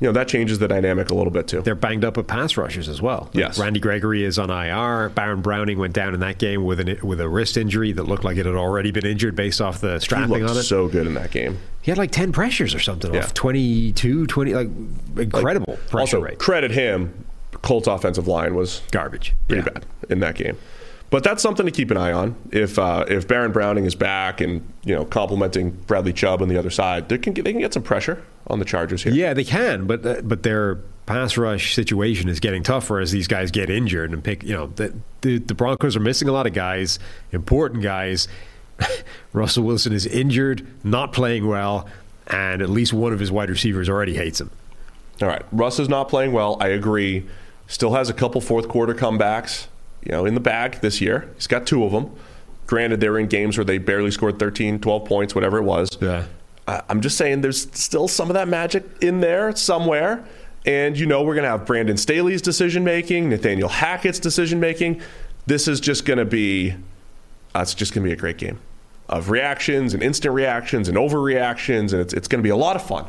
you know, that changes the dynamic a little bit too. they're banged up with pass rushers as well. Yes. Randy Gregory is on IR. Baron Browning went down in that game with an with a wrist injury that looked like it had already been injured based off the He strapping looked on it. so good in that game. he had like 10 pressures or something Yeah. off 22, 20, like incredible pressure also, rate. credit him. Colts offensive line was Garbage. pretty Yeah. bad in that game. But that's something to keep an eye on. If uh, if Baron Browning is back and you know complimenting Bradley Chubb on the other side, they can get, they can get some pressure on the Chargers here. Yeah, they can, but uh, but their pass rush situation is getting tougher as these guys get injured and pick. You know, the the, the Broncos are missing a lot of guys, important guys. Russell Wilson is injured, not playing well, and at least one of his wide receivers already hates him. All right. Russ is not playing well. I agree. Still has a couple fourth quarter comebacks, you know, in the bag this year. He's got two of them. Granted, they were in games where they barely scored 13, 12 points, whatever it was. Yeah. I- I'm just saying there's still some of that magic in there somewhere. And you know we're going to have Brandon Staley's decision making, Nathaniel Hackett's decision making. This is just going to be, uh, it's just going to be a great game of reactions and instant reactions and overreactions, and it's, it's going to be a lot of fun.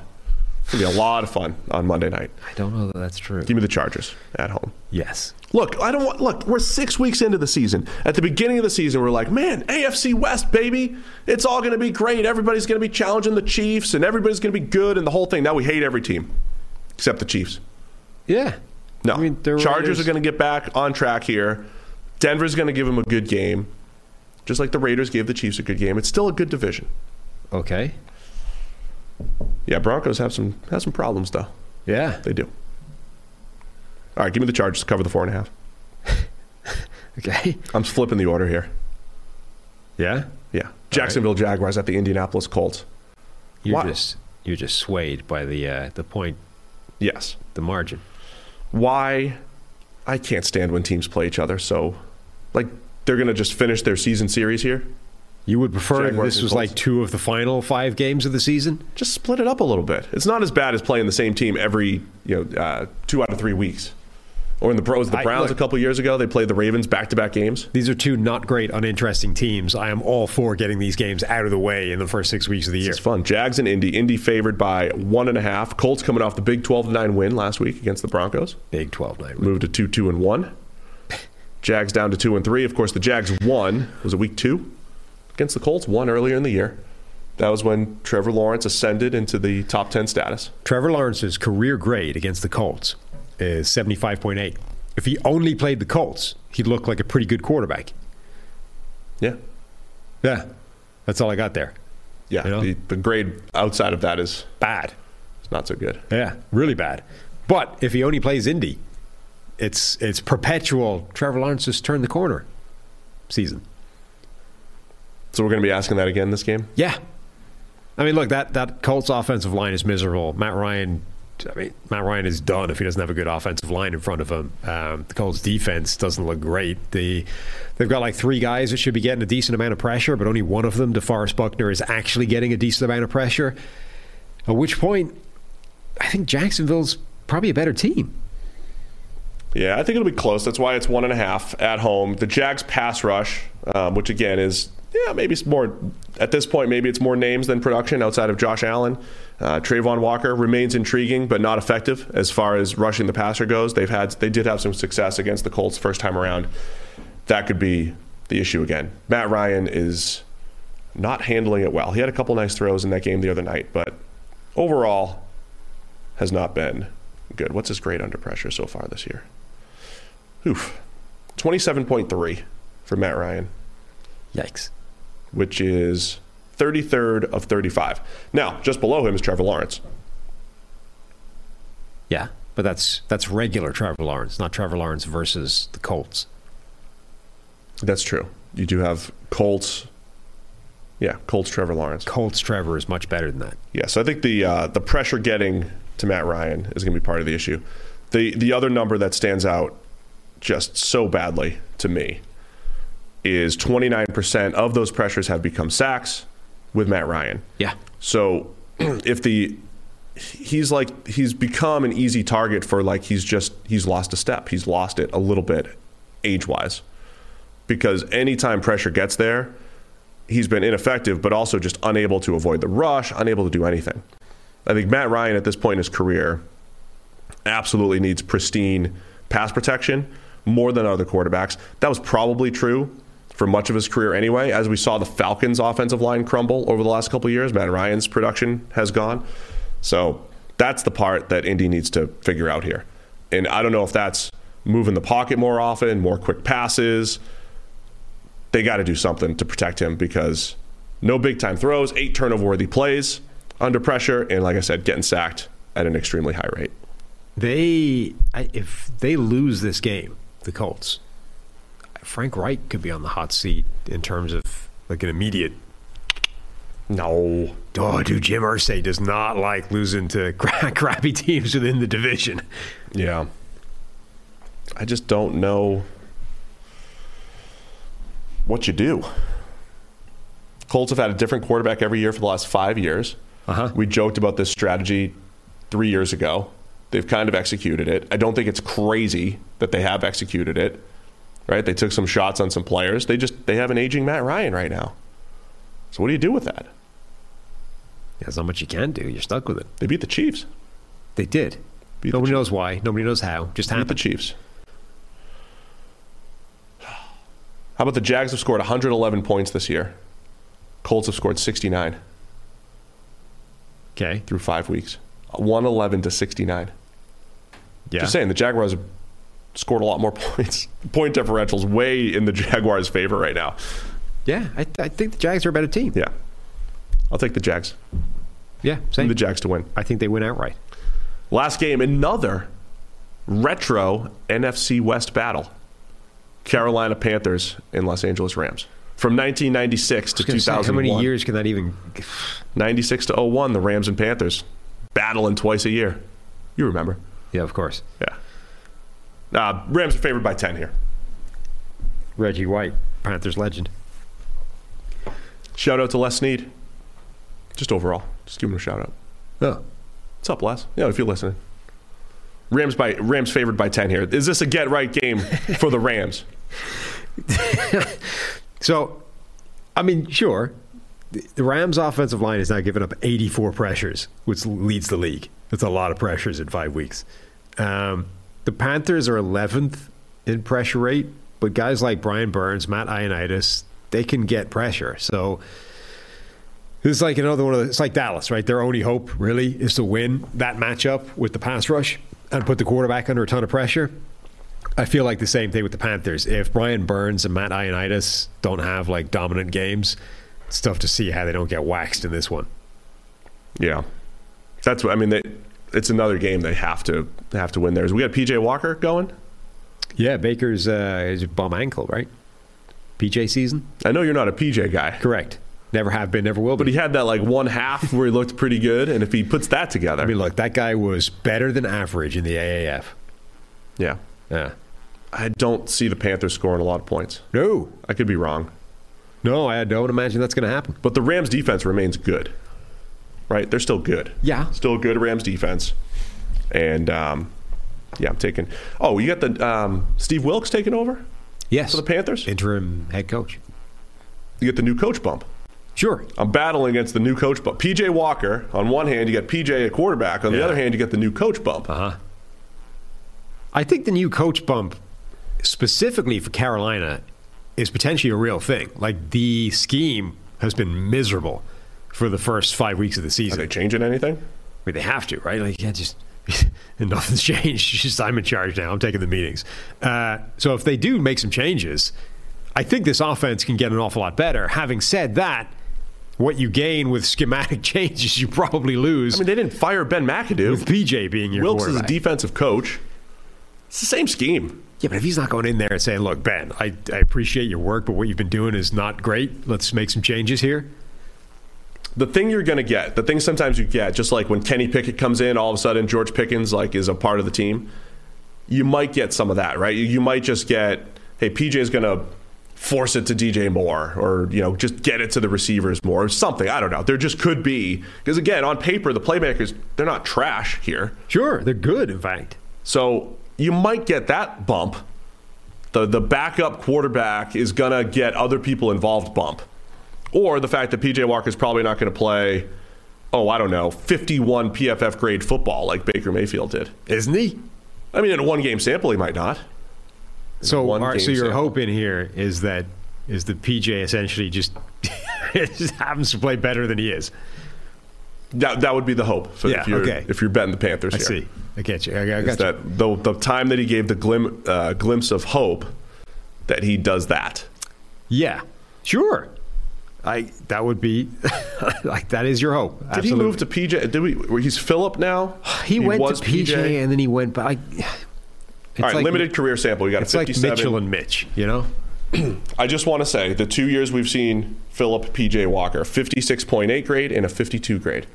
It's going to be a lot of fun on Monday night. I don't know that that's true. Give me the Chargers at home. Yes. Look, I don't want. Look, we're six weeks into the season. At the beginning of the season, we're like, man, AFC West, baby, it's all going to be great. Everybody's going to be challenging the Chiefs, and everybody's going to be good, and the whole thing. Now we hate every team except the Chiefs. Yeah. No, I mean, Chargers Raiders. are going to get back on track here. Denver's going to give them a good game, just like the Raiders gave the Chiefs a good game. It's still a good division. Okay. Yeah, Broncos have some have some problems though. Yeah. They do. All right, give me the Chargers to cover the four and a half. Okay. I'm flipping the order here. Yeah. Yeah, Jacksonville Jaguars at the Indianapolis Colts. You're just you're just swayed by the uh, the point, Yes. the margin. Why? I can't stand when teams play each other. So, like, they're going to just finish their season series here. You would prefer this was like two of the final five games of the season? Just split it up a little bit. It's not as bad as playing the same team every you know uh, two out of three weeks. Or in the pros, the I- Browns look- a couple years ago, they played the Ravens back to back games. These are two not great, uninteresting teams. I am all for getting these games out of the way in the first six weeks of the year. It's fun. Jags and Indy. Indy favored by one and a half. Colts coming off the big 12 9 win last week against the Broncos. Big 12 night. moved to two two and one. Jags down to two and three. Of course, the Jags won was it week two against the Colts. Won earlier in the year. That was when Trevor Lawrence ascended into the top ten status. Trevor Lawrence's career grade against the Colts is 75.8. If he only played the Colts, he'd look like a pretty good quarterback. Yeah, Yeah. That's all I got there. yeah. You know? The, the grade outside of that is, Bad. It's not so good. Yeah, really bad. But if he only plays Indy, it's it's perpetual Trevor Lawrence just turned the corner season. So we're going to be asking that again this game. Yeah. I mean, look, that, that Colts offensive line is miserable. Matt Ryan, I mean, Matt Ryan is done if he doesn't have a good offensive line in front of him. Um, the Colts defense doesn't look great. The, they've got like three guys that should be getting a decent amount of pressure, but only one of them, DeForest Buckner, is actually getting a decent amount of pressure. At which point, I think Jacksonville's probably a better team. Yeah, I think it'll be close. That's why it's one and a half at home. The Jags pass rush, um, which again is yeah maybe it's more at this point maybe it's more names than production outside of Josh Allen. Uh, Travon Walker remains intriguing but not effective as far as rushing the passer goes. They've had they did have some success against the Colts first time around. That could be the issue again. Matt Ryan is not handling it well. He had a couple nice throws in that game the other night, but overall has not been good. What's his grade under pressure so far this year? Oof. 27.3 for Matt Ryan, Yikes. Which is 33rd of 35. Now, just below him is Trevor Lawrence. Yeah, but that's that's regular Trevor Lawrence, not Trevor Lawrence versus the Colts. That's true. You do have Colts. Yeah, Colts Trevor Lawrence. Colts Trevor is much better than that. Yeah, so I think the uh, the pressure getting to Matt Ryan is going to be part of the issue. The the other number that stands out just so badly to me is 29% of those pressures have become sacks with Matt Ryan. Yeah. So if the he's like he's become an easy target for like he's just he's lost a step. He's lost it a little bit age wise. Because anytime pressure gets there, he's been ineffective, but also just unable to avoid the rush, unable to do anything. I think Matt Ryan at this point in his career absolutely needs pristine pass protection more than other quarterbacks. That was probably true for much of his career anyway. As we saw the Falcons' offensive line crumble over the last couple years, Matt Ryan's production has gone. So that's the part that Indy needs to figure out here. And I don't know if that's moving the pocket more often, more quick passes. They got to do something to protect him because no big time throws, eight turnover worthy plays under pressure, and like I said, getting sacked at an extremely high rate. They if they lose this game, the Colts, Frank Reich could be on the hot seat in terms of like an immediate No. Oh, dude, Jim Irsay does not like losing to cra- crappy teams within the division. Yeah. I just don't know what you do. Colts have had a different quarterback every year for the last five years. Uh-huh. We joked about this strategy three years ago. They've kind of executed it. I don't think it's crazy that they have executed it. Right? They took some shots on some players. They just they have an aging Matt Ryan right now. So what do you do with that? There's not much you can do. You're stuck with it. They beat the Chiefs. They did. Beat Nobody knows why. Nobody knows how. Just Beat the. Chiefs. How about the Jags have scored 111 points this year? Colts have scored 69 Okay. through five weeks. 111 to 69. Yeah. Just saying, the Jaguars scored a lot more points. Point differential's way in the Jaguars' favor right now. Yeah. I, I think the Jags are a better team. Yeah. I'll take the Jags. Yeah. Same. The Jags to win. I think they win outright. Last game, another retro NFC West battle. Carolina Panthers and Los Angeles Rams. From 1996 to I was gonna say, 2001. how many years can that even? 96 to 01, the Rams and Panthers battling twice a year. You remember. Yeah, of course. Yeah. Uh, Rams are favored by 10 here. Reggie White, Panthers legend. Shout out to Les Snead. Just overall. Just give him a shout out. Oh. What's up, Les? Yeah, if you're listening. Rams by Rams favored by 10 here. Is this a get right game for the Rams? So, I mean, sure. The the Rams' offensive line has now given up 84 pressures, which leads the league. That's a lot of pressures in five weeks. Um, the Panthers are 11th in pressure rate, but guys like Brian Burns, Matt Ioannidis, they can get pressure. So this is like another one of the, it's like Dallas, right? Their only hope really is to win that matchup with the pass rush and put the quarterback under a ton of pressure. I feel like the same thing with the Panthers. If Brian Burns and Matt Ioannidis don't have like dominant games, it's tough to see how they don't get waxed in this one. Yeah. That's what I mean. They, it's another game they have to have to win there. We got PJ Walker going. Yeah, Baker's uh, is a bum ankle, right? PJ season? I know you're not a PJ guy, Correct. Never have been, never will be. but he had that like one half where he looked pretty good, and if he puts that together, I mean, look, that guy was better than average in the AAF. yeah, Yeah. I don't see the Panthers scoring a lot of points. No, I could be wrong, no, I don't imagine that's going to happen. but the Rams defense remains good. Right? They're still good. Yeah. Still good Rams defense, and um, yeah, I'm taking. Oh, you got the um, Steve Wilks taking over Yes. for the Panthers. Interim head coach. You get the new coach bump. Sure. I'm battling against the new coach bump. PJ Walker, on one hand, you got PJ a quarterback. On the other hand, you got the new coach bump. Uh huh. I think the new coach bump, specifically for Carolina, is potentially a real thing. Like the scheme has been miserable for the first five weeks of the season. Are they changing anything? I mean, they have to, right? Like, you can't just. and nothing's changed. It's just I'm in charge now. I'm taking the meetings. Uh, so if they do make some changes, I think this offense can get an awful lot better. Having said that, what you gain with schematic changes, you probably lose I mean, they didn't fire Ben McAdoo. with PJ being your Wilks is a defensive coach. It's the same scheme. Yeah, but if he's not going in there and saying, "Look, Ben, I, I appreciate your work, but what you've been doing is not great. Let's make some changes here." The thing you're going to get, the thing sometimes you get, just like when Kenny Pickett comes in, all of a sudden George Pickens like is a part of the team. You might get some of that, right? You, you might just get, hey, PJ is going to force it to DJ more, or you know, just get it to the receivers more, or something. I don't know. There just could be because again, on paper, the playmakers they're not trash here. Sure, they're good. In fact, So you might get that bump. The the backup quarterback is gonna get other people involved bump. Or the fact that PJ Walker is probably not going to play, oh, I don't know, 51 PFF grade football like Baker Mayfield did. isn't he? I mean, in a one game sample, he might not. So, one all right, so your sample. hope in here is that is that PJ essentially just just happens to play better than he is. That, that would be the hope for Yeah, if, you're, okay. if you're betting the Panthers I here. see. I get you. I, I Is got you. that the, the time that he gave the glim, uh, glimpse of hope that he does that. Yeah, sure. I that would be like that is your hope. Did he move to PJ? Did we? He's Philip now? He, went was to PJ, and then he went back. It's All right, like, limited career sample. You got It's a like 57. Mitchell and Mitch. You know, I just want to say the two years we've seen Philip PJ Walker, 56.8 grade and a 52 grade,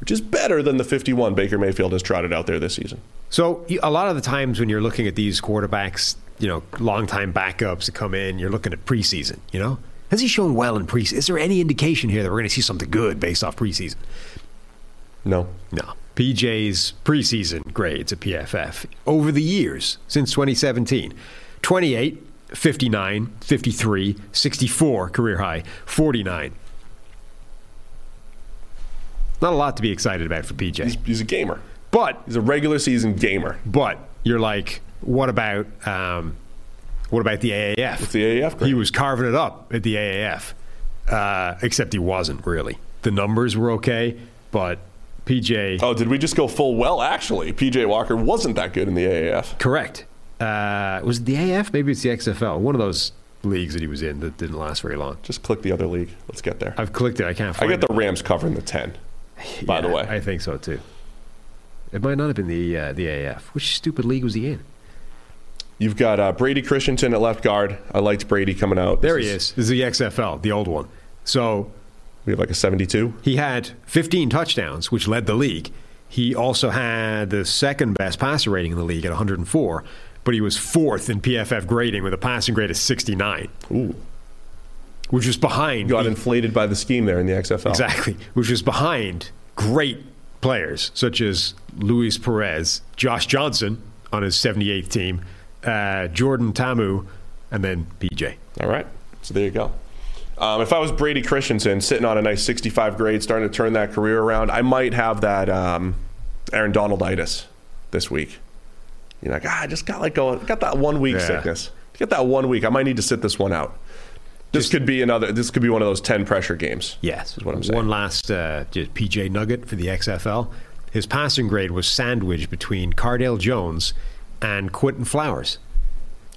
which is better than the 51 Baker Mayfield has trotted out there this season. So a lot of the times when you're looking at these quarterbacks, you know, longtime backups that come in, you're looking at preseason. You know, has he shown well in preseason? Is there any indication here that we're going to see something good based off preseason? No. No. PJ's preseason grades at PFF over the years since 2017 28, 59, 53, 64 career high, 49. Not a lot to be excited about for PJ. He's, he's a gamer. But He's a regular season gamer. but you're like, what about um, what about the AAF? It's the AAF grade. He was carving it up at the AAF, uh, except he wasn't really. The numbers were okay, but PJ Oh, did we just go full well? Actually, PJ Walker wasn't that good in the AAF. correct. Uh, was it the AAF? Maybe it's the XFL. One of those leagues that he was in that didn't last very long. Just click the other league. Let's get there. I've clicked it. I can't I get it. the Rams covering the 10, by the way. I think so too. It might not have been the uh, the AAF. Which stupid league was he in? You've got uh, Brady Christensen at left guard. I liked Brady coming out. There This he is. This is the XFL, the old one. So We have like a 72. He had 15 touchdowns, which led the league. He also had the second best passer rating in the league at 104, but he was fourth in PFF grading with a passing grade of 69, Ooh. which was behind. Got the- inflated by the scheme there in the XFL. Exactly, which was behind great players such as Luis Perez, Josh Johnson on his 78th team, uh, Jordan Ta'amu, and then PJ. All right. So there you go. Um, if I was Brady Christensen, sitting on a nice 65 grade, starting to turn that career around, I might have that um, Aaron Donalditis this week. You know, like, ah, I just got like go, got that one week Yeah. sickness. Get that one week. I might need to sit this one out. This could be another. This could be one of those 10 pressure games. Yes. is what I'm saying. One last uh, just PJ nugget for the XFL. His passing grade was sandwiched between Cardale Jones and Quinton Flowers,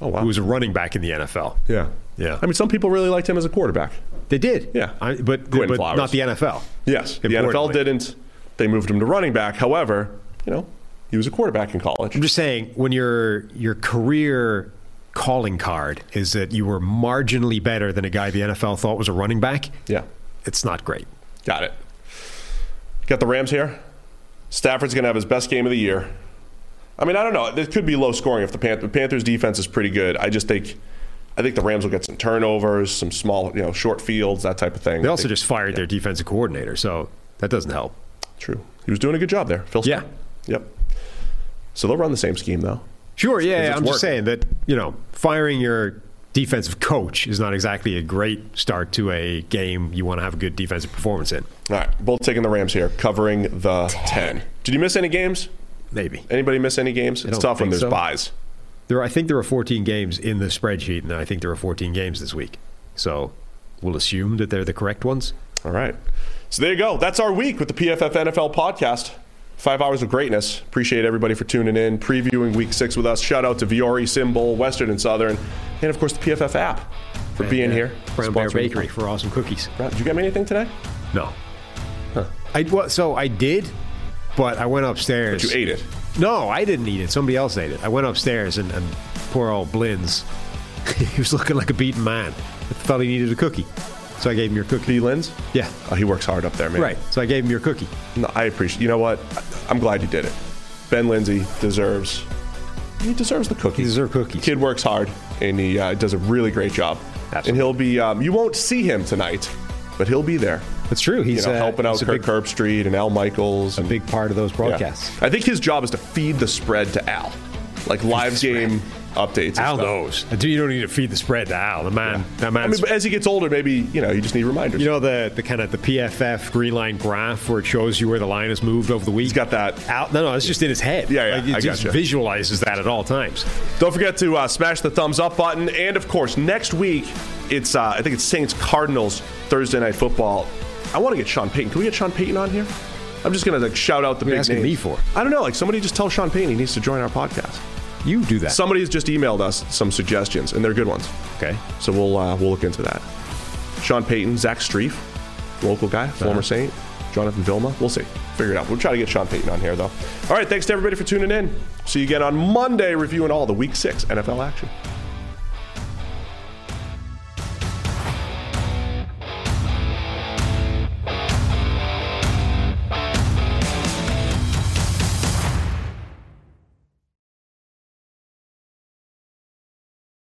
Oh wow. who was a running back in the NFL. yeah. Yeah. I mean, some people really liked him as a quarterback. They did. Yeah. I, but Quinton but Flowers. not the NFL. Yes. The NFL didn't. They moved him to running back. However, you know, he was a quarterback in college. I'm just saying, when your your career calling card is that you were marginally better than a guy the NFL thought was a running back, Yeah. it's not great. Got it. Got the Rams here. Stafford's going to have his best game of the year. I mean, I don't know. It could be low scoring if the, Panth- the Panthers' defense is pretty good. I just think, I think the Rams will get some turnovers, some small, you know, short fields, that type of thing. They also think- just fired their defensive coordinator, so that doesn't help. true. He was doing a good job there, Phil. Yeah. Smith. Yep. So they'll run the same scheme though. Sure, yeah, yeah, I'm just saying that, you know, firing your defensive coach is not exactly a great start to a game you want to have a good defensive performance in. All right, both taking the Rams here, covering the 10. Did you miss any games? Maybe. Anybody miss any games? It's tough when there's so. buys. There I think there are 14 games in the spreadsheet and I think there are 14 games this week. So, we'll assume that they're the correct ones. All right. So there you go. That's our week with the PFF NFL podcast. Five hours of greatness. Appreciate everybody for tuning in, previewing week six with us. Shout out to Vuori, SimBull, Western and Southern, and of course the PFF app for being uh, here. Brown Bear Bakery for awesome cookies. Did you get me anything today? No. Huh. I well, so I did, but I went upstairs. But you ate it. No, I didn't eat it. Somebody else ate it. I went upstairs and, and poor old Blins, he was looking like a beaten man. I thought he needed a cookie, so I gave him your cookie. B. Linz? Yeah, Oh, he works hard up there, man. right. So I gave him your cookie. No, I appreciate. You know what? I'm glad you did it. Ben Lindsay deserves. He deserves the cookie. He deserves cookies. Kid works hard and he uh, does a really great job. Absolutely. And he'll be. Um, you won't see him tonight, but he'll be there. That's true. He's you know, uh, helping out Kirk Herbstreit and Al Michaels. a and- big part of those yeah. broadcasts. I think his job is to feed the spread to Al, like live game updates. Al stuff. knows. You don't need to feed the spread to Al. The man, that I mean, but as he gets older, maybe you know you just need reminders. You know the the kind of the PFF green line graph where it shows you where the line has moved over the week. he's got that. out. No, no, it's just in his head. Yeah, yeah, Like, it I just gotcha. visualizes that at all times. Don't forget to uh, smash the thumbs up button, and of course, next week it's uh, I think it's Saints Cardinals Thursday night football. I want to get Sean Payton. Can we get Sean Payton on here? I'm just gonna like shout out the big names. me for? I don't know. Like somebody just tell Sean Payton he needs to join our podcast. You do that. Somebody's just emailed us some suggestions, and they're good ones. okay. So we'll uh, we'll look into that. Sean Payton, Zach Strief, local guy, former Saint, Jonathan Vilma. We'll see. Figure it out. We'll try to get Sean Payton on here though. All right, thanks to everybody for tuning in. See you again on Monday, reviewing all the Week Six NFL action.